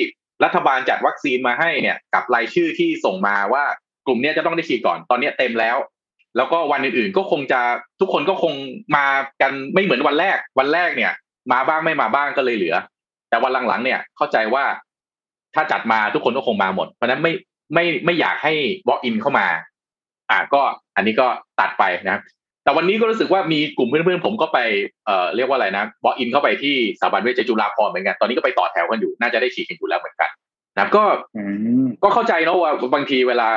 รัฐบาลจัดวัคซีนมาให้เนี่ย กับรายชื่อที่ส่งมาว่ากลุ่มนี้จะต้องได้ฉีดก่อนตอนนี้เต็มแล้ว แล้วก็วันอื่นๆก็คงจะทุกคนก็คงมากันไม่เหมือนวันแรก วันแรกเนี่ย มาบ้างไม่มาบ้างก็เลยเหลือ แต่วันหลังๆเนี่ยเข้าใจว่าถ้าจัดมาทุกคนก็คงมาหมด เพราะนั้นไม่ไม่ไม่อยากให้ walk in เข้ามา อ่าก็อันนี้ก็ตัดไปนะครับ แต่วันนี้ก็รู้สึกว่ามีกลุ่มเพื่อนๆผมก็ไปเอ่อเรียกว่าอะไรนะบออินเข้าไปที่สถาบันเวชจุฬาภรณ์เหมือนกันตอนนี้ก็ไปต่อแถวกันอยู่น่าจะได้ฉีดกันอยู่แล้วเหมือนกันนะก็ก็เข้าใจนะว่าบางทีเวลา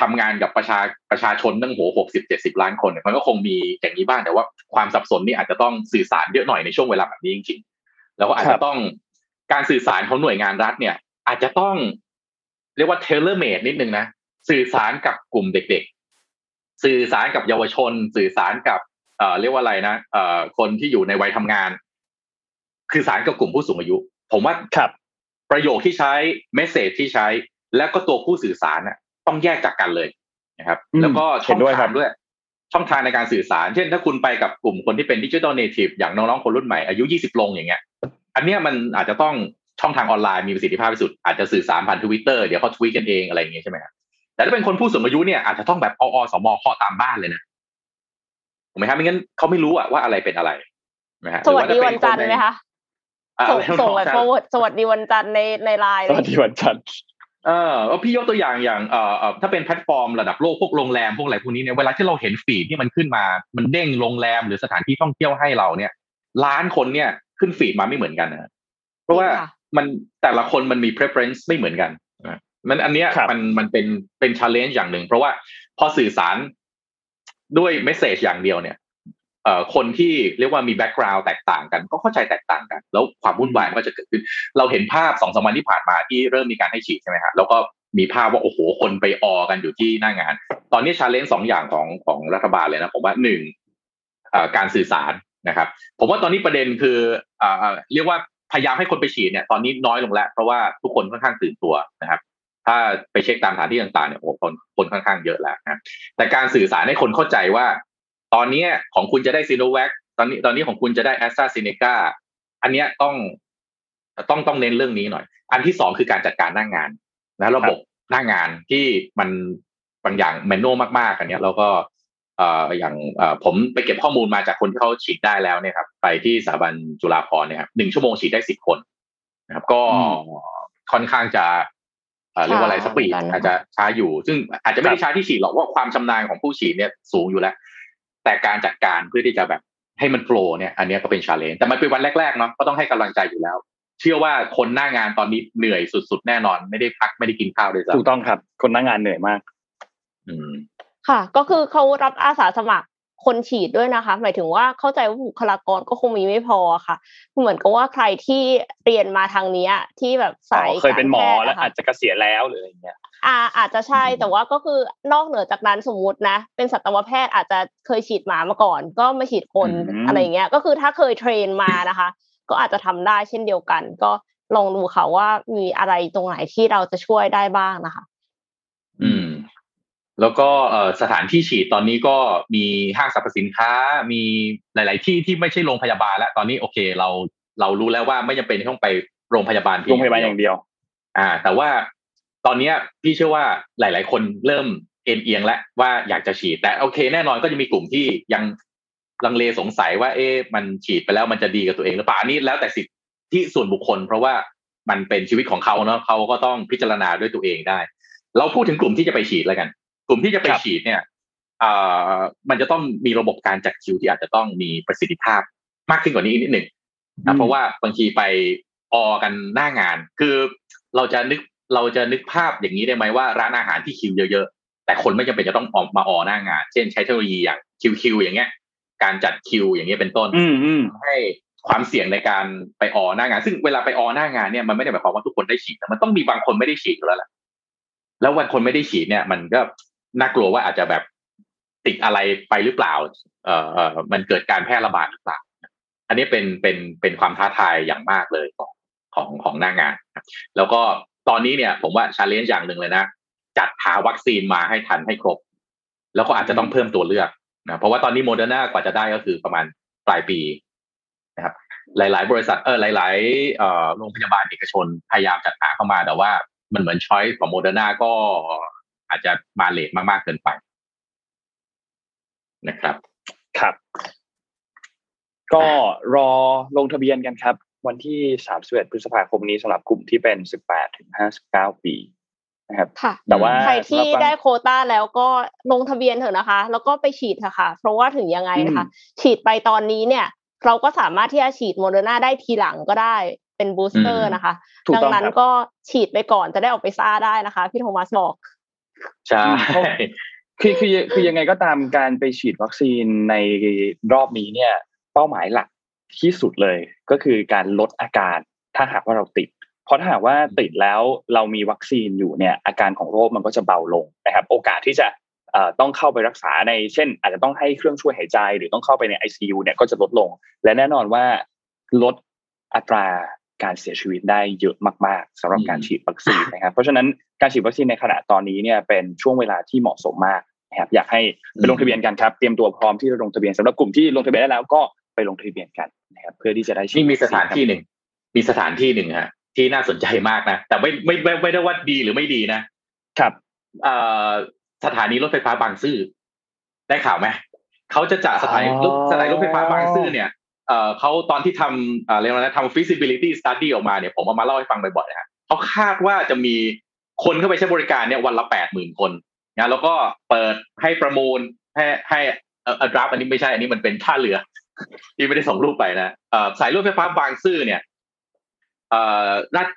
ทำงานกับประชาประชาชนตั้งโหหกสิบเจ็ดสิบล้านคนมันก็คงมีอย่างนี้บ้างแต่ว่าความสับสนนี่อาจจะต้องสื่อสารเยอะหน่อยในช่วงเวลาแบบนี้จริงๆแล้วก็อาจจะต้องการสื่อสารของหน่วยงานรัฐเนี่ย อาจจะต้อง เรียกว่าเทเลเมดนิดนึงนะสื่อสารกับกลุ่มเด็กๆ สื่อสารกับเยาวชน สื่อสารกับเอ่อเรียกว่าอะไรนะเอ่อคนที่อยู่ในวัยทำงาน คือสารกับกลุ่มผู้สูงอายุ ผมว่าครับประโยคที่ใช้ message ที่ใช้ แล้วก็ตัวผู้สื่อสารน่ะต้องแยกจากกันเลยนะครับ แล้วก็ช่องทางด้วย ช่องทางในการสื่อสาร เช่น ถ้าคุณไปกับกลุ่มคนที่เป็น digital native อย่างน้องๆคนรุ่นใหม่อายุ 20 ลงอย่างเงี้ย อันเนี้ยมันอาจจะต้องช่องทางออนไลน์มีประสิทธิภาพที่สุด อาจจะสื่อสารผ่านทวิตเตอร์เดี๋ยวเขาทวีตกันเองอะไรอย่างเงี้ยใช่ไหมครับ แต่ถ้าเป็นคนผู้สูงอายุเนี่ยอาจจะต้องแบบอสม.เคาะตามบ้านเลยนะถูกไหมครับไม่งั้นเขาไม่รู้อะว่าอะไรเป็นอะไรนะฮะสวัสดีวันจันทร์ไหมคะส่งส่งแบบ forward สวัสดีวันจันทร์ในในไลน์สวัสดีวันจันทร์เออพี่ยกตัวอย่างอย่างเอ่อถ้าเป็นแพลตฟอร์มระดับโลกพวกโรงแรมพวกอะไรพวกนี้เนี่ยเวลาที่เราเห็นฟีดที่มันขึ้นมา มันเด้งโรงแรมหรือสถานที่ท่องเที่ยวให้เราเนี่ย ล้านคนเนี่ยขึ้นฟีดมาไม่เหมือนกันนะเพราะว่ามันแต่ละคนมันมี preference ไม่เหมือนกัน มันอันเนี้ยมันมันเป็นเป็น challenge อย่างหนึ่ง เพราะว่าพอสื่อสารด้วย message อย่างเดียวเนี่ยเอ่อคนที่เรียกว่ามี background แตกต่างกัน ก็เข้าใจแตกต่างกัน แล้วความวุ่นวายมันก็จะเกิดขึ้น เราเห็นภาพสองสามวันที่ผ่านมาที่เริ่มมีการให้ฉีดใช่ไหมครับแล้วก็มีภาพว่าโอ้โหคนไปออกันอยู่ที่หน้างาน ตอนนี้ชาเลนจ์สองอย่างของของรัฐบาลเลยนะผมว่าหนึ่งการสื่อสารนะครับ ผมว่าตอนนี้ประเด็นคือเรียกว่าพยายามให้คนไปฉีดเนี่ยตอนนี้น้อยลงแล้ว เพราะว่าทุกคนค่อนข้างตื่นตัวนะครับ ถ้าไปเช็คตามสถานที่ต่างๆเนี่ยโอ้คนคนค่อนข้างเยอะแล้วนะแต่การสื่อสารให้คนเข้าใจว่า ตอนนี้ของคุณจะได้ซีโนแวคตอนนี้ตอนนี้ของคุณจะได้แอสตราเซเนกาอันเนี้ยต้องต้องต้องเน้นเรื่องนี้หน่อย อันที่สองคือการจัดการหน้างงานนะระบบหน้างงานที่มันบางอย่างแมนนวลมากๆอันเนี้ยแล้วก็เอ่ออย่างเอ่อผมไปเก็บข้อมูลมาจากคนที่เขาฉีดได้แล้วเนี่ยครับไปที่สถาบันจุฬาภรณ์เนี่ยครับหนึ่งชั่วโมงฉีดได้สิบคนนะครับ ก็ค่อนข้างจะ เรียกว่าอะไร speed อาจจะช้าอยู่ ซึ่งอาจจะไม่ได้ช้าที่ฉีดหรอกว่าความชำนาญของผู้ฉีดเนี่ยสูงอยู่แล้ว แต่การจัดการเพื่อที่จะแบบให้มัน flow เนี่ย อันนี้ก็เป็น challenge แต่มันเป็นวันแรกๆเนาะก็ต้องให้กำลังใจอยู่แล้ว เชื่อว่าคนหน้างานตอนนี้เหนื่อยสุดๆแน่นอน ไม่ได้พักไม่ได้กินข้าวเลยซ้ำถูกต้องครับ คนหน้างานเหนื่อยมาก อืมค่ะ ก็คือเขารับอาสาสมัคร คนฉีดด้วยนะคะ หมายถึงว่าเข้าใจว่าบุคลากรก็คงมีไม่พอค่ะ เหมือนกับว่าใครที่เรียนมาทางนี้ที่แบบสายเคยเป็นหมอแล้วอาจจะเกษียณแล้วหรืออะไรเงี้ยอ่าอาจจะใช่แต่ว่าก็คือนอกเหนือจากนั้นสมมุตินะ เป็นสัตวแพทย์อาจจะเคยฉีดหมามาก่อน ก็มาฉีดคนอะไรเงี้ย ก็คือถ้าเคยเทรนมานะคะ ก็อาจจะทำได้เช่นเดียวกัน ก็ลองดูค่ะว่ามีอะไรตรงไหนที่เราจะช่วยได้บ้างนะคะ อืม แล้วก็สถานที่ฉีดตอนนี้ก็มีห้างสรรพสินค้า มีหลาย ๆ ที่ที่ไม่ใช่โรงพยาบาลแล้วตอนนี้โอเคเราเรารู้แล้วว่าไม่จำเป็นต้องไปโรงพยาบาลโรงพยาบาลอย่างเดียว อ่า แต่ว่าตอนนี้พี่เชื่อว่าหลาย ๆ คนเริ่มเอ็นเอียงแล้วว่าอยากจะฉีด แต่โอเคแน่นอนก็จะมีกลุ่มที่ยังลังเลสงสัยว่า เอ๊ะมันฉีดไปแล้วมันจะดีกับตัวเองหรือเปล่านี่แล้วแต่สิทธิส่วนบุคคล เพราะว่ามันเป็นชีวิตของเขาเนาะเขาก็ต้องพิจารณาด้วยตัวเองได้ เราพูดถึงกลุ่มที่จะไปฉีดแล้วกัน กลุ่มที่จะไปฉีดเนี่ยมันจะต้องมีระบบการจัดคิวที่อาจจะต้องมีประสิทธิภาพมากขึ้นกว่านี้นิดหนึ่งนะเพราะว่าบางทีไปออกันหน้างาน คือเราจะนึกเราจะนึกภาพอย่างนี้ได้ไหมว่าร้านอาหารที่คิวเยอะๆ แต่คนไม่จำเป็นจะต้องออกมาออหน้างาน เช่นใช้เทคโนโลยีอย่างคิวคิวอย่างเงี้ย การจัดคิวอย่างเงี้ยเป็นต้นให้ความเสี่ยงในการไปออหน้างาน ซึ่งเวลาไปออหน้างานเนี่ยมันไม่ได้หมายความว่าทุกคนได้ฉีดมันต้องมีบางคนไม่ได้ฉีดแล้วแหละแล้ววันคนไม่ได้ฉีดเนี่ย มันก็ น่ากลัวว่าอาจจะแบบติดอะไรไปหรือเปล่า เอ่อมันเกิดการแพร่ระบาดหรือเปล่าอันนี้เป็นเป็นเป็นความท้าทายอย่างมากเลยของของของหน้างาน แล้วก็ตอนนี้เนี่ย ผมว่า challenge อย่างหนึ่งเลยนะ จัดหาวัคซีนมาให้ทันให้ครบ แล้วก็อาจจะต้องเพิ่มตัวเลือกนะเพราะว่าตอนนี้โมเดอร์นากว่าจะได้ก็คือประมาณปลายปีนะครับ หลาย ๆ บริษัทเออหลายๆเอ่อโรงพยาบาลเอกชนพยายามจัดหาเข้ามาแต่ว่ามันเหมือน choice ของโมเดอร์นาก็ อาจจะมา late มากๆเกินไปนะครับ ครับ ก็รอลงทะเบียนกันครับ วันที่สามสิบเอ็ดพฤษภาคมนี้สำหรับกลุ่มที่เป็นสิบแปดถึงห้าสิบเก้าปีนะครับค่ะแต่ว่าใครที่ได้โควต้าแล้วก็ลงทะเบียนเถอะนะคะ แล้วก็ไปฉีดเถอะค่ะ เพราะว่าถึงยังไงนะคะ ฉีดไปตอนนี้เนี่ย เราก็สามารถที่จะฉีดโมเดอร์นาได้ทีหลังก็ได้เป็น booster นะคะ ดังนั้นก็ฉีดไปก่อนจะได้ออกไปซ่าได้นะคะ พี่โทมัสบอก ใช่คือคือคือยังไงก็ตามการไปฉีดวัคซีนในรอบนี้เนี่ย เป้าหมายหลักที่สุดเลยก็คือการลดอาการถ้าหากว่าเราติด เพราะถ้าหากว่าติดแล้วเรามีวัคซีนอยู่เนี่ย อาการของโรคมันก็จะเบาลงนะครับ โอกาสที่จะต้องเข้าไปรักษาในเช่น อาจจะต้องให้เครื่องช่วยหายใจ หรือต้องเข้าไปใน ICU เนี่ยก็จะลดลง และแน่นอนว่าลดอัตรา การเสียชีวิตได้เยอะมากๆสำหรับการฉีดวัคซีนนะครับ เพราะฉะนั้นการฉีดวัคซีนในขณะตอนนี้เนี่ยเป็นช่วงเวลาที่เหมาะสมมากนะครับอยากให้ไปลงทะเบียนกันครับ เตรียมตัวพร้อมที่จะลงทะเบียนสำหรับกลุ่มที่ลงทะเบียนได้แล้วก็ไปลงทะเบียนกันนะครับเพื่อที่จะได้ฉีดมีสถานที่หนึ่งมีสถานที่หนึ่งฮะที่น่าสนใจมากนะ แต่ไม่ไม่ไม่ไม่ได้ว่าดีหรือไม่ดีนะ ครับเอ่อสถานีรถไฟฟ้าบางซื่อได้ข่าวไหมเขาจะจัดสถานีรถสถานีรถไฟฟ้าบางซื่อเนี่ย เอ่อเขาตอนที่ทำเอ่อเรียกว่าอะทำ feasibility study ออกมาเนี่ยผมเอามาเล่าให้ฟังบ่อยๆนะเขาคาดว่าจะมีคนเข้าไปใช้บริการเนี่ยวันละแปดหมื่นคนนะแล้วก็เปิดให้ประมูลให้ให้อ่อดราฟอันนี้ไม่ใช่อันนี้มันเป็นท่าเรือ ที่ไม่ได้ส่งรูปไปนะเอ่อสายรถไฟฟ้าบางซื่อเนี่ยเอ่อราช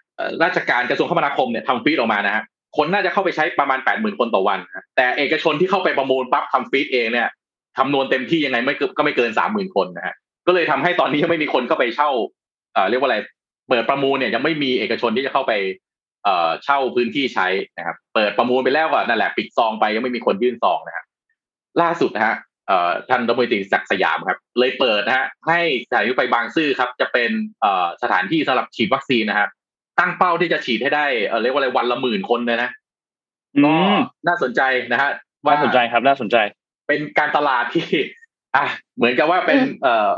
ราชการกระทรวงคมนาคมเนี่ยทำฟีดออกมานะฮะคนน่าจะเข้าไปใช้ประมาณแปดหมื่นคนต่อวัน แต่เอกชนที่เข้าไปประมูลปั๊บทำฟีดเองเนี่ยคำนวณเต็มที่ยังไงไม่ก็ไม่เกินสามหมื่นคนนะฮะ ก็เลยทำให้ตอนนี้ยังไม่มีคนเข้าไปเช่าเอ่อเรียกว่าอะไร เปิดประมูลเนี่ยยังไม่มีเอกชนที่จะเข้าไปเอ่อเช่าพื้นที่ใช้นะครับ เปิดประมูลไปแล้วก็นั่นแหละปิดซองไปยังไม่มีคนยื่นซองนะครับล่าสุดนะฮะเอ่อท่านดมตรีศักสยามครับ เลยเปิดนะฮะให้สถานีไปบางซื่อครับ จะเป็นเอ่อสถานที่สำหรับฉีดวัคซีนนะครับตั้งเป้าที่จะฉีดให้ได้เอ่อเรียกว่าอะไรวันละหมื่นคนเลยนะก็น่าสนใจนะฮะน่าสนใจครับน่าสนใจ เป็นการตลาดที่ อะเหมือนกับว่าเป็นเอ่อ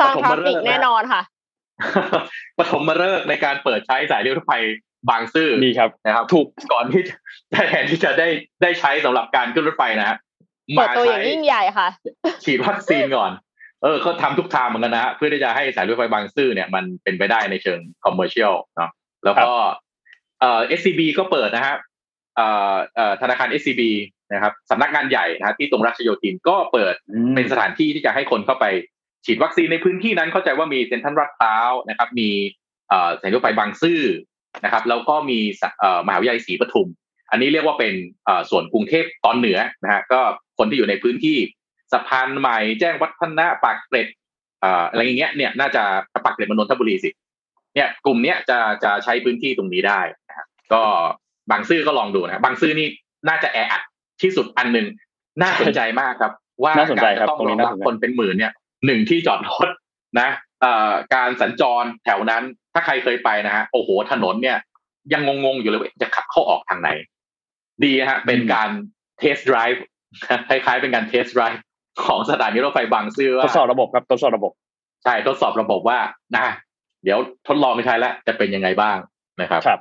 ปฐมฤกษ์แน่นอนค่ะปฐมฤกษ์ในการเปิดใช้สายเรือรถไฟบางซื่อดีครับนะครับ ถูกก่อนที่แทนที่จะได้ได้ใช้สำหรับการขึ้นรถไฟนะฮะเปิดตัวอย่างยิ่งใหญ่ค่ะ ฉีดวัคซีนก่อน เออเขาทำทุกทางเหมือนกันนะฮะเพื่อที่จะให้สายรถไฟบางซื่อเนี่ยมันเป็นไปได้ในเชิงคอมเมอร์เชียลเนาะแล้วก็เอ่อ SCB ก็เปิดนะฮะเอ่อเอ่อธนาคาร SCB นะครับสำนักงานใหญ่นะที่ตรงรัชโยธินก็เปิดเป็นสถานที่ที่จะให้คนเข้าไปฉีดวัคซีนในพื้นที่นั้นเข้าใจว่ามีเซ็นทรัลลาดพร้าวนะครับ มีเอ่อสถานีรถไฟบางซื่อนะครับแล้วก็มีเอ่อมหาวิทยาลัยศรีปทุม อันนี้เรียกว่าเป็นเอ่อส่วนกรุงเทพตอนเหนือนะฮะก็คนที่อยู่ในพื้นที่สะพานใหม่แจ้งวัฒนะปากเกร็ดเอ่ออะไรอย่างเงี้ยเนี่ยน่าจะปากเกร็ดมนนทบุรีสิเนี่ยกลุ่มเนี้ยจะจะใช้พื้นที่ตรงนี้ได้นะครับก็บางซื่อก็ลองดูนะบางซื่อนี่น่าจะแออัด ที่สุดอันหนึ่งน่าสนใจมากครับ ว่าน่าสนใจการครับจะต้องตรงรนี้องน่ารับสนใจคนเป็นหมื่นเนี่ยหนึ่งที่จอดรถนะเอ่อการสัญจรแถวนั้น ถ้าใครเคยไปนะฮะโอ้โหถนนเนี่ย ยังงงๆอยู่เลยว่าจะขับเข้าออกทางไหน ดีนะฮะเป็นการเทสต์ไดรฟ์คล้ายๆ เป็นการ test drive ของสถานีรถไฟบางซื่อว่าทดสอบระบบครับทดสอบระบบ ใช่ทดสอบระบบว่านะเดี๋ยวทดลองไปใช้แล้วจะเป็นยังไงบ้างนะครับครับ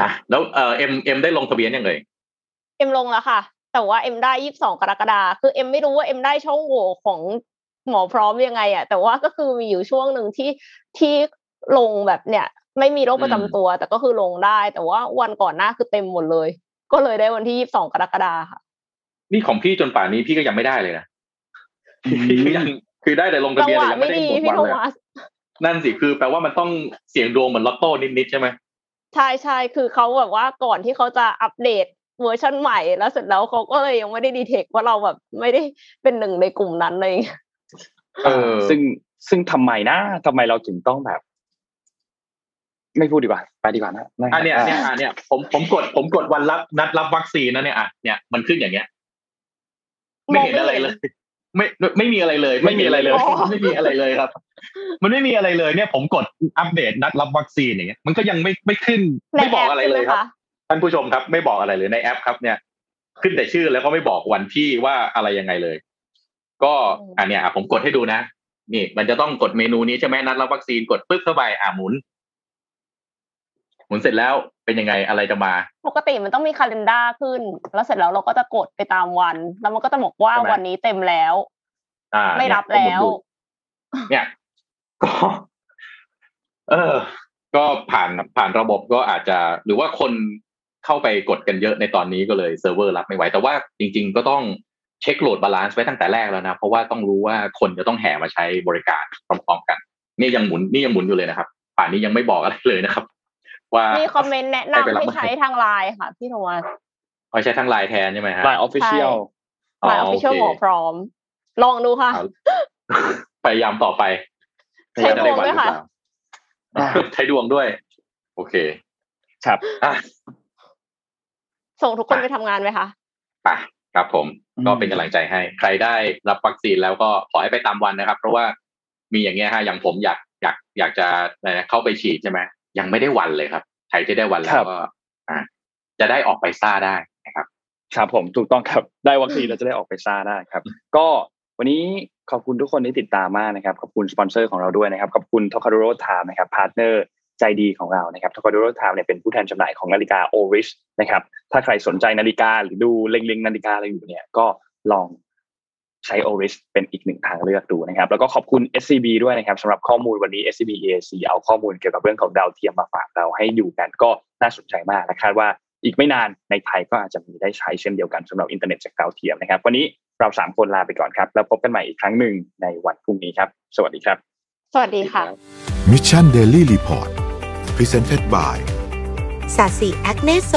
อะแล้วเออเอ็มเอ็มได้ลงทะเบียนยังเลย เอ็มลงแล้วค่ะ แต่ว่าเอ็มได้ยี่สิบสองกรกฎาคือเอ็มไม่รู้ว่าเอ็มได้ช่องโหว่ของหมอพร้อมยังไงอะแต่ว่าก็คือมีอยู่ช่วงหนึ่งที่ที่ลงแบบเนี่ย ไม่มีโรคประจำตัว แต่ก็คือลงได้ แต่ว่าวันก่อนหน้าคือเต็มหมดเลย ก็เลยได้วันที่ยี่สิบสองกรกฎาค่ะ นี่ของพี่จนป่านนี้พี่ก็ยังไม่ได้เลยนะพี่ก็ยังคือได้แต่ลงทะจังเบียนหแต่วะยังไม่ไม่ได้ดีหมดพี่วันโทเลยมัสนั่นสิคือแปลว่ามันต้องเสี่ยงดวงเหมือนลอตโต้นิดๆใช่ไหมใช่ใช่คือเขาแบบว่าก่อนที่เขาจะอัปเดต เวอร์ชันใหม่แล้วเสร็จแล้วเขาก็เลยยังไม่ได้ดีเทคว่าเราแบบไม่ได้เป็นหนึ่งในกลุ่มนั้นเลยเออซึ่งซึ่งทำไมนะทำไมเราถึงต้องแบบ ไม่พูดดีกว่า ไปดีกว่านะอันเนี้ยเนี่ยอันเนี้ยผมผมกดผมกดวันรับนัดรับวัคซีนนะเนี่ยอะเนี่ยมันขึ้นอย่างเงี้ย ไม่เห็นอะไรเลย ไม่ไม่มีอะไรเลย ไม่มีอะไรเลยอ๋อไม่มีอะไรเลยครับ มันไม่มีอะไรเลยเนี่ย ผมกดอัปเดตนัดรับวัคซีนอย่างเงี้ย มันก็ยังไม่ไม่ขึ้นในไม่บแออกปอะไรใช่ไหเลมยครับคะ ท่านผู้ชมครับ ไม่บอกอะไรเลยในแอปครับเนี่ย ขึ้นแต่ชื่อแล้วก็ไม่บอกวันที่ว่าอะไรยังไงเลย ก็อืมอันเนี้ยอะผมกดให้ดูนะนี่ มันจะต้องกดเมนูนี้ใช่ไหมนัดรับวัคซีนกดปึ๊บเข้าไปอะหมุน หมุนเสร็จแล้วเป็นยังไงอะไรจะมา ปกติมันต้องมีคาล endar ขึ้น แล้วเสร็จแล้วเราก็จะกดไปตามวัน แล้วมันก็จะบอกว่าใช่ไหมวันนี้เต็มแล้ว อ่า ไม่เนี่ยรับแล้วผมดูเนี่ย ก็ เออ ก็ผ่านผ่านระบบก็อาจจะ หรือว่าคน เข้าไปกดกันเยอะในตอนนี้ก็เลยเซิร์ฟเวอร์รับไม่ไหว แต่ว่าจริง ๆ ก็ต้องเช็คโหลดบาลานซ์ไว้ตั้งแต่แรกแล้วนะ เพราะว่าต้องรู้ว่าคนจะต้องแห่มาใช้บริการพร้อมๆกัน นี่ยังหมุนนี่ยังหมุนอยู่เลยนะครับ ป่านนี้ยังไม่บอกอะไรเลยนะครับ ว่ามีคอมเมนต์แนะให้ไปนำรับให้มาใช้ทางไลน์ค่ะพี่โทมัสเอาใช้ทั้งไลน์แทนใช่ไหมฮะไลน์ออฟฟิเชียลไลน์ออฟฟิเชียลโอเคหมอพร้อม ลองดูค่ะเอาพยายามต่อไปใช้ดวงจะด้วยค่ะหรือเปล่าใช้ดวงด้วย โอเค ครับอะ ส่งทุกคนไปทำงานไหมคะไปครับผมอืมก็เป็นกำลังใจให้ ใครได้รับวัคซีนแล้วก็ขอให้ไปตามวันนะครับ เพราะว่ามีอย่างเงี้ยฮะอย่างผมอยากอยากอยากจะอะไรนะเข้าไปฉีดใช่ไหมยังไม่ได้วันเลยครับใครที่ได้วันแล้วก็อะจะได้ออกไปซ่าได้นะครับ ครับผมถูกต้องครับได้วัคซีนเราจะได้ออกไปซ่าได้ครับ ก็วันนี้ขอบคุณทุกคนที่ติดตามมากนะครับขอบคุณสปอนเซอร์ของเราด้วยนะครับขอบคุณ Trocadero Time นะครับ partnerใจดีของเรานะครับ Trocadero Time เนี่ยเป็นผู้แทนจำหน่ายของนาฬิกา Oris นะครับ ถ้าใครสนใจนาฬิกาหรือดูเล็งๆนาฬิกาอะไรอยู่เนี่ยก็ลองใช้ Oris เป็นอีกหนึ่งทางเลือกดูนะครับ แล้วก็ขอบคุณ SCB ด้วยนะครับสำหรับข้อมูลวันนี้ SCB EIC เอาข้อมูลเกี่ยวกับเรื่องของดาวเทียมมาฝากเราให้อยู่กันก็น่าสนใจมากและคาดว่าอีกไม่นานในไทยก็อาจจะมีได้ใช้เช่นเดียวกันสำหรับอินเทอร์เน็ตจากดาวเทียมนะครับ วันนี้เราสามคนลาไปก่อนครับ แล้วพบกันใหม่อีกครั้งหนึ่งในวันพรุ่งนี้ครับ สวัสดีครับ สวัสดีค่ะ Mission Daily Report Presented by Sasi Acne Sol